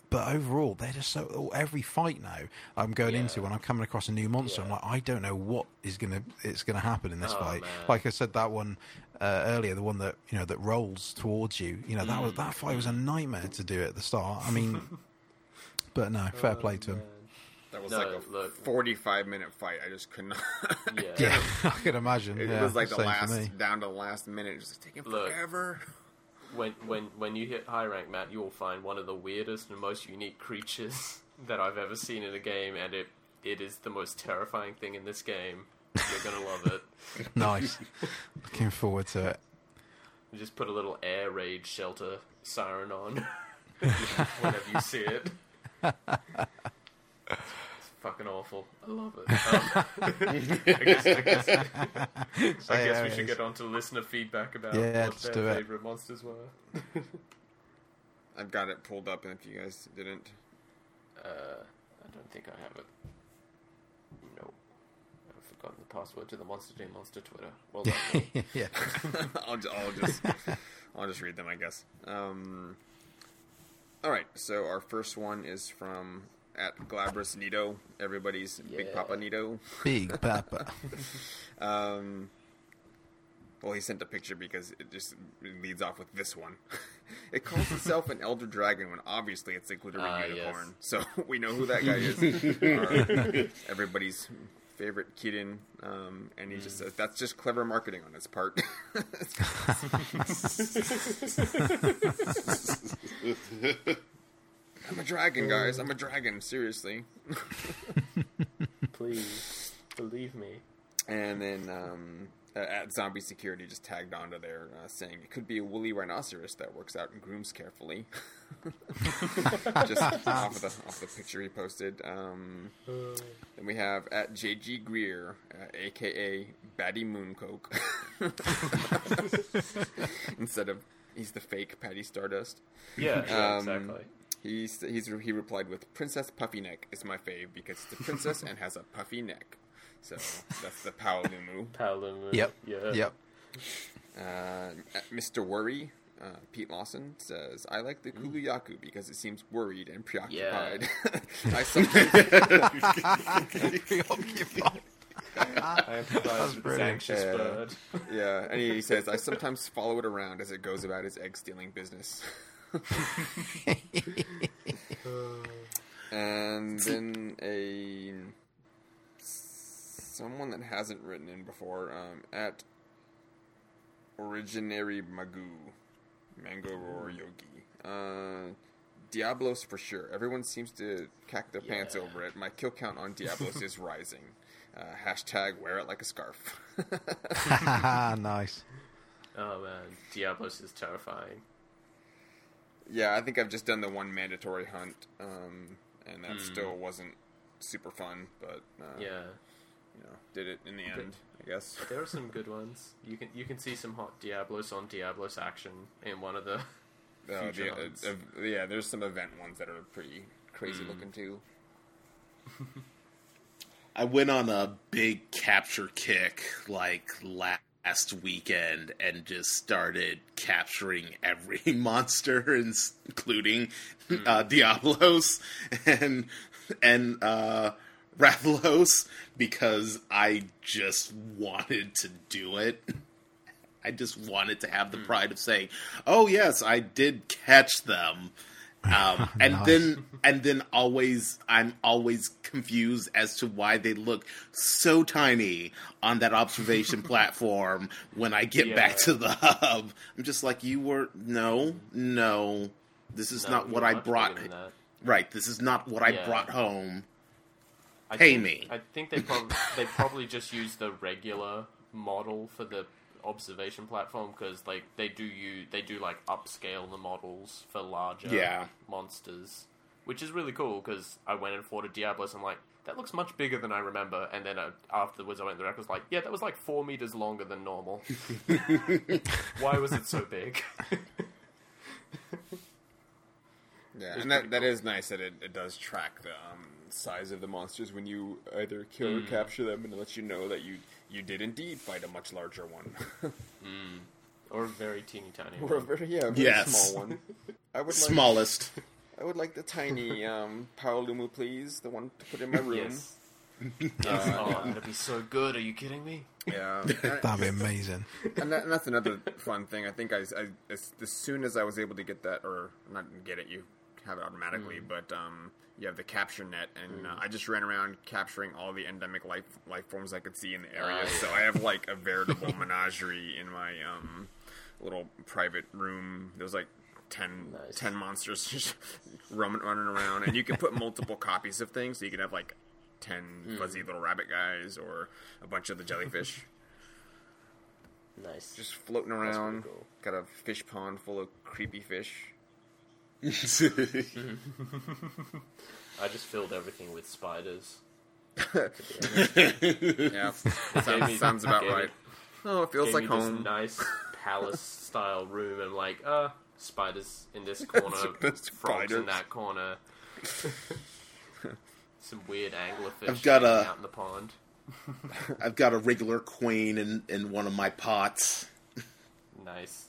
but overall, they're just so. Every fight now I'm going Yeah. into when I'm coming across a new monster, I'm like, I don't know what is gonna it's gonna happen in this Oh, fight. man. Like I said, that one uh, earlier, the one that you know that rolls towards you. You know that was Mm. that fight was a nightmare to do at the start. I mean, but no, fair play to him. That was No, like a look. 45 minute fight. I just could not. Yeah. Yeah, I can imagine. It yeah, was like the last, me. down to the last minute, just taking Look. forever. When when when you hit high rank, Matt, you will find one of the weirdest and most unique creatures that I've ever seen in a game, and it it is the most terrifying thing in this game. You're gonna love it. Nice. Looking forward to it. You just put a little air raid shelter siren on whenever you see it. It's fucking awful. I love it. Um, I guess, I guess, I guess we should get on to listener feedback about Yeah, what let's their do it. favorite monsters were. I've got it pulled up, and if you guys didn't, Uh, I don't think I have it. No. I've forgotten the password to the Monster Day Monster Twitter. Well done. Yeah. I'll, I'll just I'll just read them, I guess. Um, all right, so our first one is from at Glabrous Nito, everybody's Big Papa Nito. Big Papa. Um, well, he sent a picture because it just leads off with this one. it calls itself an elder dragon when obviously it's a glittering Ah, unicorn. So we know who that guy is. Our- everybody's favorite kitten, um, and he just says that's just clever marketing on his part. I'm a dragon, guys. I'm a dragon. Seriously. Please believe me. And then um, uh, at Zombie Security just tagged onto there uh, saying it could be a woolly rhinoceros that works out and grooms carefully. just off of the off the picture he posted. Um, then we have at JG Greer, uh, aka Batty Mooncoke, instead of he's the fake Patty Stardust. Yeah, yeah Um, exactly. He's, he's he replied with Princess Puffy Neck is my fave because it's a princess and has a puffy neck. So that's the Paolumu. Paolumu. Yep. Yeah. Yep. Uh, Mr. Worry, uh, Pete Lawson says, I like the Kuluyaku because it seems worried and preoccupied. I sometimes, I empathize with this anxious Yeah. bird. yeah, and he says, I sometimes follow it around as it goes about its egg stealing business. and then a someone that hasn't written in before um, at Originary Magoo Mango Roar Yogi. Uh, Diablos for sure. Everyone seems to cack their pants over it. My kill count on Diablos is rising. Uh, hashtag wear it like a scarf. nice. Oh man, Diablos is terrifying. Yeah, I think I've just done the one mandatory hunt, um, and that Hmm. still wasn't super fun, but uh, Yeah, you know, did it in the end, I guess. there are some good ones. You can you can see some hot Diablos on Diablos action in one of the. Uh, the, uh, uh, yeah, there's some event ones that are pretty crazy Hmm. looking too. I went on a big capture kick like last weekend and just started capturing every monster, including uh, Diablos and and uh, Rathalos because I just wanted to do it. I just wanted to have the pride of saying, "Oh yes, I did catch them." Um, and Nice. then and then always I'm always confused as to why they look so tiny on that observation platform when I get Yeah. back to the hub. I'm just like you were no, no. This is No, not what I brought right. This is not what I brought home. I Pay think, me. I think they prob- they probably just use the regular model for the observation platform because like they do you they do like upscale the models for larger Yeah. monsters, which is really cool because I went and fought a Diablos and I'm like that looks much bigger than I remember, and then uh, afterwards I went it, I was like, yeah, that was like four meters longer than normal. Why was it so big? Yeah, and that, cool. is nice that it, it does track the um, size of the monsters when you either kill Hmm. or capture them, and it lets you know that you you did indeed fight a much larger one, or a very teeny tiny. or a one. very yeah, very Yes. small one. I would like, Smallest. I would like the tiny um, Paolumu, please, the one to put in my room. Yes. yes. Oh, that'd be so good. Are you kidding me? Yeah, That'd be amazing. and, that, and that's another fun thing. I think I, I as, as soon as I was able to get that, or not get it, you have it automatically, Mm. but um, you have the capture net, and uh, I just ran around capturing all the endemic life life forms I could see in the area. Ah, So I have like a veritable menagerie in my um, little private room. There's like 10, Nice. 10 monsters just roaming running around, and you can put multiple copies of things. So you can have like ten Mm. fuzzy little rabbit guys, or a bunch of the jellyfish Nice. just floating around. cool. Got a fish pond full of creepy fish. I just filled everything with spiders. Yeah, sounds, me- sounds about gave me- right. Oh, it feels Gave like me home. This nice palace-style room. and like, uh, spiders in this corner, There's frogs in that corner. Some weird anglerfish I've got a- out in the pond. I've got a regular queen in, in one of my pots. Nice.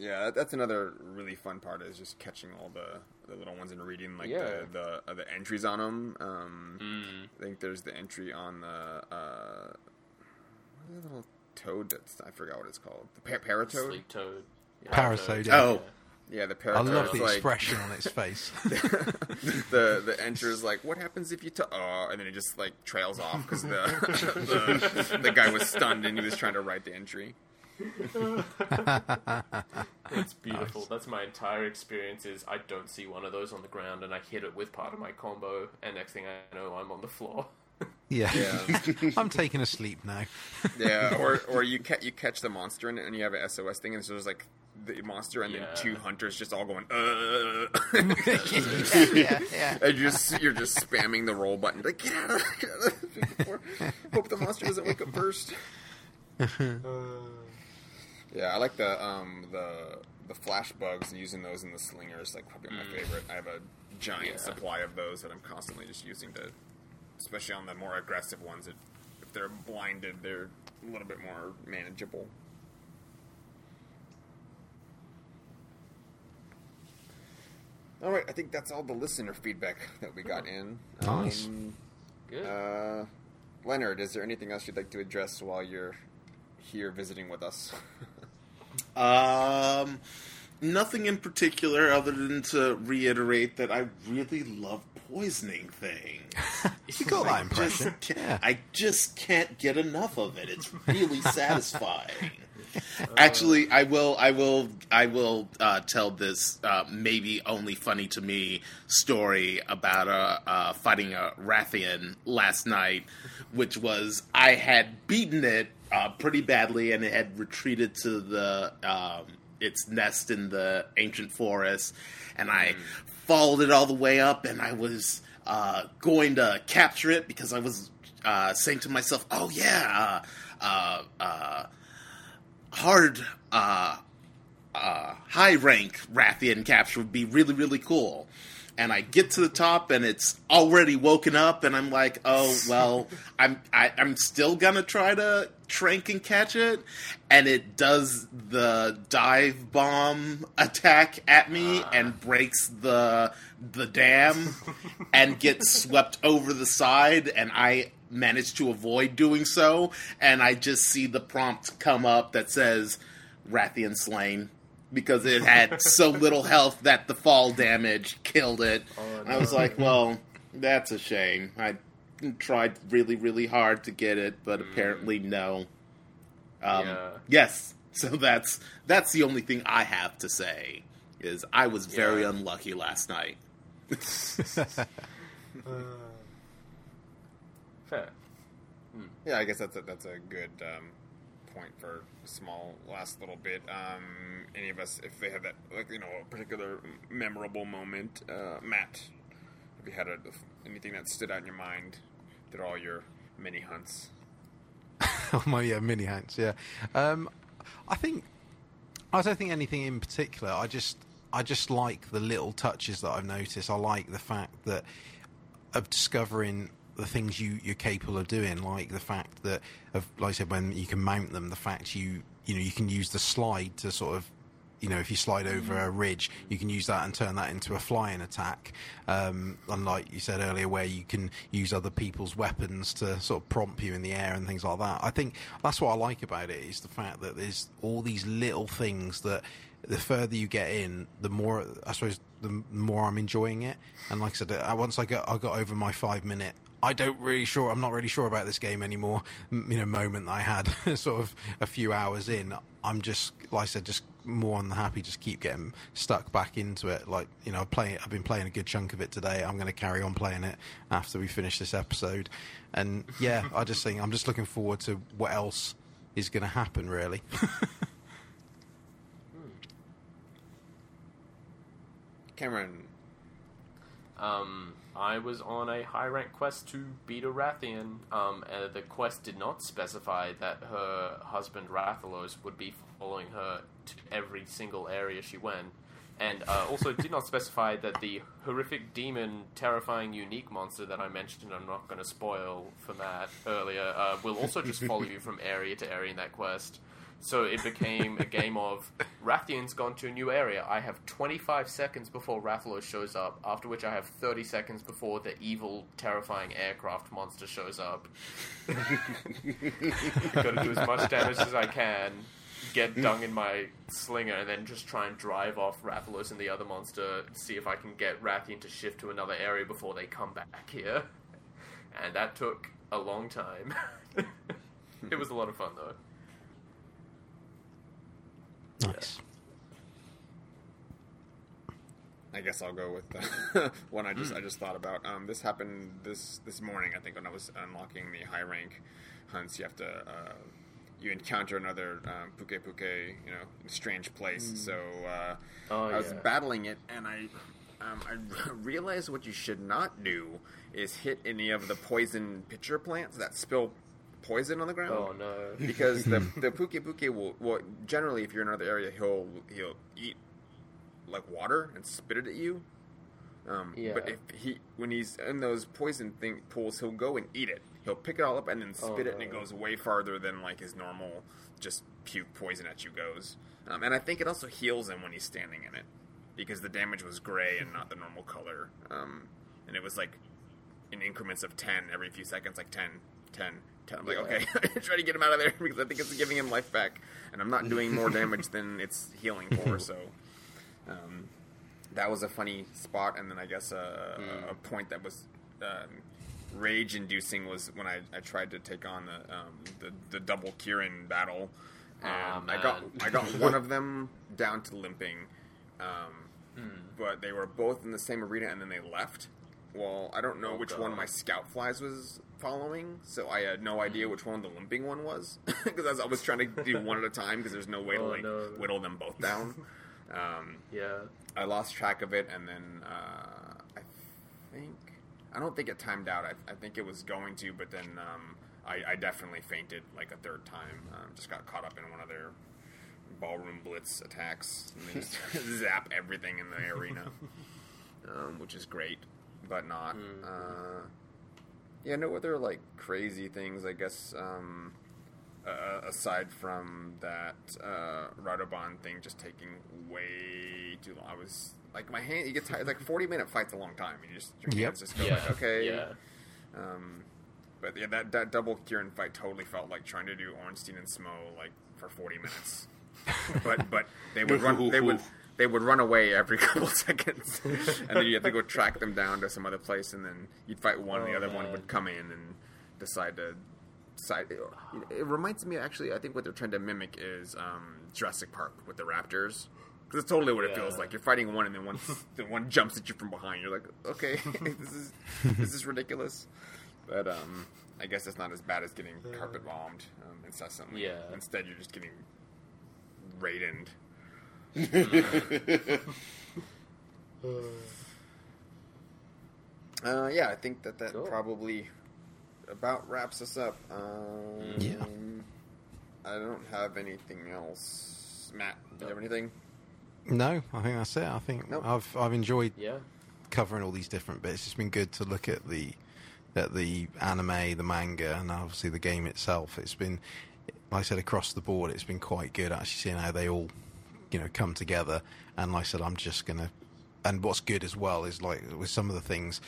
Yeah, that's another really fun part is just catching all the, the little ones and reading like Yeah. the the, uh, the entries on them. Um, Mm. I think there's the entry on the uh, what is little toad that's I forgot what it's called. The par- paratoad. Sleep toad. Yeah, Parasode, toad. yeah. Oh. Yeah, the I love the like, expression on its face. the the is like, what happens if you t-? Oh, and then it just like trails off because the, the the guy was stunned and he was trying to write the entry. It's beautiful. That's my entire experience. Is I don't see one of those on the ground, and I hit it with part of my combo, and next thing I know, I'm on the floor. Yeah. Yeah. I'm taking a sleep now. Yeah, or or you ca- you catch the monster in it and you have an SOS thing, and so there's like the monster and then two hunters just all going, uh, yeah, yeah. and you're just you're just spamming the roll button, like get out of, get out of the thing before- hope the monster doesn't wake up first. Yeah, I like the um the the flash bugs and using those in the slingers is like probably my favorite. I have a giant Yeah. supply of those that I'm constantly just using to, especially on the more aggressive ones. It, if they're blinded, they're a little bit more manageable. All right, I think that's all the listener feedback that we got in. Nice. Um, Good. uh, Leonard, is there anything else you'd like to address while you're here visiting with us? Um, nothing in particular other than to reiterate that I really love poisoning things. You got that I impression. just, can't, Yeah. I just can't get enough of it. It's really satisfying. Actually, I will. I will. I will uh, tell this uh, maybe only funny to me story about uh, uh, fighting a Rathian last night, which was I had beaten it uh, pretty badly and it had retreated to the um, its nest in the ancient forest, and I followed it all the way up, and I was uh, going to capture it because I was uh, saying to myself, "Oh yeah." Uh, uh, uh, hard uh, uh, high rank Rathian capture would be really really cool. And I get to the top and it's already woken up and I'm like, oh well, I'm I, I'm still gonna try to trank and catch it, and it does the dive bomb attack at me ah. and breaks the the dam and gets swept over the side, and I manage to avoid doing so, and I just see the prompt come up that says Rathian slain because it had so little health that the fall damage killed it. Oh, And I was like, well, that's a shame. I tried really, really hard to get it, but apparently no. Um, Yeah. Yes, so that's that's the only thing I have to say. Is I was very Yeah. unlucky last night. Fair. Yeah, I guess that's a, that's a good um, point for a small last little bit. Um, any of us, if they have that, like you know, a particular memorable moment, uh, Matt, have you had a, anything that stood out in your mind through all your mini hunts? oh my yeah, mini hunts. Yeah, um, I think I don't think anything in particular. I just I just like the little touches that I've noticed. I like the fact that of discovering the things you you're capable of doing, like the fact that of like I said when you can mount them, the fact you you know you can use the slide to sort of you know, if you slide over a ridge, you can use that and turn that into a flying attack. Um, unlike you said earlier, where you can use other people's weapons to sort of prompt you in the air and things like that. I think that's what I like about it is the fact that there's all these little things that the further you get in, the more I suppose the more I'm enjoying it. And like I said, uh, once I got I got over my five minute I don't really sure. I'm not really sure about this game anymore. m- You know, moment that I had sort of a few hours in. I'm just, like I said, just more than happy. Just keep getting stuck back into it. Like you know, play. I've been playing a good chunk of it today. I'm going to carry on playing it after we finish this episode. And yeah, I just think I'm just looking forward to what else is going to happen. Really. Cameron, Um, I was on a high rank quest to beat a Rathian. Um, the quest did not specify that her husband Rathalos would be following her to every single area she went. And uh, also did not specify that the horrific demon, terrifying, unique monster that I mentioned, I'm not going to spoil for Matt earlier, uh, will also just follow you from area to area in that quest. So it became a game of Rathian's gone to a new area. I have 25 seconds before Rathalos shows up, after which I have 30 seconds before the evil, terrifying aircraft monster shows up. Gotta do as much damage as I can, get dung in my slinger, and then just try and drive off Rathalos and the other monster, see if I can get Rathian to shift to another area before they come back here. And that took a long time. it was a lot of fun, though. Nice. I guess I'll go with the one I just I just thought about. Um, this happened this this morning. I think when I was unlocking the high rank hunts, you have to uh, you encounter another um, Pukei Pukei, you know, strange place. So uh, Oh, I was yeah. battling it, and I um, I realized what you should not do is hit any of the poison pitcher plants that spill poison on the ground Oh no. because the the Pukei Pukei will well generally if you're in another area he'll he'll eat like water and spit it at you. Um, Yeah. But if he when he's in those poison thing pools, he'll go and eat it. He'll pick it all up and then spit Oh, it, and it goes way farther than like his normal just puke poison at you goes. Um, and I think it also heals him when he's standing in it because the damage was gray and not the normal color. Um, and it was like in increments of 10 every few seconds, like 10, 10, 10. I'm like, Yeah. okay, try to get him out of there because I think it's giving him life back. And I'm not doing more damage than it's healing for, so. Um, that was a funny spot. And then I guess a, Hmm. a point that was um, rage inducing was when I, I tried to take on the, um, the, the double Kirin battle. Aw, And I got. I got one of them down to limping, um, Hmm. but they were both in the same arena and then they left. Well, I don't know Oh, which one God. my scout flies was following, so I had no idea which one the limping one was because I was trying to do one at a time because there's no way to Oh, like no. whittle them both down. um, Yeah. I lost track of it, and then uh, I think I don't think it timed out. I, I think it was going to, but then um, I, I definitely fainted like a third time. Um, just got caught up in one of their ballroom blitz attacks, and they just zap everything in the arena. um, which is great, but not. Mhm. Uh, yeah, no other like crazy things. I guess um, uh, aside from that uh, Radobaan thing just taking way too long. I was like my hand. You get tired. Like forty minute fight's a long time. You just your Yep. just go Yeah. like okay. Yeah. Um, but yeah, that that double Kirin fight totally felt like trying to do Ornstein and Smough like for forty minutes. but but they would run they would they would run away every couple seconds, and then you have to go track them down to some other place, and then you'd fight one, and the Oh, other one would come in and decide to. Decide, it reminds me actually. I think what they're trying to mimic is um, Jurassic Park with the raptors. Because it's totally what it feels like. You're fighting one, and then one, then one jumps at you from behind. You're like, okay, this is this is ridiculous. But um, I guess it's not as bad as getting carpet bombed um, incessantly. Yeah. Instead, you're just getting raided. Uh, yeah, I think that that Cool. probably about wraps us up. Um, Yeah. I don't have anything else. Matt, do you have anything? No, I think that's it. I think Nope. I've I've enjoyed Yeah. covering all these different bits. It's been good to look at the at the anime, the manga, and obviously the game itself. It's been, like I said, across the board. It's been quite good actually seeing how they all, you know, come together. And like I said, I'm just gonna. And what's good as well is like with some of the things,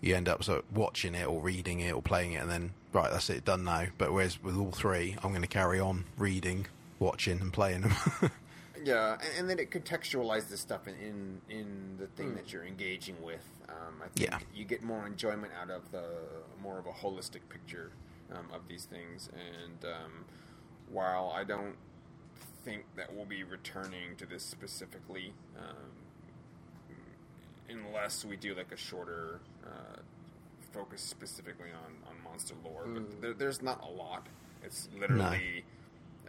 you end up so watching it or reading it or playing it, and then right, that's it, done now. But whereas with all three, I'm going to carry on reading, watching, and playing them. Yeah, and, and then it contextualizes this stuff in, in in the thing that you're engaging with. Um, I think Yeah. you get more enjoyment out of the more of a holistic picture um, of these things. And um, while I don't think that we'll be returning to this specifically, um, unless we do like a shorter uh, focus specifically on, on monster lore, but there, there's not a lot. It's literally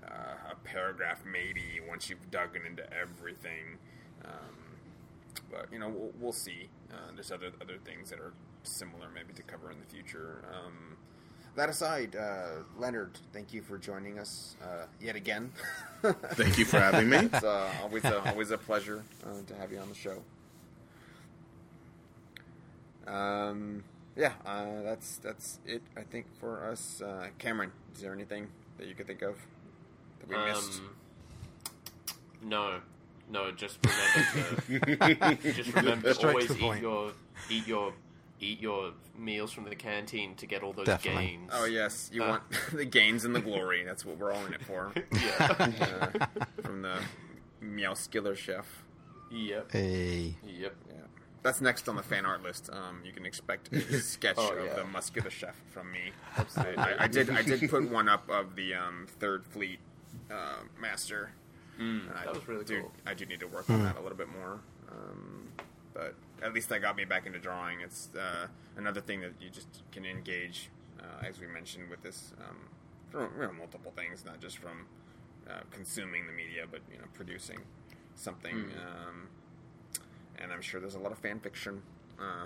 uh, a paragraph maybe once you've dug into everything. Um, but you know, we'll, we'll see. Uh, there's other other things that are similar maybe to cover in the future. Um, that aside, uh, Leonard, thank you for joining us uh, yet again. Thank you for having me. It's uh, always a, always a pleasure uh, to have you on the show. Um, yeah, uh, that's that's it. I think for us, uh, Cameron. Is there anything that you could think of that we missed? Um, no, no. Just remember to just remember to Straight always eat your eat your eat your meals from the canteen to get all those Definitely. gains. Oh yes, you Uh. want the gains and the glory. That's what we're all in it for. Yeah. Uh, from the Meowscular chef. yep. hey. Yep. Yeah, that's next on the fan art list. Um, you can expect a sketch Oh, of yeah. the muscular chef from me. I, I, I did. I did put one up of the um, third fleet uh, master. And I that was really do, cool. I do need to work on that a little bit more. Um, but at least that got me back into drawing. It's uh, another thing that you just can engage, uh, as we mentioned, with this um, from you know, multiple things, not just from uh, consuming the media, but you know, producing something. Um, and I'm sure there's a lot of fan fiction uh,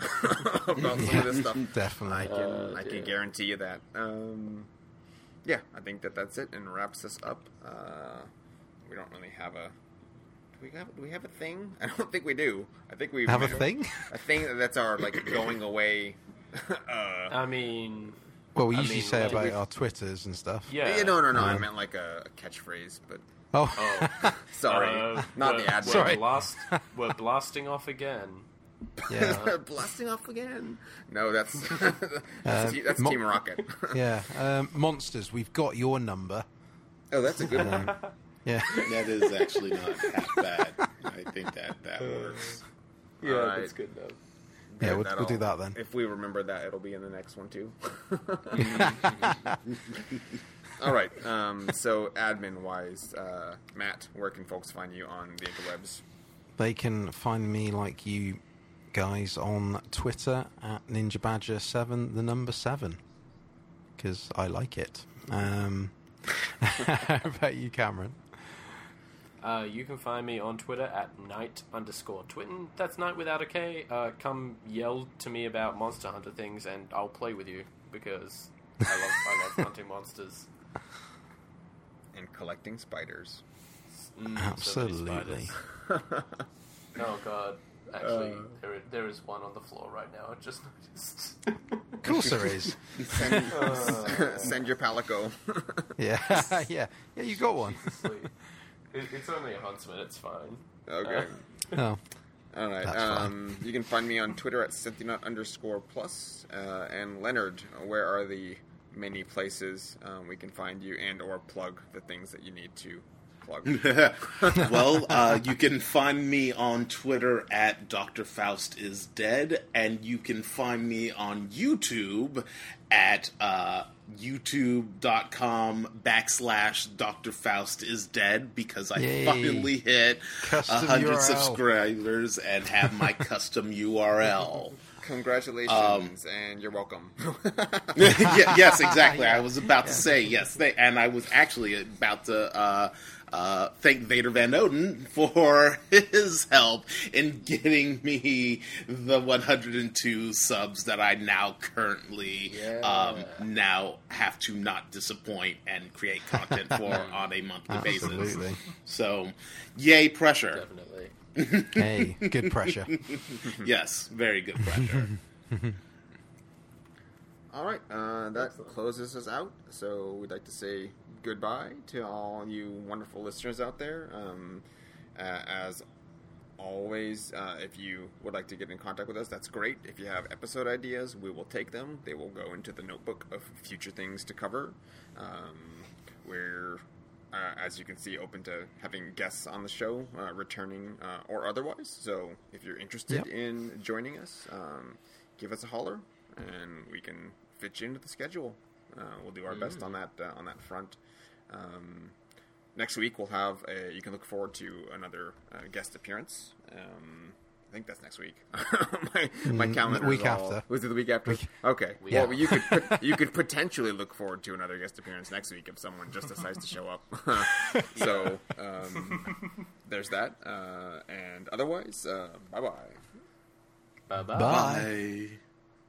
about some of this stuff. Definitely. I can Uh, I can yeah. guarantee you that. Um, yeah, I think that that's it and wraps us up. Uh, we don't really have a. Do we have? Do we have a thing? I don't think we do. I think we Have a thing? A thing that's our like going away. uh, I mean, Well, we I usually mean, say like- about our Twitters and stuff. yeah. yeah, no, no, no. I Um, meant like a, a catchphrase, but Oh, Oh, sorry, uh, not the ad. We're, Sorry. blast, we're blasting off again. yeah. blasting off again. No, that's that's, Um, that's mo- Team Rocket. yeah. Um, monsters, we've got your number. oh, that's a good one. Yeah. That is actually not half bad. I think that that works. Yeah, Alright. that's good enough. Yeah, we'll, That'll- we'll do that then. If we remember that, it'll be in the next one too. All right. Um, so, admin wise, uh, Matt, where can folks find you on the interwebs? They can find me like you guys on Twitter at Ninja Badger Seven, the number seven, because I like it. Um, how about you, Cameron? Uh, you can find me on Twitter at night underscore twitten. That's night without a K. Uh, come yell to me about Monster Hunter things, and I'll play with you because I love I love hunting monsters. And collecting spiders. Mm, so Absolutely. spiders. Oh god, Actually, Uh. there there is one on the floor right now. I just noticed. Of course there is. Send, send your palico. Yeah, yeah, yeah. You got one. Sleep. It, it's only a huntsman. It's fine. okay. Oh, All right. That's fine. Um, you can find me on Twitter at Cynthionut underscore plus. Uh, and Leonard, where are the many places um, we can find you and or plug the things that you need to plug? well, uh, you can find me on Twitter at Dr. Faust is dead, and you can find me on YouTube at uh, youtube.com backslash Dr. Faust is dead because I Yay. finally hit a Custom hundred URL. subscribers and have my custom URL. Congratulations, and you're welcome. Ye- yes, exactly. I was about to say yes, they, and I was actually about to uh, uh, thank Vader Van Oden for his help in getting me the 102 subs that I now currently um, now have to not disappoint and create content for on a monthly basis. So, yay pressure! Definitely. Hey, good pressure. Yes, very good pressure. all right. Uh, that closes us out. So we'd like to say goodbye to all you wonderful listeners out there. Um, uh, as always, uh, if you would like to get in contact with us, that's great. If you have episode ideas, we will take them. They will go into the notebook of future things to cover. Um, we're, uh, as you can see, open to having guests on the show, uh, returning uh, or otherwise. So if you're interested Yep. in joining us, um, give us a holler, and we can fit you into the schedule. Uh, we'll do our best on that uh, on that front. Um, next week we'll have a, you can look forward to another uh, guest appearance. Um, I think that's next week. my my Mm, calendar. week is all- after. Was it the week after? okay. Yeah. Well, you could you could potentially look forward to another guest appearance next week if someone just decides to show up. so um, there's that. Uh, and otherwise, uh, bye bye. Bye bye. Bye.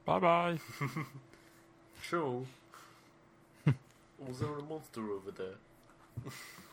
Bye. Bye bye. Sure. Was there a monster over there?